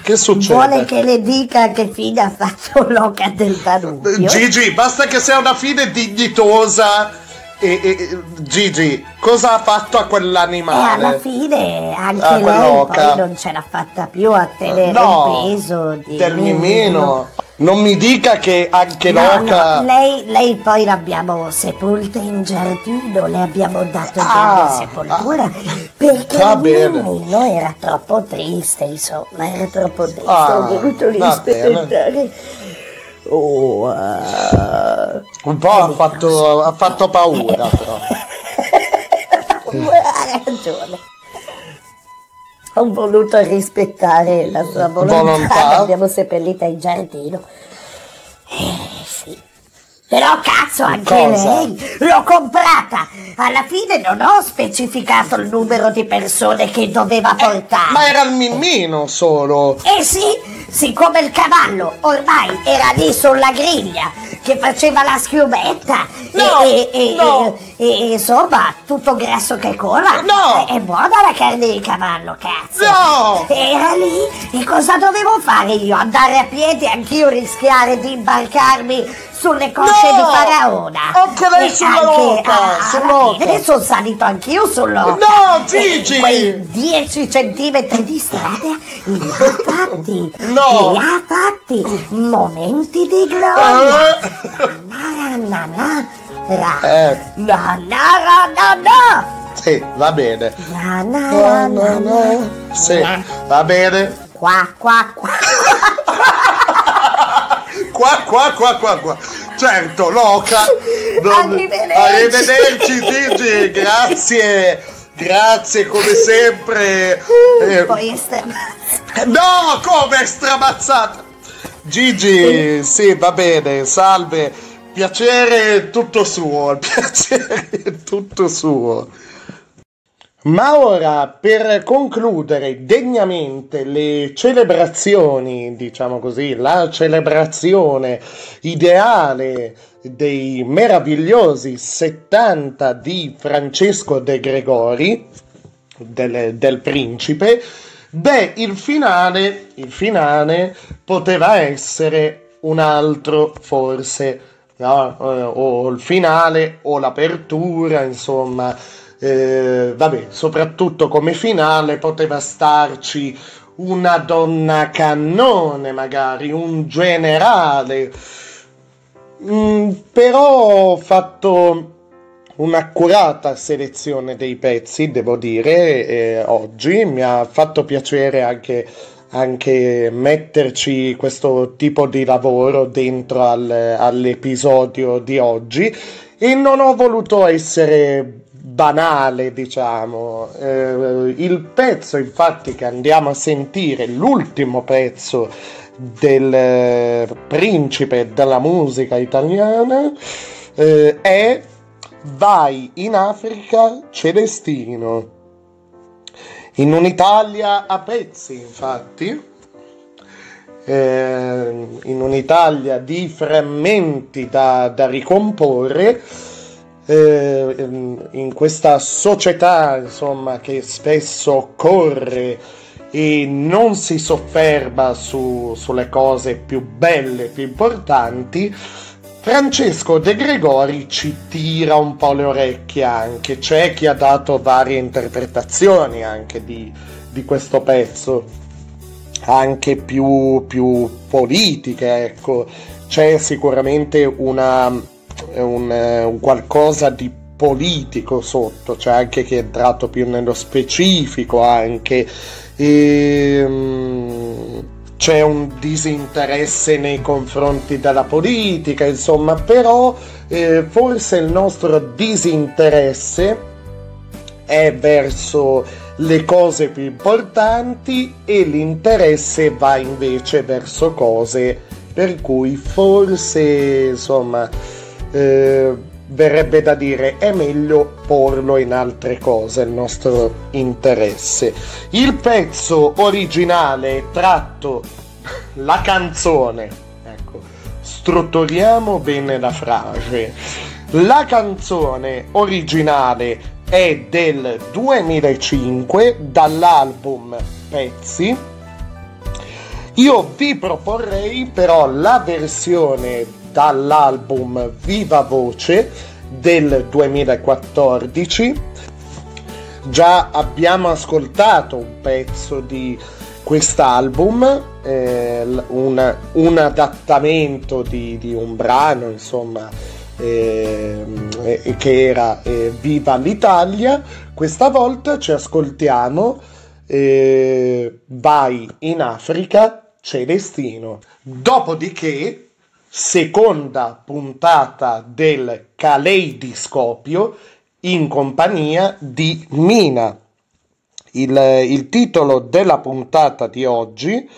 Che succede? Vuole che le dica che fine ha fatto l'oca del Danubio? Gigi, basta che sia una fine dignitosa. E, e- Gigi, cosa ha fatto a E alla quell'animale? fine anche Ah, lei poi non ce l'ha fatta più a tenere No, il peso di Del Mimino. mimino. Non mi dica che anche No, l'oca. no, lei, lei poi l'abbiamo sepolta in giardino, le abbiamo dato Ah, sepoltura perché va il bene. Era troppo triste, insomma, era troppo triste, Ah, ho voluto rispettare. Oh, ah. Un po' ha fatto, ha fatto paura, però. ha ragione. Ho voluto rispettare la sua volontà, Volontà? l'abbiamo seppellita in giardino. Eh. Però cazzo anche Cosa? lei l'ho comprata. Alla fine non ho specificato il numero di persone che doveva portare. Ma era il mimmino solo. Eh sì, siccome il cavallo ormai era lì sulla griglia che faceva la schiumetta No, e, e- e- no. e- e- insomma tutto grasso che cola. No. È, è buona la carne di cavallo, cazzo. No. Era lì e cosa dovevo fare io? Andare a piedi anch'io rischiare di imbarcarmi sulle cosce No. di Faraona. Anche lei E sulla alla sull'oca. fine sono salito anch'io sull'oca. No, Gigi! E Quei 10 centimetri di strada li ha fatti. No. Li ha fatti. Momenti di gloria. Na, na, na, ra. eh, Na, na, ra, na, na. sì, va bene. Na, na, na, na. no. Sì, va bene. Qua, qua, qua. Qua, qua, qua, qua, qua. Certo, loca. Non- Arrivederci. Gigi. Grazie. Grazie come sempre. Eh, Poi. No, come stramazzata. Gigi, sì, va bene, salve. Piacere tutto suo, piacere tutto suo. Ma ora, per concludere degnamente le celebrazioni, diciamo così, la celebrazione ideale dei meravigliosi 70 di Francesco De Gregori, del, del principe, beh, il finale, il finale poteva essere un altro, forse, no? Eh, o il finale o l'apertura, insomma, eh, vabbè, soprattutto come finale poteva starci una donna cannone, magari un generale. Mm, però ho fatto un'accurata selezione dei pezzi, devo dire, eh, oggi. Mi ha fatto piacere anche, anche metterci questo tipo di lavoro dentro al- all'episodio di oggi e non ho voluto essere banale, diciamo. Eh, il pezzo, infatti, che andiamo a sentire, l'ultimo pezzo del eh, principe della musica italiana, eh, è Vai in Africa Celestino. In un'Italia a pezzi, infatti, eh, in un'Italia di frammenti da, da ricomporre, eh, in questa società insomma che spesso corre e non si sofferma su- sulle cose più belle, più importanti, Francesco De Gregori ci tira un po' le orecchie anche, c'è chi ha dato varie interpretazioni anche di, di questo pezzo, anche più, più politiche, ecco, c'è sicuramente una, un, eh, un qualcosa di politico sotto, c'è anche chi è entrato più nello specifico anche. Ehm, c'è un disinteresse nei confronti della politica, insomma, però eh, forse il nostro disinteresse è verso le cose più importanti e l'interesse va invece verso cose per cui forse, insomma, eh, verrebbe da dire è meglio porlo in altre cose il nostro interesse. Il pezzo originale tratto la canzone, ecco, strutturiamo bene la frase. La canzone originale è del 2005 dall'album Pezzi. Io vi proporrei però la versione dall'album Viva Voce del 2014. Già abbiamo ascoltato un pezzo di quest'album, eh, un, un adattamento di, di un brano, insomma, ehm, eh, che era eh, Viva l'Italia. Questa volta ci ascoltiamo eh, Vai in Africa Celestino. Dopodiché, seconda puntata del Caleidoscopio in compagnia di Mina. Il, il titolo della puntata di oggi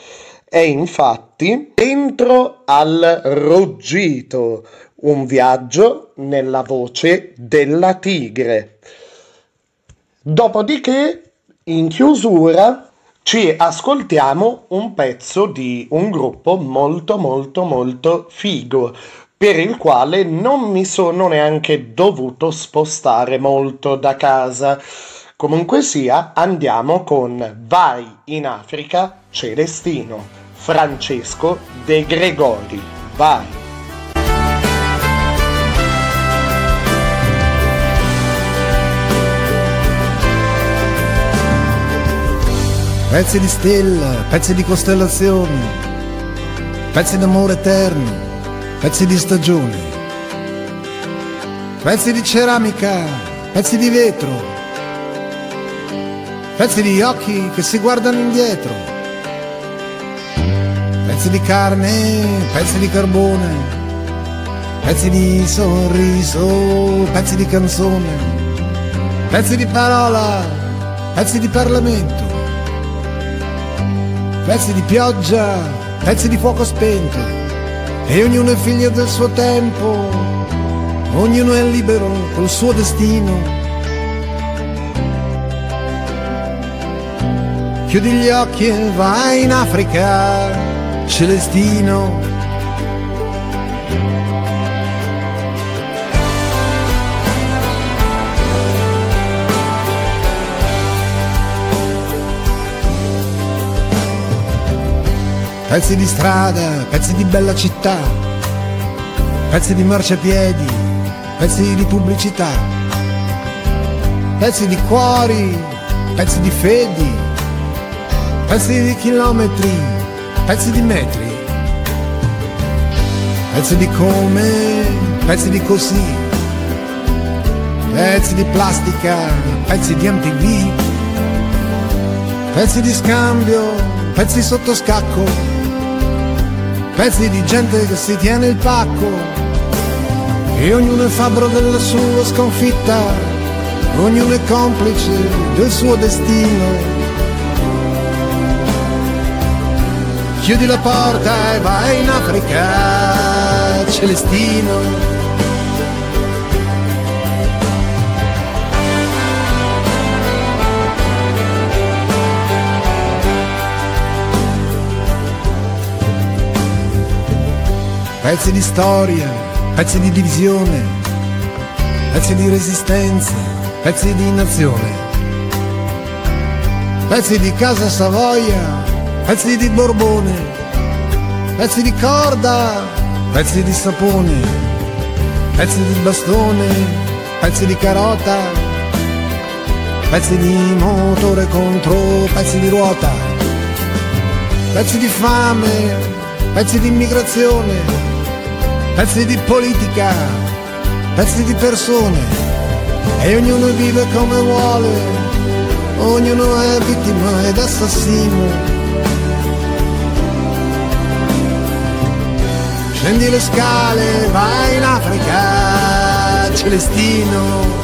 è infatti Dentro al ruggito, un viaggio nella voce della tigre. Dopodiché, in chiusura, ci ascoltiamo un pezzo di un gruppo molto molto molto figo per il quale non mi sono neanche dovuto spostare molto da casa. Comunque sia, andiamo con Vai in Africa Celestino, Francesco De Gregori. Vai. Pezzi di stella, pezzi di costellazioni, pezzi d'amore eterno, pezzi di stagioni, pezzi di ceramica, pezzi di vetro, pezzi di occhi che si guardano indietro, pezzi di carne, pezzi di carbone, pezzi di sorriso, pezzi di canzone, pezzi di parola, pezzi di Parlamento pezzi di pioggia, pezzi di fuoco spento, e ognuno è figlio del suo tempo, ognuno è libero col suo destino. Chiudi gli occhi e vai in Africa, Celestino. Pezzi di strada, pezzi di bella città, pezzi di marciapiedi, pezzi di pubblicità, pezzi di cuori, pezzi di fedi, pezzi di chilometri, pezzi di metri, pezzi di come, pezzi di così, pezzi di plastica, pezzi di MTV, pezzi di scambio, pezzi sotto scacco pezzi di gente che si tiene il pacco e ognuno è fabbro della sua sconfitta, ognuno è complice del suo destino. Chiudi la porta e vai in Africa, Celestino. Pezzi di storia, pezzi di divisione, pezzi di resistenza, pezzi di nazione, pezzi di casa Savoia, pezzi di Borbone, pezzi di corda, pezzi di sapone, pezzi di bastone, pezzi di carota, pezzi di motore contro pezzi di ruota, pezzi di fame, pezzi di immigrazione, pezzi di politica, pezzi di persone e ognuno vive come vuole, ognuno è vittima ed assassino. Scendi le scale, vai in Africa, Celestino.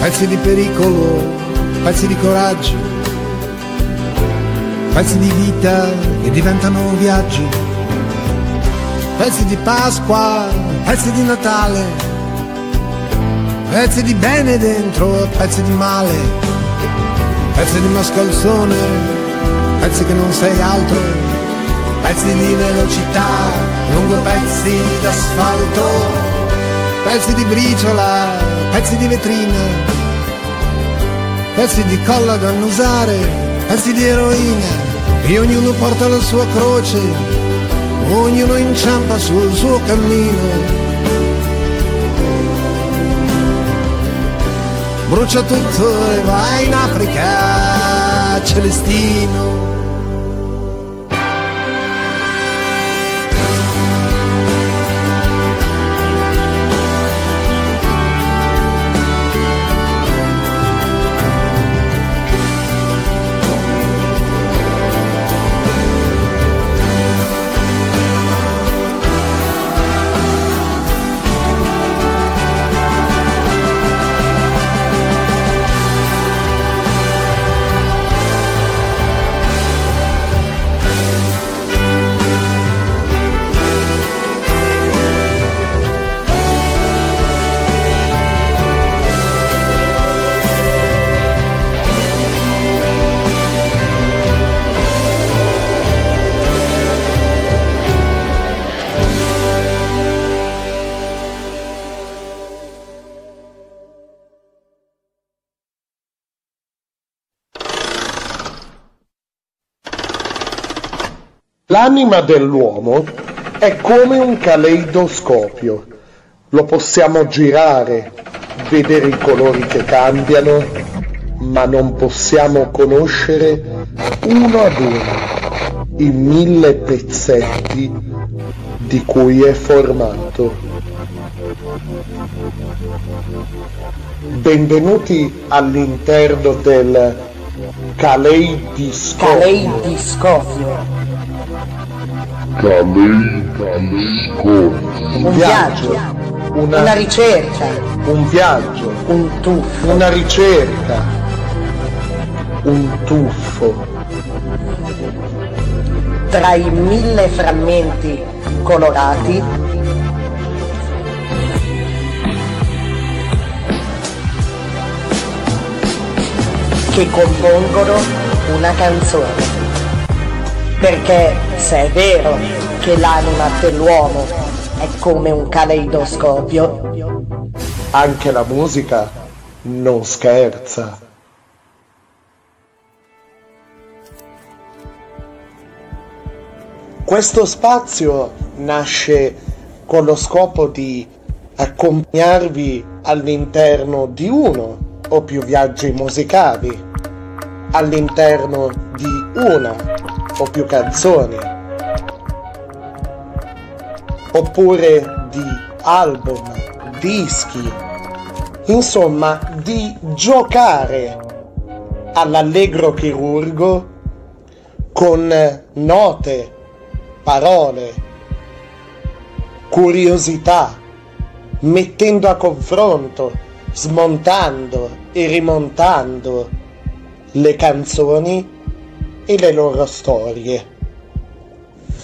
Pezzi di pericolo, pezzi di coraggio, pezzi di vita che diventano viaggi, pezzi di Pasqua, pezzi di Natale, pezzi di bene dentro, pezzi di male, pezzi di mascalzone, pezzi che non sei altro, pezzi di velocità, lungo pezzi d'asfalto, pezzi di briciola, pezzi di vetrina pezzi di colla da annusare, pezzi di eroina, e ognuno porta la sua croce, ognuno inciampa sul suo cammino. Brucia tutto e vai in Africa, Celestino. L'anima dell'uomo è come un caleidoscopio. Lo possiamo girare, vedere i colori che cambiano, ma non possiamo conoscere uno ad uno i mille pezzetti di cui è formato. Benvenuti all'interno del. Caleidiscopio. Caleidoscopio. Un viaggio, una, Una ricerca. un viaggio, Un tuffo. una ricerca, un tuffo. Tra i mille frammenti colorati che compongono una canzone. Perché se è vero che l'anima dell'uomo è come un caleidoscopio, Anche la musica non scherza. Questo spazio nasce con lo scopo di accompagnarvi all'interno di uno o più viaggi musicali, all'interno di una o più canzoni, oppure di album, dischi, insomma di giocare all'allegro chirurgo con note, parole, curiosità, mettendo a confronto, smontando e rimontando le canzoni e le loro storie.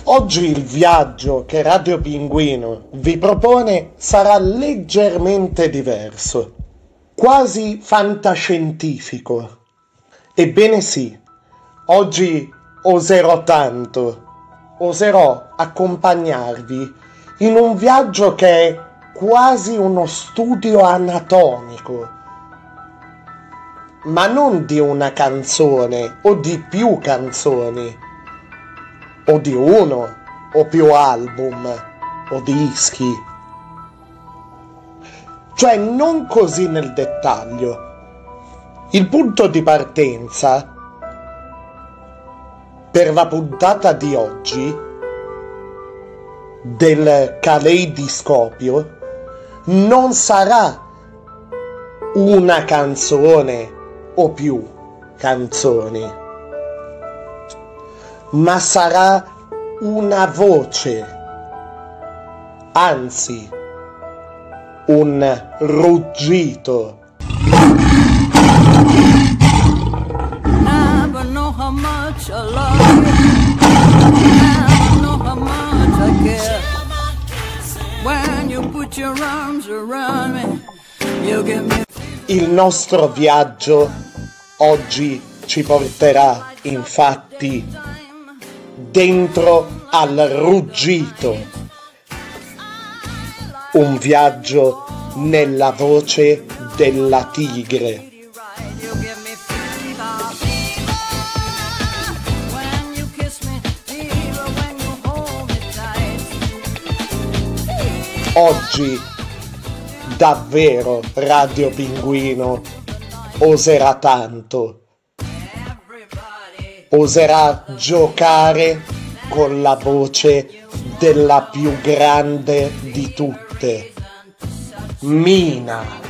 Oggi il viaggio che Radio Pinguino vi propone sarà leggermente diverso, quasi fantascientifico. Ebbene sì, oggi oserò tanto, oserò accompagnarvi in un viaggio che è quasi uno studio anatomico, ma non di una canzone o di più canzoni o di uno o più album o dischi. Cioè non così nel dettaglio. Il punto di partenza per la puntata di oggi del caleidoscopio non sarà una canzone o più canzoni ma sarà una voce, anzi un ruggito. When you put your arms around me, you give me. Il nostro viaggio oggi ci porterà infatti dentro al ruggito. Un viaggio nella voce della tigre. Oggi davvero Radio Pinguino oserà tanto. Oserà giocare con la voce della più grande di tutte, Mina.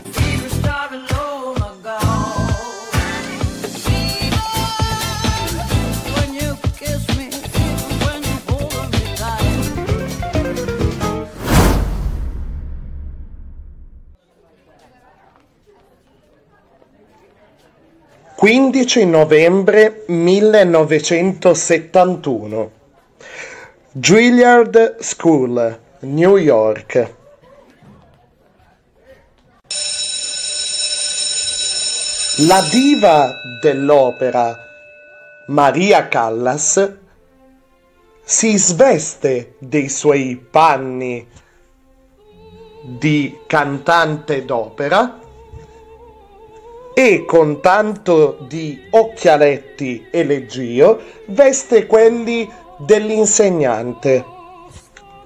15 novembre 1971 Juilliard School, New York. La diva dell'opera Maria Callas si sveste dei suoi panni di cantante d'opera e con tanto di occhialetti e leggio veste quelli dell'insegnante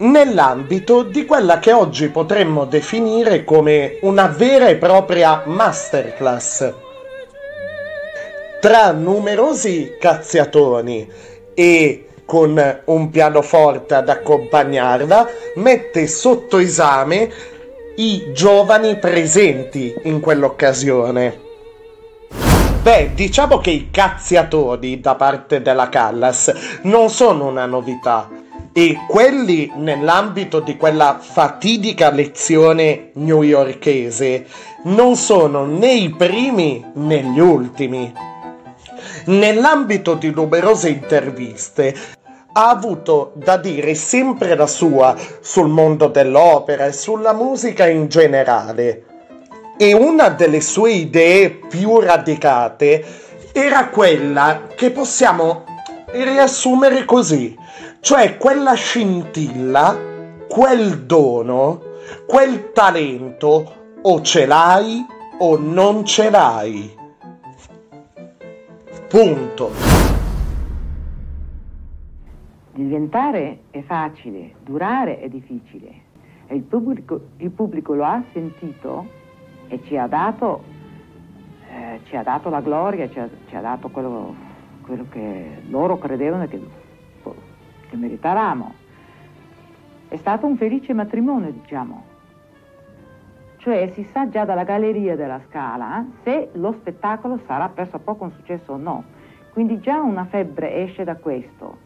nell'ambito di quella che oggi potremmo definire come una vera e propria masterclass. Tra numerosi cazziatoni e con un pianoforte ad accompagnarla, mette sotto esame i giovani presenti in quell'occasione. Beh, diciamo che i cazziatoni da parte della Callas non sono una novità e quelli nell'ambito di quella fatidica lezione newyorkese non sono né i primi né gli ultimi. Nell'ambito di numerose interviste ha avuto da dire sempre la sua sul mondo dell'opera e sulla musica in generale. E una delle sue idee più radicate era quella che possiamo riassumere così, cioè quella scintilla, quel dono, quel talento o ce l'hai o non ce l'hai. Punto. Diventare è facile, durare è difficile. E il pubblico, il pubblico lo ha sentito e ci ha dato, eh, ci ha dato la gloria, ci ha, ci ha dato quello, quello, che loro credevano che, che meritavamo. È stato un felice matrimonio, diciamo. Cioè si sa già dalla galleria della scala eh, se lo spettacolo sarà presso a poco un successo o no. Quindi già una febbre esce da questo.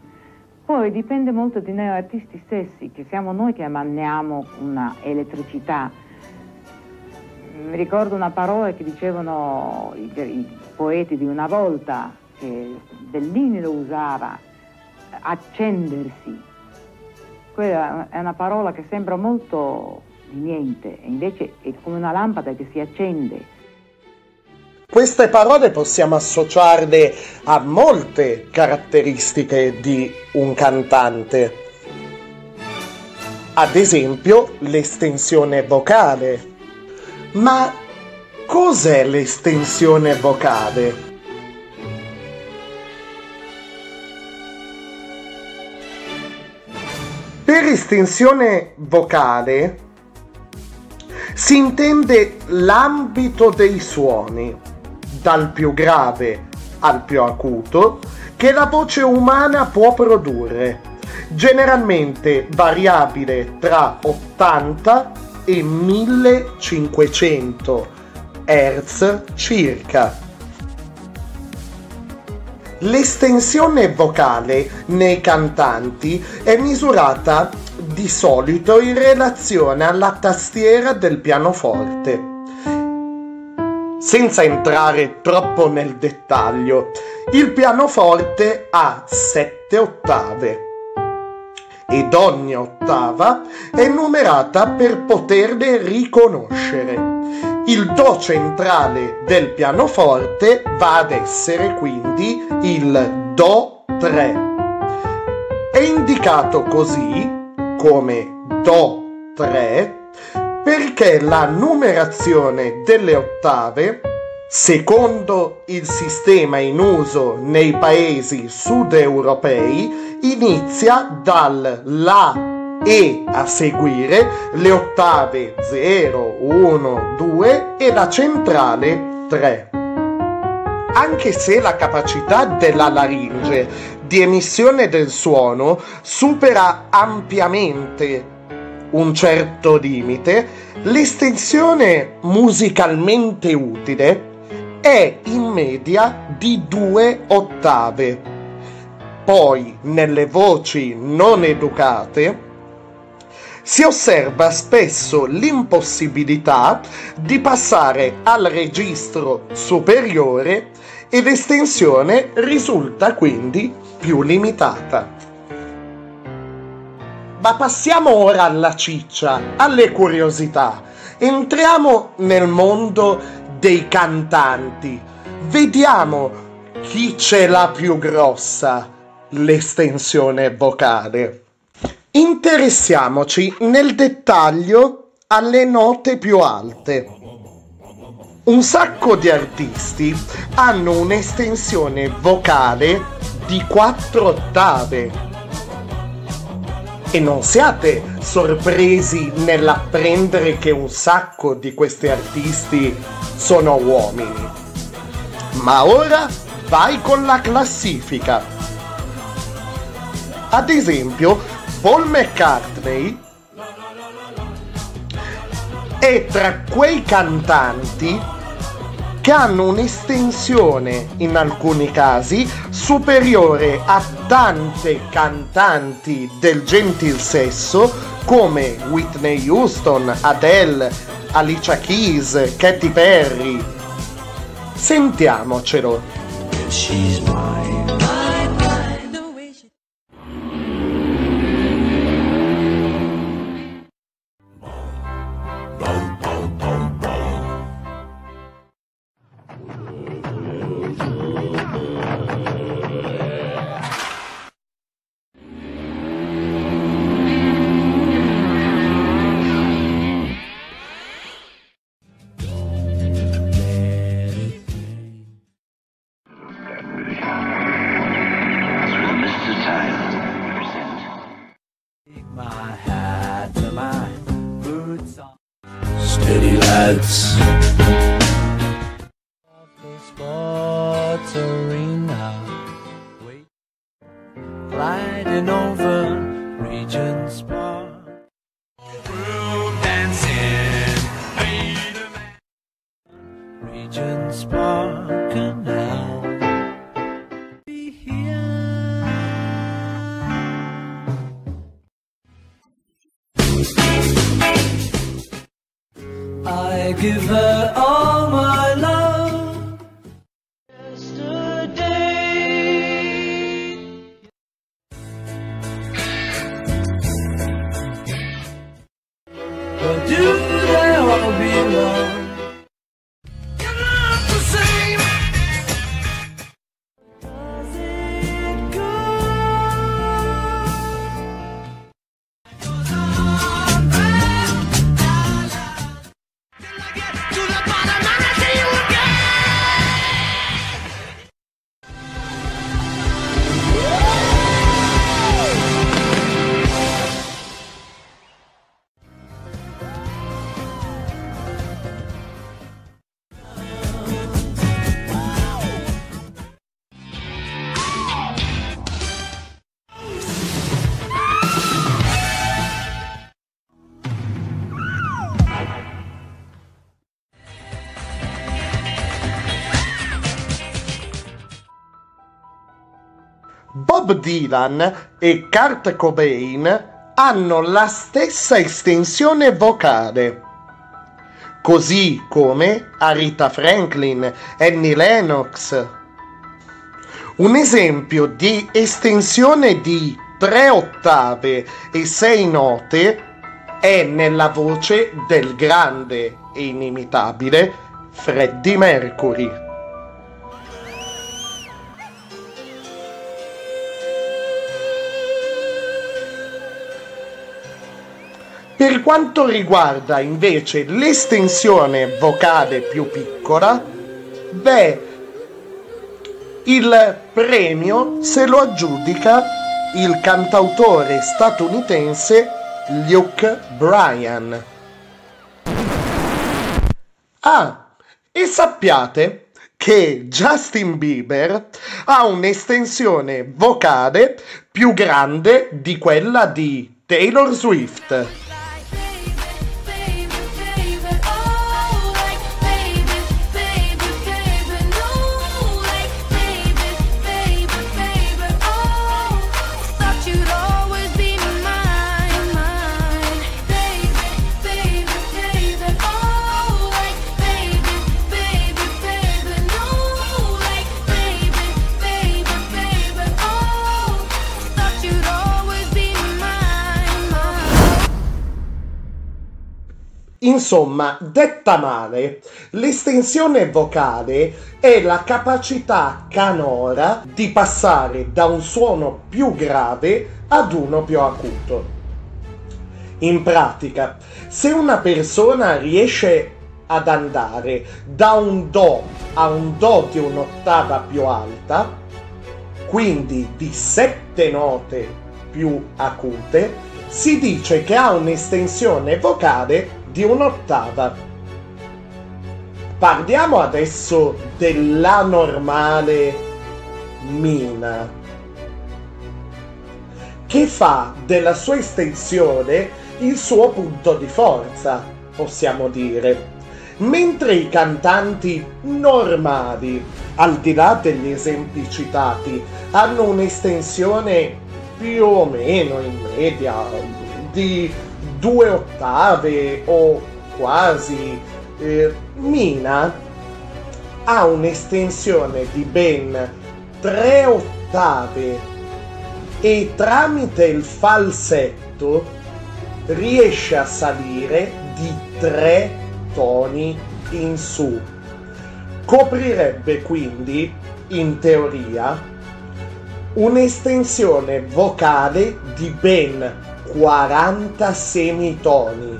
Poi dipende molto dai noi artisti stessi, che siamo noi che emaniamo una elettricità. Mi ricordo una parola che dicevano i, i poeti di una volta, che Bellini lo usava, accendersi. Quella è una parola che sembra molto di niente, e invece è come una lampada che si accende queste parole possiamo associarle a molte caratteristiche di un cantante. Ad esempio l'estensione vocale. Ma cos'è l'estensione vocale? Per estensione vocale si intende l'ambito dei suoni dal più grave al più acuto, che la voce umana può produrre, generalmente variabile tra 80 e 1500 Hz circa. L'estensione vocale nei cantanti è misurata di solito in relazione alla tastiera del pianoforte senza entrare troppo nel dettaglio, il pianoforte ha sette ottave ed ogni ottava è numerata per poterle riconoscere. Il Do centrale del pianoforte va ad essere quindi il Do 3. È indicato così come Do 3 perché la numerazione delle ottave, secondo il sistema in uso nei paesi sud-europei, inizia dal La e a seguire le ottave 0, 1, 2 e la centrale 3. Anche se la capacità della laringe di emissione del suono supera ampiamente un certo limite, l'estensione musicalmente utile è in media di due ottave. Poi, nelle voci non educate, si osserva spesso l'impossibilità di passare al registro superiore e l'estensione risulta quindi più limitata. Ma passiamo ora alla ciccia, alle curiosità. Entriamo nel mondo dei cantanti. Vediamo chi ce l'ha più grossa, l'estensione vocale. Interessiamoci nel dettaglio alle note più alte. Un sacco di artisti hanno un'estensione vocale di 4 ottave E non siate sorpresi nell'apprendere che un sacco di questi artisti sono uomini. Ma ora vai con la classifica. Ad esempio, Paul McCartney è tra quei cantanti che hanno un'estensione in alcuni casi superiore a tante cantanti del gentil sesso come Whitney Houston, Adele, Alicia Keys, Katy Perry. Sentiamocelo. Dylan e Kurt Cobain hanno la stessa estensione vocale, così come Aretha Franklin, Annie Lennox. Un esempio di estensione di tre ottave e sei note è nella voce del grande e inimitabile Freddie Mercury. Per quanto riguarda invece l'estensione vocale più piccola, beh, il premio se lo aggiudica il cantautore statunitense Luke Bryan. Ah, e sappiate che Justin Bieber ha un'estensione vocale più grande di quella di Taylor Swift. Insomma, detta male, l'estensione vocale è la capacità canora di passare da un suono più grave ad uno più acuto. In pratica, se una persona riesce ad andare da un Do a un Do di un'ottava più alta, quindi di sette note più acute, si dice che ha un'estensione vocale di un'ottava. Parliamo adesso della normale Mina, che fa della sua estensione il suo punto di forza, possiamo dire. Mentre i cantanti normali, al di là degli esempi citati, hanno un'estensione più o meno in media di due ottave o quasi, eh, Mina ha un'estensione di ben tre ottave e tramite il falsetto riesce a salire di tre toni in su. Coprirebbe quindi, in teoria, un'estensione vocale di ben 40 semitoni,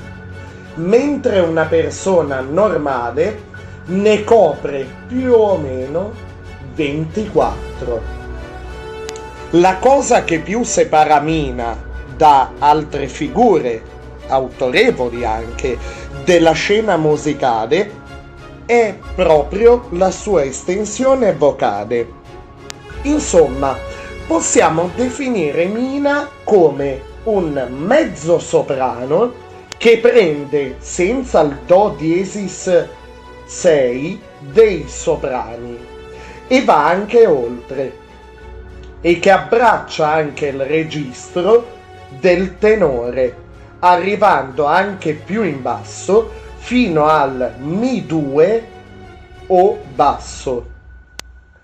mentre una persona normale ne copre più o meno 24. La cosa che più separa Mina da altre figure, autorevoli anche, della scena musicale è proprio la sua estensione vocale. Insomma, possiamo definire Mina come un mezzo soprano che prende senza il Do diesis 6 dei soprani e va anche oltre e che abbraccia anche il registro del tenore, arrivando anche più in basso fino al Mi2 o basso.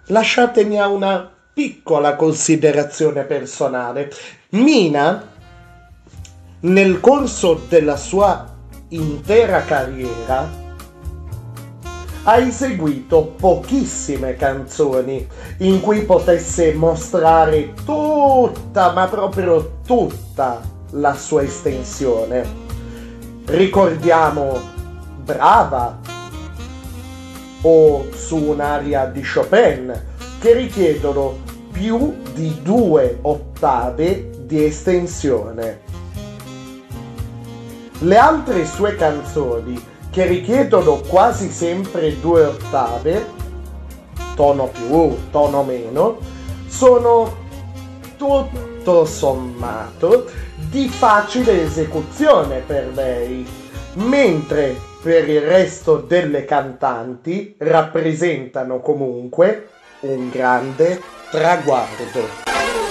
Lasciatemi a una piccola considerazione personale. Mina, nel corso della sua intera carriera, ha eseguito pochissime canzoni in cui potesse mostrare tutta, ma proprio tutta la sua estensione. Ricordiamo Brava o su un'aria di Chopin che richiedono più di due ottave di estensione. Le altre sue canzoni che richiedono quasi sempre due ottave, tono più, tono meno, sono tutto sommato di facile esecuzione per lei, mentre per il resto delle cantanti rappresentano comunque un grande traguardo.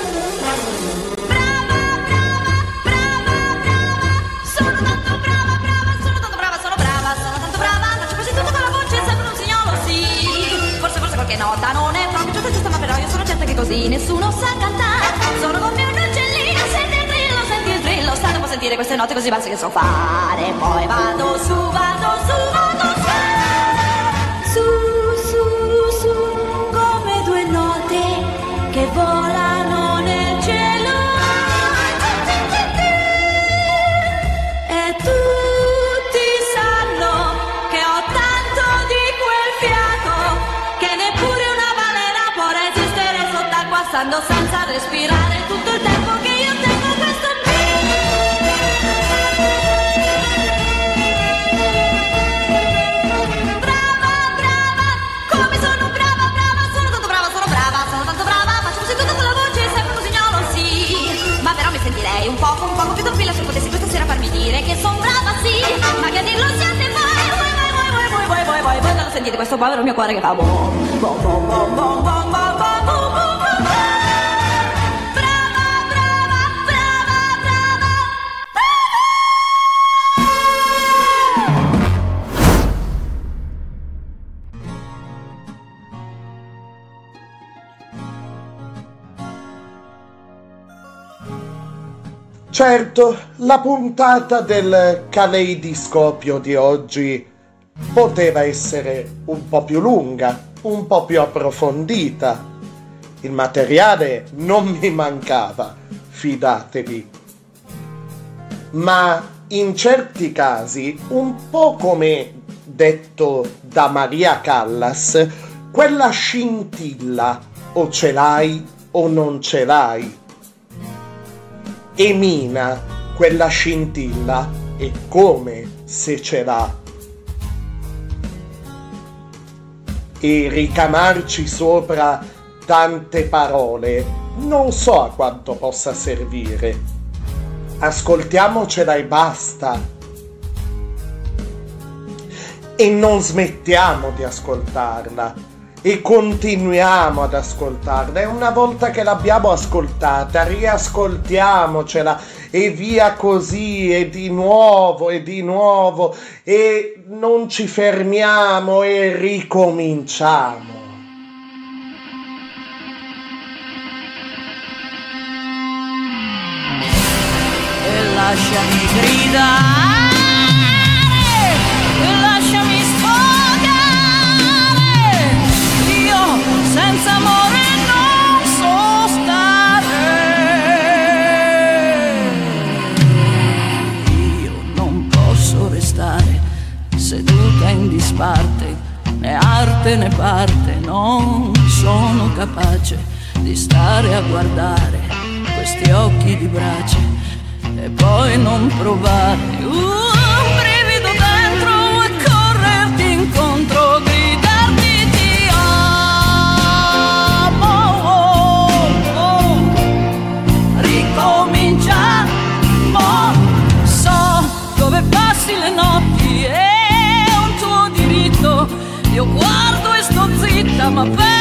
Nessuno sa cantare. Sono come un uccellino senti il trillo senti il trillo. Sta dopo sentire queste note così basse che so fare. Poi vado su vado sentite questo povero mio cuore che fa bom, bom, bom, bom, bom, bom, bom, bom, bom, Certo, la puntata del caleidoscopio di oggi poteva essere un po' più lunga, un po' più approfondita. Il materiale non mi mancava, fidatevi. Ma in certi casi, un po' come detto da Maria Callas, quella scintilla o ce l'hai o non ce l'hai. E Mina quella scintilla e come se ce l'ha. E ricamarci sopra tante parole non so a quanto possa servire. Ascoltiamocela e basta. E non smettiamo di ascoltarla e continuiamo ad ascoltarla. E una volta che l'abbiamo ascoltata riascoltiamocela. E via così e di nuovo e di nuovo. E non ci fermiamo e ricominciamo. e lasciami gridare, senza amore non so stare, io non posso restare seduta in disparte, né arte né parte, non sono capace di stare a guardare questi occhi di brace e poi non provare. Un sto zitta,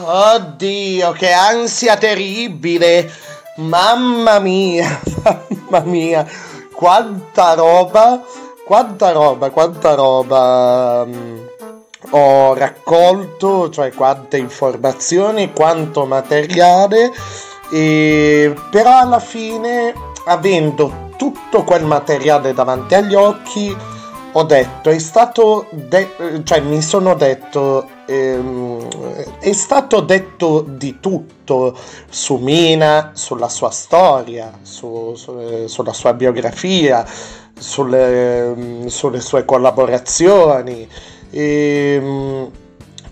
Oddio, che ansia terribile. Mamma mia, mamma mia, quanta roba, quanta roba, quanta roba mm, ho raccolto, cioè quante informazioni, quanto materiale. E, però alla fine, avendo tutto quel materiale davanti agli occhi, ho detto, è stato, de- cioè mi sono detto, ehm, è stato detto di tutto su Mina, sulla sua storia, su- su- sulla sua biografia, sulle, sulle sue collaborazioni. Ehm,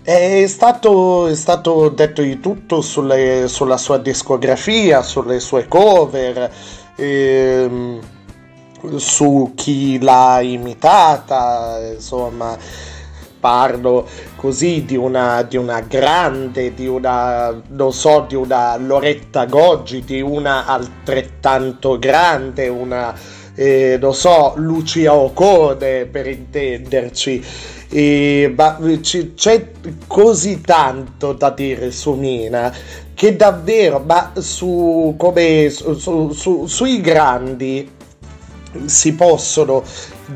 è stato, è stato detto di tutto sulle- sulla sua discografia, sulle sue cover, ehm, su chi l'ha imitata, insomma, parlo così di una, di una grande, di una, non so, di una Loretta Goggi, di una altrettanto grande, una, eh, non so, Lucia Ocone per intenderci. E, ma c- c'è così tanto da dire su Mina che davvero, ma su, come, su- su- su- sui grandi si possono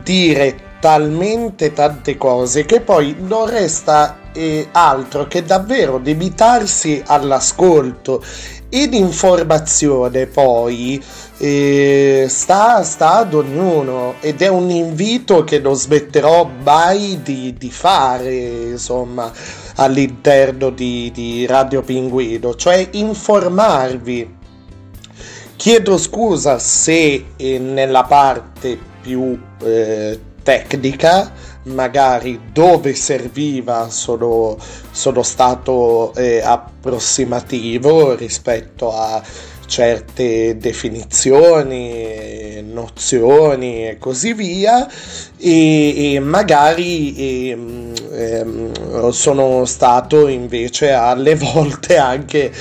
dire talmente tante cose che poi non resta eh, altro che davvero limitarsi all'ascolto. Ed informazione poi eh, sta, sta ad ognuno ed è un invito che non smetterò mai di, di fare insomma all'interno di, di Radio Pinguino cioè informarvi Chiedo scusa se eh, nella parte più eh, tecnica, magari dove serviva, sono, sono stato eh, approssimativo rispetto a certe definizioni, nozioni e così via. E, e magari ehm, ehm, sono stato invece alle volte anche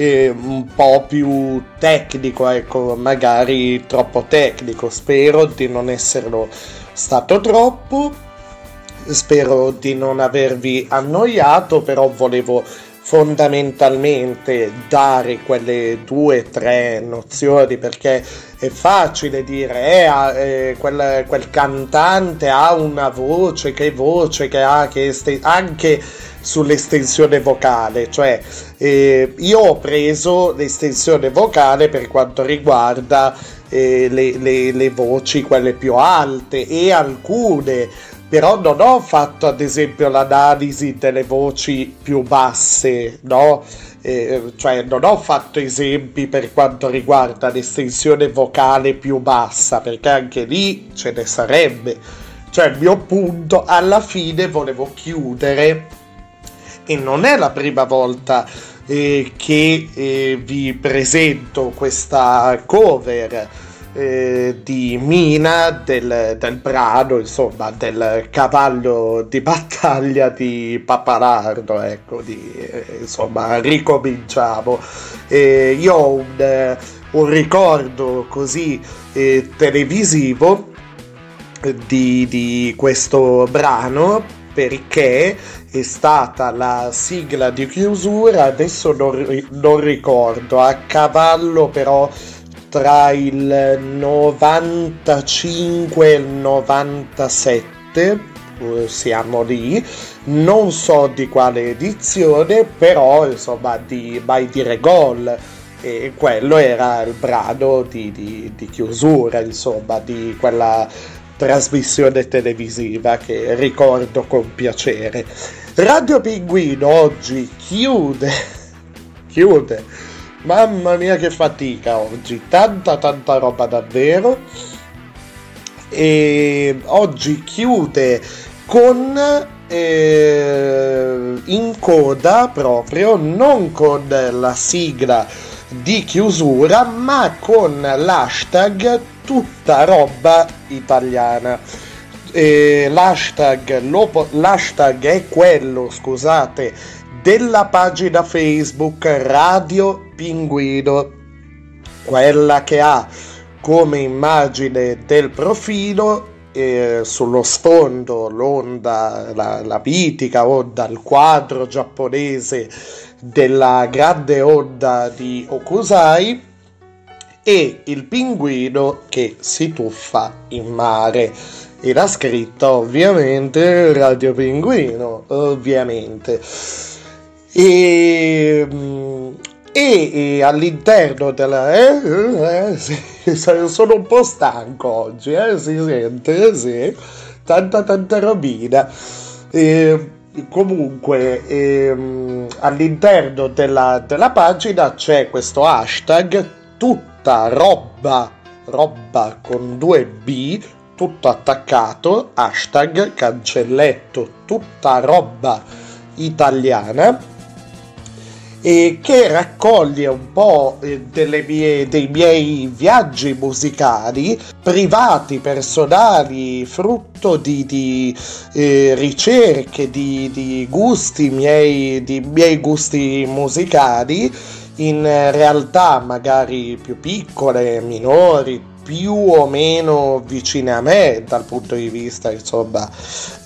eh, un po' più tecnico, ecco, magari troppo tecnico. Spero di non esserlo stato troppo. Spero di non avervi annoiato, però volevo fondamentalmente dare quelle due o tre nozioni perché è facile dire eh, eh, quel, quel, cantante ha una voce che voce che ha che este- anche sull'estensione vocale cioè eh, io ho preso l'estensione vocale per quanto riguarda eh, le, le, le voci quelle più alte e alcune però non ho fatto ad esempio l'analisi delle voci più basse, no? Eh, cioè non ho fatto esempi per quanto riguarda l'estensione vocale più bassa, perché anche lì ce ne sarebbe. Cioè il mio punto alla fine volevo chiudere e non è la prima volta eh, che eh, vi presento questa cover eh, di Mina del, del, brano, insomma, del cavallo di battaglia di Papalardo, ecco, di, eh, insomma, ricominciamo. Eh, io ho un, un ricordo così eh, televisivo di, di questo brano perché è stata la sigla di chiusura, adesso non, non ricordo, a cavallo però tra il 95 e il 97 siamo lì. Non so di quale edizione però insomma di mai dire gol. E quello era il brano di, di, di chiusura insomma di quella trasmissione televisiva che ricordo con piacere. Radio Pinguino oggi chiude chiude Mamma mia che fatica oggi, tanta tanta roba davvero. E oggi chiude con eh, in coda proprio, non con la sigla di chiusura, ma con l'hashtag tutta roba italiana. E l'hashtag, lo, l'hashtag è quello, scusate, della pagina Facebook Radio Pinguino, quella che ha come immagine del profilo eh, sullo sfondo l'onda, la, la mitica onda, il quadro giapponese della grande onda di Okusai e il pinguino che si tuffa in mare. E la scritta ovviamente Radio Pinguino, ovviamente. E e, e all'interno della... Eh, eh, eh, sì, sono un po' stanco oggi, eh, si sente, sì, tanta tanta robina. E, comunque ehm, all'interno della, della pagina c'è questo hashtag tutta roba roba con due B tutto attaccato hashtag cancelletto tutta roba italiana e che raccoglie un po' eh, mie, dei miei viaggi musicali privati, personali, frutto di, di eh, ricerche, di, di, gusti miei, di miei gusti musicali in realtà magari più piccole, minori, più o meno vicine a me dal punto di vista insomma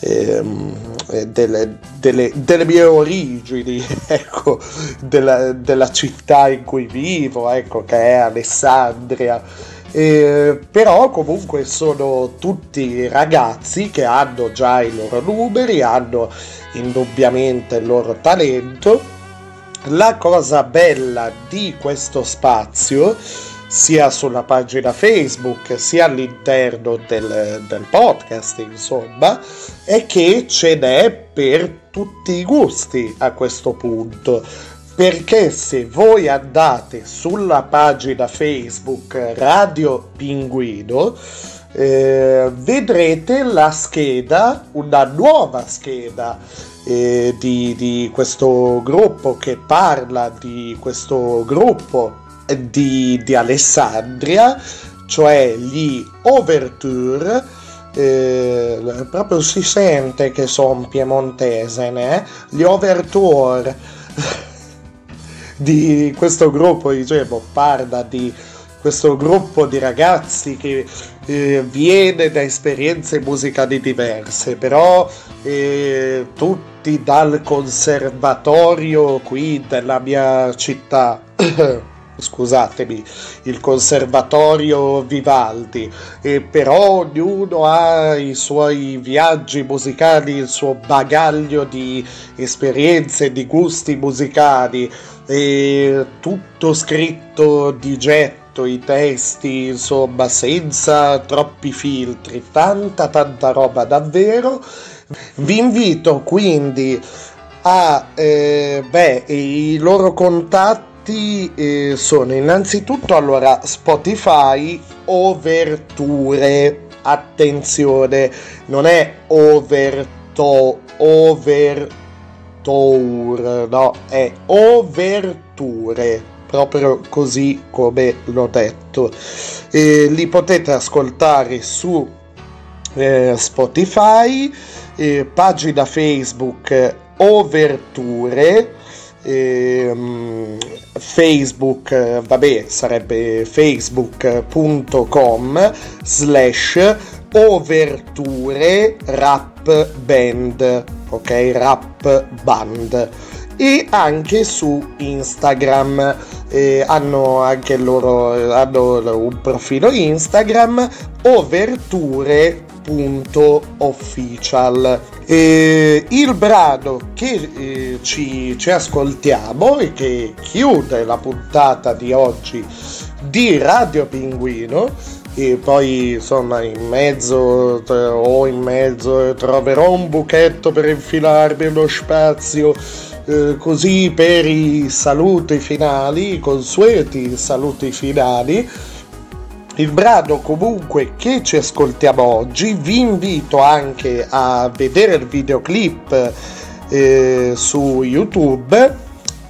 ehm, eh, delle, delle, delle, mie origini ecco della, della, città in cui vivo ecco che è Alessandria. Eh, però comunque sono tutti ragazzi che hanno già i loro numeri hanno indubbiamente il loro talento. La cosa bella di questo spazio sia sulla pagina Facebook sia all'interno del, del podcast, insomma, è che ce n'è per tutti i gusti a questo punto. Perché se voi andate sulla pagina Facebook Radio Pinguino, eh, vedrete la scheda, una nuova scheda eh, di, di questo gruppo che parla di questo gruppo di, di Alessandria, cioè gli Overture. Eh, proprio si sente che sono piemontese, né? gli Overture di questo gruppo, dicevo, parla di questo gruppo di ragazzi che eh, viene da esperienze musicali diverse, però eh, tutti dal conservatorio qui della mia città. scusatemi, il conservatorio Vivaldi, e però ognuno ha i suoi viaggi musicali, il suo bagaglio di esperienze, di gusti musicali, e tutto scritto di getto, i testi, insomma, senza troppi filtri, tanta tanta roba davvero. Vi invito quindi a eh, beh, i loro contatti contatti eh, sono innanzitutto allora Spotify Overture. Attenzione, non è overto, overtour, no, è overture proprio così come l'ho detto. Eh, li potete ascoltare su eh, Spotify, eh, pagina Facebook Overture ehm, Facebook, vabbè, sarebbe facebook.com slash overture rap band, ok? Rap band. E anche su Instagram eh, hanno anche loro hanno un profilo Instagram overture.official eh, il brano che eh, ci, ci, ascoltiamo e che chiude la puntata di oggi di Radio Pinguino e poi insomma in mezzo o in mezzo troverò un buchetto per infilarmi lo spazio eh, così per i saluti finali i consueti saluti finali il brano comunque che ci ascoltiamo oggi, vi invito anche a vedere il videoclip eh, su YouTube,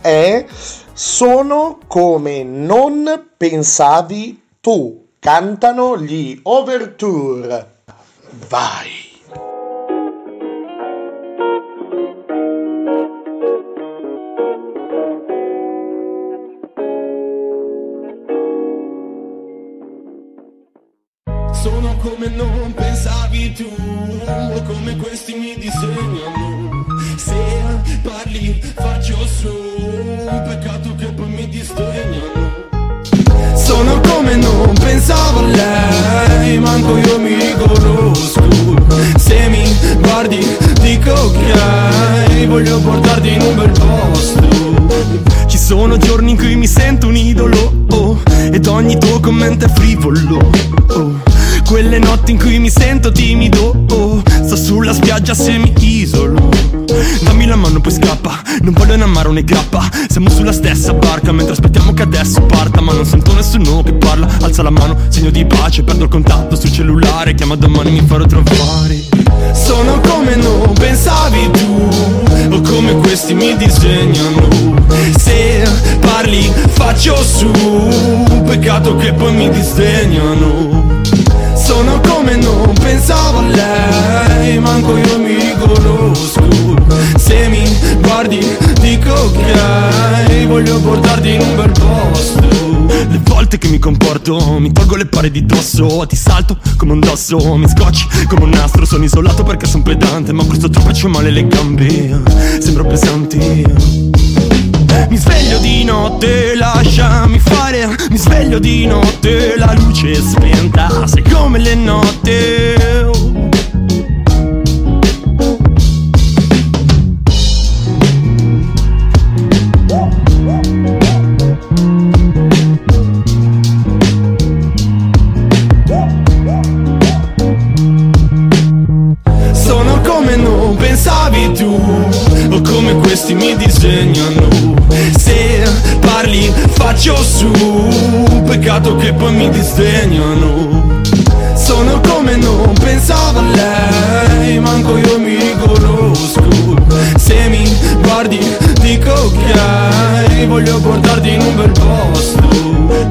è Sono come non pensavi tu. Cantano gli Overture. Vai! Tu, come questi mi disegnano. Se parli faccio su, peccato che poi mi disegnano. Sono come non pensavo a lei, manco io mi riconosco. Se mi guardi dico ok, voglio portarti in un bel posto. Ci Sono giorni in cui mi sento un idolo oh, Ed ogni tuo commento è frivolo oh. Quelle notti in cui mi sento timido. Oh, Sto sulla spiaggia se mi isolo. Dammi la mano poi scappa. Non voglio né amaro né grappa. Siamo sulla stessa barca Mentre aspettiamo che adesso parta. Ma non sento nessuno che parla. Alza la mano, segno di pace. Perdo il contatto sul cellulare. Chiama domani mi farò trovare. Sono come non pensavi tu. O come questi mi disegnano. Se parli faccio su. Peccato che poi mi disdegnano sono come non pensavo a lei Manco io mi riconosco Se mi guardi dico ok Voglio portarti in un bel posto. Le volte che mi comporto Mi tolgo le pare di dosso Ti salto come un dosso Mi scocci come un nastro Sono isolato perché sono pedante Ma questo troppo c'ho male le gambe Sembro pesante. Mi sveglio di notte, lasciami fare Mi sveglio di notte, la luce è spenta Sei come le notte questi mi disegnano. Se parli faccio su. Peccato che poi mi disdegnano Sono come non pensavo a lei Manco io mi riconosco. Se mi guardi dico ok Voglio portarti in un bel posto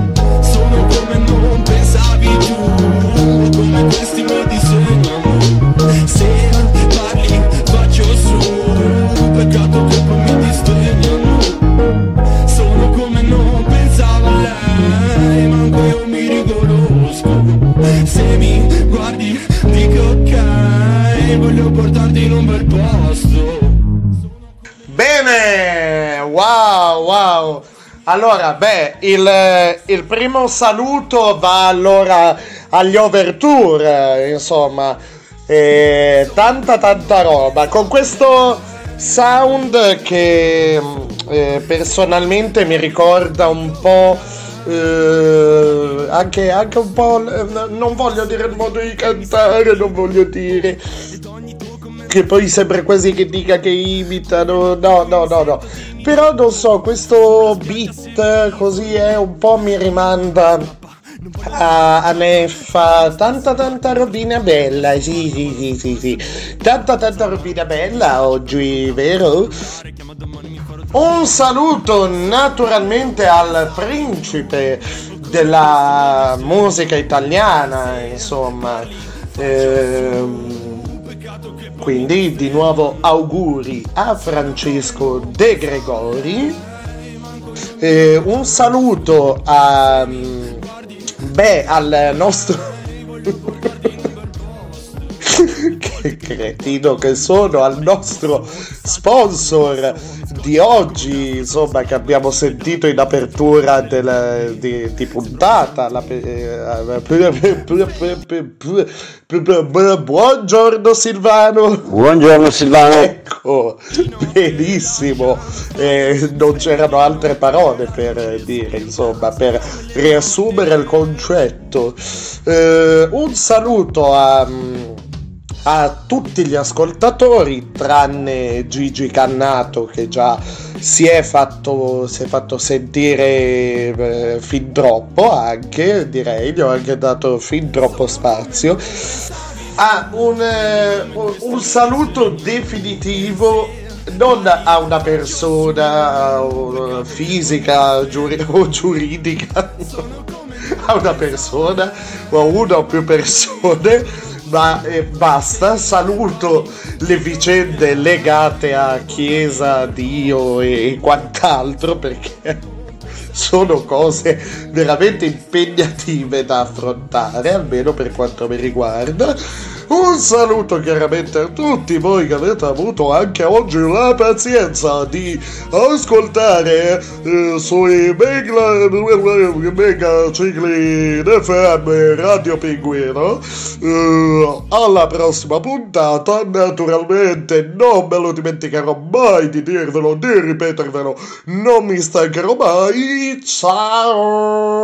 Allora, beh, il, il primo saluto va allora agli overture, insomma, e tanta tanta roba. Con questo sound che eh, personalmente mi ricorda un po'... eh, anche, anche un po'... eh, non voglio dire il modo di cantare, non voglio dire che poi sembra quasi che dica che imitano. No, no, no, no. Però non so, questo beat così è un po' mi rimanda a, a Neffa. Tanta tanta robina bella. Sì, sì, sì, sì, sì. Tanta tanta robina bella oggi, vero? Un saluto naturalmente al principe della musica italiana, insomma. Ehm, quindi di nuovo auguri a Francesco De Gregori. Eh, un saluto a, beh, al nostro che cretino che sono al nostro sponsor di oggi insomma che abbiamo sentito in apertura del- di, di puntata la buongiorno Silvano. Buongiorno Silvano. ecco benissimo. Eh, non c'erano altre parole per dire insomma per riassumere il concetto. Eh, un saluto a a tutti gli ascoltatori tranne Gigi Cannato che già si è fatto, si è fatto sentire eh, fin troppo anche direi gli ho anche dato fin troppo spazio. Ah, un, eh, un- saluto definitivo non a una persona eh, fisica giuri- o giuridica a una persona o a una o più persone ma eh, basta. Saluto le vicende legate a chiesa dio e, e quant'altro perché sono cose veramente impegnative da affrontare almeno per quanto mi riguarda Un saluto chiaramente a tutti voi che avete avuto anche oggi la pazienza di ascoltare eh, sui mega, mega cicli FM Radio Pinguino. Eh, alla prossima puntata, naturalmente non me lo dimenticherò mai di dirvelo, di ripetervelo, non mi stancherò mai. Ciao!